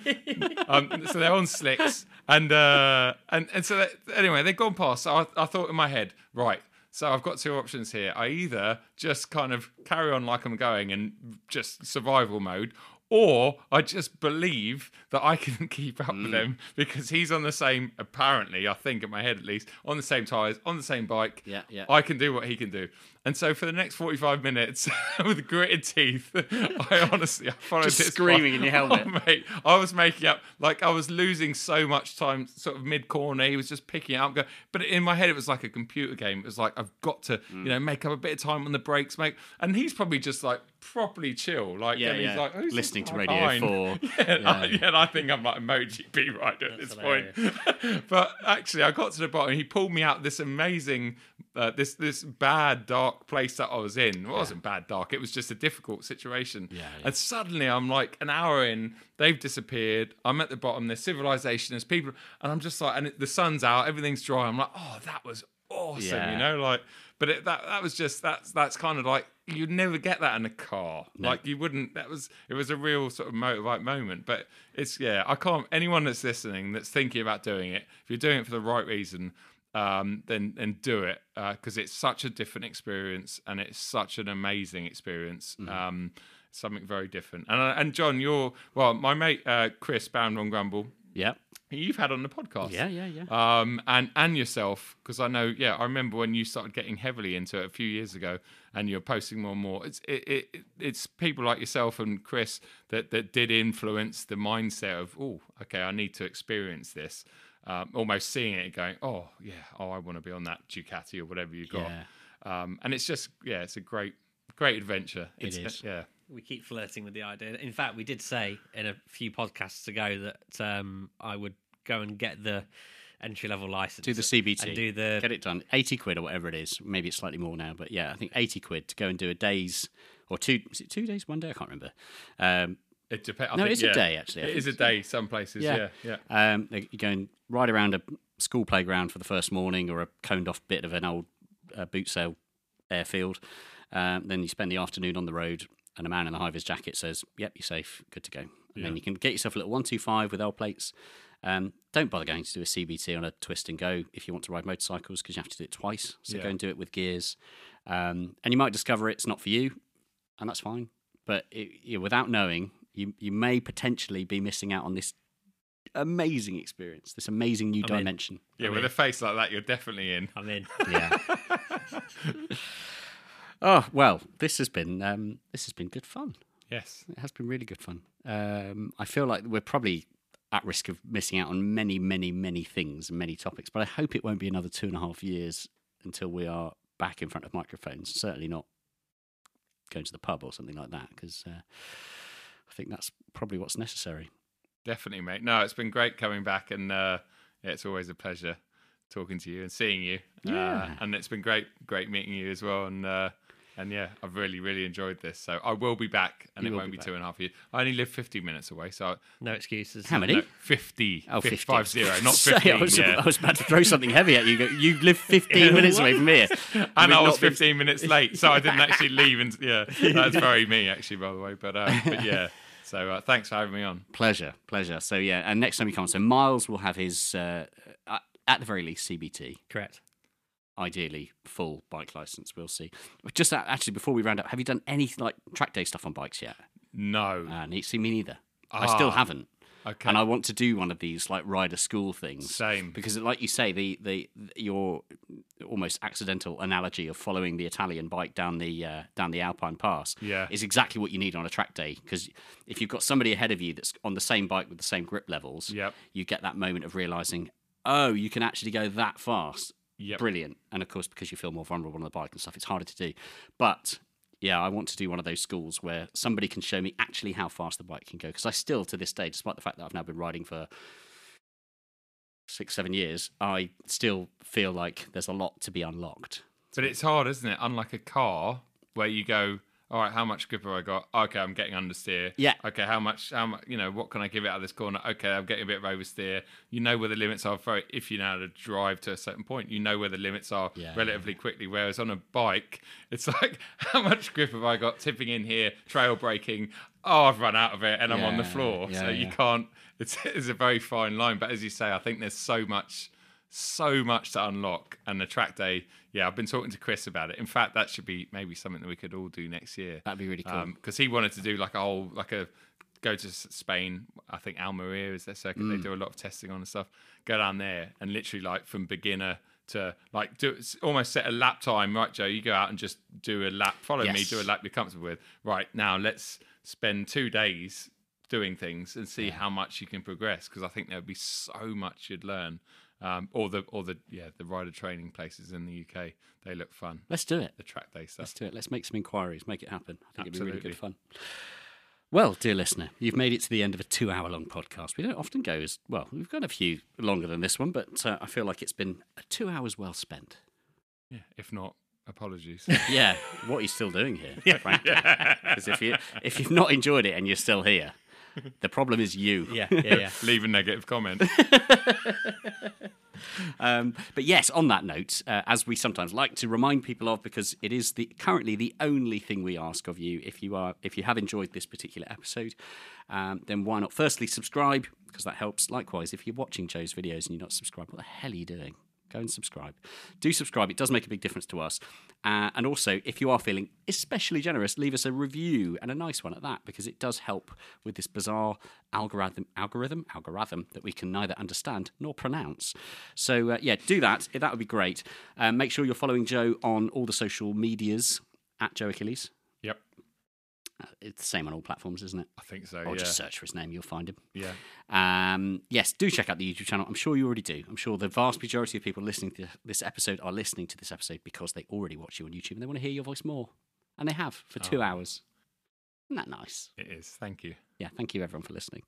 Um, so they're on slicks, and uh, and and so they, anyway, they've gone past. So I, I thought in my head, right. So I've got two options here. I either just kind of carry on like I'm going and just survival mode, or I just believe that I can keep up
Mm.
with him because he's on the same. Apparently, I think in my head at least, on the same tires, on the same bike.
Yeah, yeah.
I can do what he can do. And so for the next 45 minutes, with gritted teeth, I honestly I followed
Just
this
screaming
bike.
in your helmet.
Oh, mate, I was making up like I was losing so much time, sort of mid corner. He was just picking it up, go, but in my head it was like a computer game. It was like I've got to,
Mm.
you know, make up a bit of time on the brakes, make. And he's probably just like properly chill, like
Yeah,
and he's
yeah.
like who's
Listening to Radio
behind?
4.
Yeah,
Yeah.
I, yeah, and I think I'm like MotoGP rider at this
hilarious.
point. but actually, I got to the bottom. He pulled me out this amazing, uh, this this bad dark place that I was in. It wasn't bad dark. It was just a difficult situation.
Yeah, yeah.
And suddenly, I'm like an hour in. They've disappeared. I'm at the bottom. There's civilization. There's people, and I'm just like, and it, the sun's out. Everything's dry. I'm like, oh, that was awesome.
Yeah.
You know, like. But it, that that was just that's that's kind of like you'd never get that in a car. Like you wouldn't. That was it was a real sort of motivate moment. But it's yeah. I can't. Anyone that's listening that's thinking about doing it, if you're doing it for the right reason, um, then then do it because it's such a different experience and it's such an amazing experience.
Mm-hmm.
Um, something very different. And uh, and John, you're well, my mate uh, Chris Bound on Grumble.
Yeah.
You've had on the podcast,
Yeah, yeah, yeah.
um, and and yourself because I know, yeah, I remember when you started getting heavily into it a few years ago, and you're posting more and more. It's it, it it's people like yourself and Chris that that did influence the mindset of, oh, okay, I need to experience this. Um, almost seeing it and going, oh yeah, oh I want to be on that Ducati or whatever you got. Um, and it's just yeah, it's a great great adventure.
It
It's,
is.
yeah.
we keep flirting with the idea. In fact, we did say in a few podcasts ago that um, I would go and get the entry level license.
Do the CBT.
And do the
Get it done. 80 quid or whatever it is. Maybe it's slightly more now, but yeah, I think 80 quid to go and do a day's or two. Is it two days, one day? I can't remember. Um,
It depends.
No, it's a day, actually, I
It a day. Some places, yeah, yeah.
Um, you're going right around a school playground for the first morning, or a coned off bit of an old uh, boot sale airfield. Um, then you spend the afternoon on the road, and a man in a high vis jacket says, "Yep, you're safe, good to go." And then you can get yourself a little one two five with L plates. Um, don't bother going to do a CBT on a twist and go if you want to ride motorcycles because you have to do it twice. So
Yeah.
go and do it with gears, um, and you might discover it's not for you, and that's fine. But it, you without knowing, you you may potentially be missing out on this amazing experience, this amazing new
I'm in.
dimension.
Yeah, with a face like that, you're definitely in.
I'm in.
Yeah. oh well, this has been um, this has been good fun.
Yes.
It has been really good fun. Um, I feel like we're probably at risk of missing out on many, many, many things and many topics, but I hope it won't be another two and a half years until we are back in front of microphones. Certainly not going to the pub or something like that, because uh, I think that's probably what's necessary.
Definitely, mate. No, it's been great coming back, and uh, yeah, it's always a pleasure talking to you and seeing you.
Yeah.
Uh, and it's been great, great meeting you as well. And uh, and yeah, I've really, really enjoyed this. So I will be back, and
You
it won't
be
be, two and a half years. I only live 50 minutes away, so
No excuses.
How many?
no, 50.
Oh,
50.
50.
Five zero, not 15.
I, was,
yeah.
I was about to throw something heavy at you. You live 15 minutes away from here.
and
We've
I was
not been-
15 minutes late, so I didn't actually leave. And yeah, that's very me, actually, by the way. But, uh, but yeah, so uh, thanks for having me on.
Pleasure, pleasure. So yeah, and next time you come, so Miles will have his, uh, uh, at the very least, CBT.
Correct.
Ideally, full bike license. We'll see. Just uh, actually, before we round up, have you done any like track day stuff on bikes yet?
No.
Uh, see, me neither. I still
Ah,
haven't.
Okay.
And I want to do one of these like rider school things.
Same.
Because, like you say, the the your almost accidental analogy of following the Italian bike down the uh, down the Alpine Pass
Yeah.
is exactly what you need on a track day. Because if you've got somebody ahead of you that's on the same bike with the same grip levels,
Yep.
you get that moment of realizing, oh, you can actually go that fast.
Yep.
Brilliant. And of course, because you feel more vulnerable on the bike and stuff, it's harder to do. But yeah, I want to do one of those schools where somebody can show me actually how fast the bike can go. Because I still, to this day, despite the fact that I've now been riding for six, seven years, I still feel like there's a lot to be unlocked.
But it's hard, isn't it? Unlike a car where you go, all right, how much grip have I got? Okay, I'm getting understeer.
Yeah.
Okay, how much? How much? You know, what can I give it out of this corner? Okay, I'm getting a bit of oversteer. You know where the limits are for it. if you know how to drive to a certain point. You know where the limits are
Yeah,
relatively quickly. Whereas on a bike, it's like, how much grip have I got? Tipping in here, trail braking. Oh, I've run out of it, and I'm on the floor.
yeah,
so you can't. It's it's a very fine line. But as you say, I think there's so much so much to unlock and the track day yeah i've been talking to chris about it. In fact that should be maybe something that we could all do next year.
That'd be really cool.
because he wanted to do like a whole like a go to spain i think almeria is their circuit.
Mm.
they do a lot of testing on and stuff. Go down there and literally like from beginner to like do almost set a lap time. Right joe you go out and just do a lap follow me do a lap you're comfortable with. Right now let's spend two days doing things and see how much you can progress because I think there would be so much you'd learn. Um, or the or the yeah the rider training places in the UK they look fun.
Let's do it.
The track day stuff.
Let's do it. Let's make some inquiries, make it happen. I think it'd be really good fun. Well, dear listener, you've made it to the end of a two hour long podcast. We don't often go as well. We've got a few longer than this one, but uh, I feel like it's been two hours well spent.
Yeah, if not, apologies.
Yeah, what are you still doing here, frankly? Because if you if you've not enjoyed it and you're still here, the problem is you.
Yeah, yeah, yeah.
Leave a negative comment.
Um, but yes, on that note, uh, as we sometimes like to remind people of, because it is the currently the only thing we ask of you, if you are if you have enjoyed this particular episode, um, then why not firstly subscribe because that helps. Likewise, if you're watching Joe's videos and you're not subscribed, what the hell are you doing? Go and subscribe. Do subscribe; it does make a big difference to us. Uh, and also, if you are feeling especially generous, leave us a review and a nice one at that, because it does help with this bizarre algorithm, algorithm, algorithm that we can neither understand nor pronounce. So uh, yeah, do that. That would be great. Um, make sure you're following Joe on all the social medias at Joe Achilles. It's the same on all platforms, isn't it?
I think so.
Or
yeah,
just search for his name, you'll find him.
yeah.
Um, yes, do check out the YouTube channel. I'm sure you already do. I'm sure the vast majority of people listening to this episode are listening to this episode because they already watch you on YouTube and they want to hear your voice more. And they have for two
Oh.
hours. Isn't that nice?
It is. Thank you.
Yeah, thank you everyone for listening.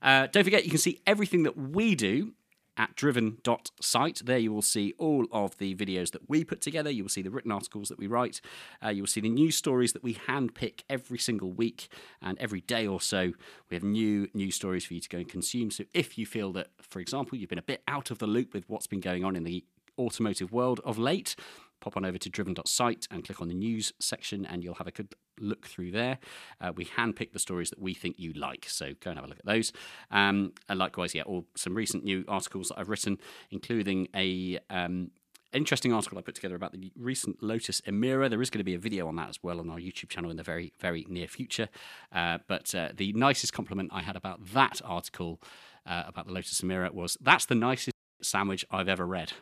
Uh, don't forget, you can see everything that we do at driven.site. There you will see all of the videos that we put together. You will see the written articles that we write. Uh, you will see the news stories that we handpick every single week and every day or so. We have new news stories for you to go and consume. So if you feel that, for example, you've been a bit out of the loop with what's been going on in the automotive world of late, pop on over to driven.site and click on the news section, and you'll have a good look through there. Uh, we handpick the stories that we think you like, so go and have a look at those. Um, and likewise, yeah, or some recent new articles that I've written, including a. Um, Interesting article I put together about the recent Lotus Emira. There is going to be a video on that as well on our YouTube channel in the very, very near future. Uh, but uh, the nicest compliment I had about that article uh, about the Lotus Emira was that's the nicest sandwich I've ever read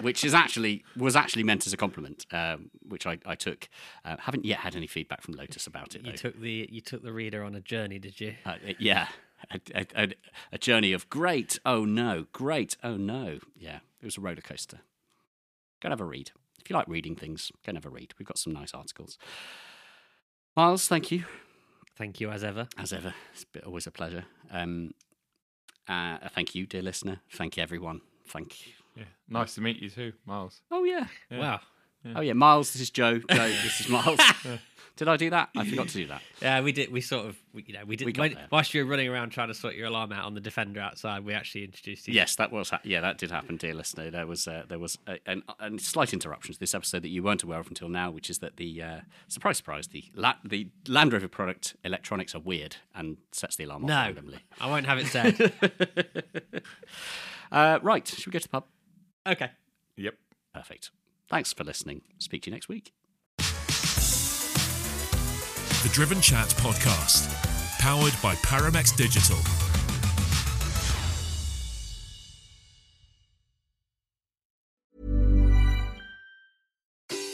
which is actually was actually meant as a compliment, um, which I, I took. Uh, haven't yet had any feedback from Lotus about it.
You
though.
took the you took the reader on a journey, did you?
Uh, yeah, a, a, a, journey of great. Oh no, great. Oh no. Yeah, it was a roller coaster. Go and have a read if you like reading things. Go and have a read. We've got some nice articles. Miles, thank you.
Thank you as ever.
As ever, it's always a pleasure. Um, uh, thank you, dear listener. Thank you, everyone. Thank you.
Yeah. Nice to meet you too, Miles.
Oh yeah.
Wow.
Oh yeah, Miles. This is Joe. Joe. this is Miles. Did I do that? I forgot to do that.
Yeah, we did. We sort of, we, you know, we did.
We
when- whilst you were running around trying to sort your alarm out on the Defender outside, we actually introduced you.
Yes, that was ha- yeah, that did happen, dear listener. There was uh, there was a, an, an slight interruption to this episode that you weren't aware of until now, which is that the uh, surprise, surprise, the la- the Land Rover product electronics are weird and sets the alarm off
No,
randomly.
I won't have it said.
Uh, right, should we go to the pub?
Okay.
Yep.
Perfect. Thanks for listening. Speak to you next week.
The Driven Chat Podcast, powered by Paramex Digital.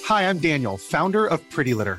Hi, I'm Daniel, founder of Pretty Litter.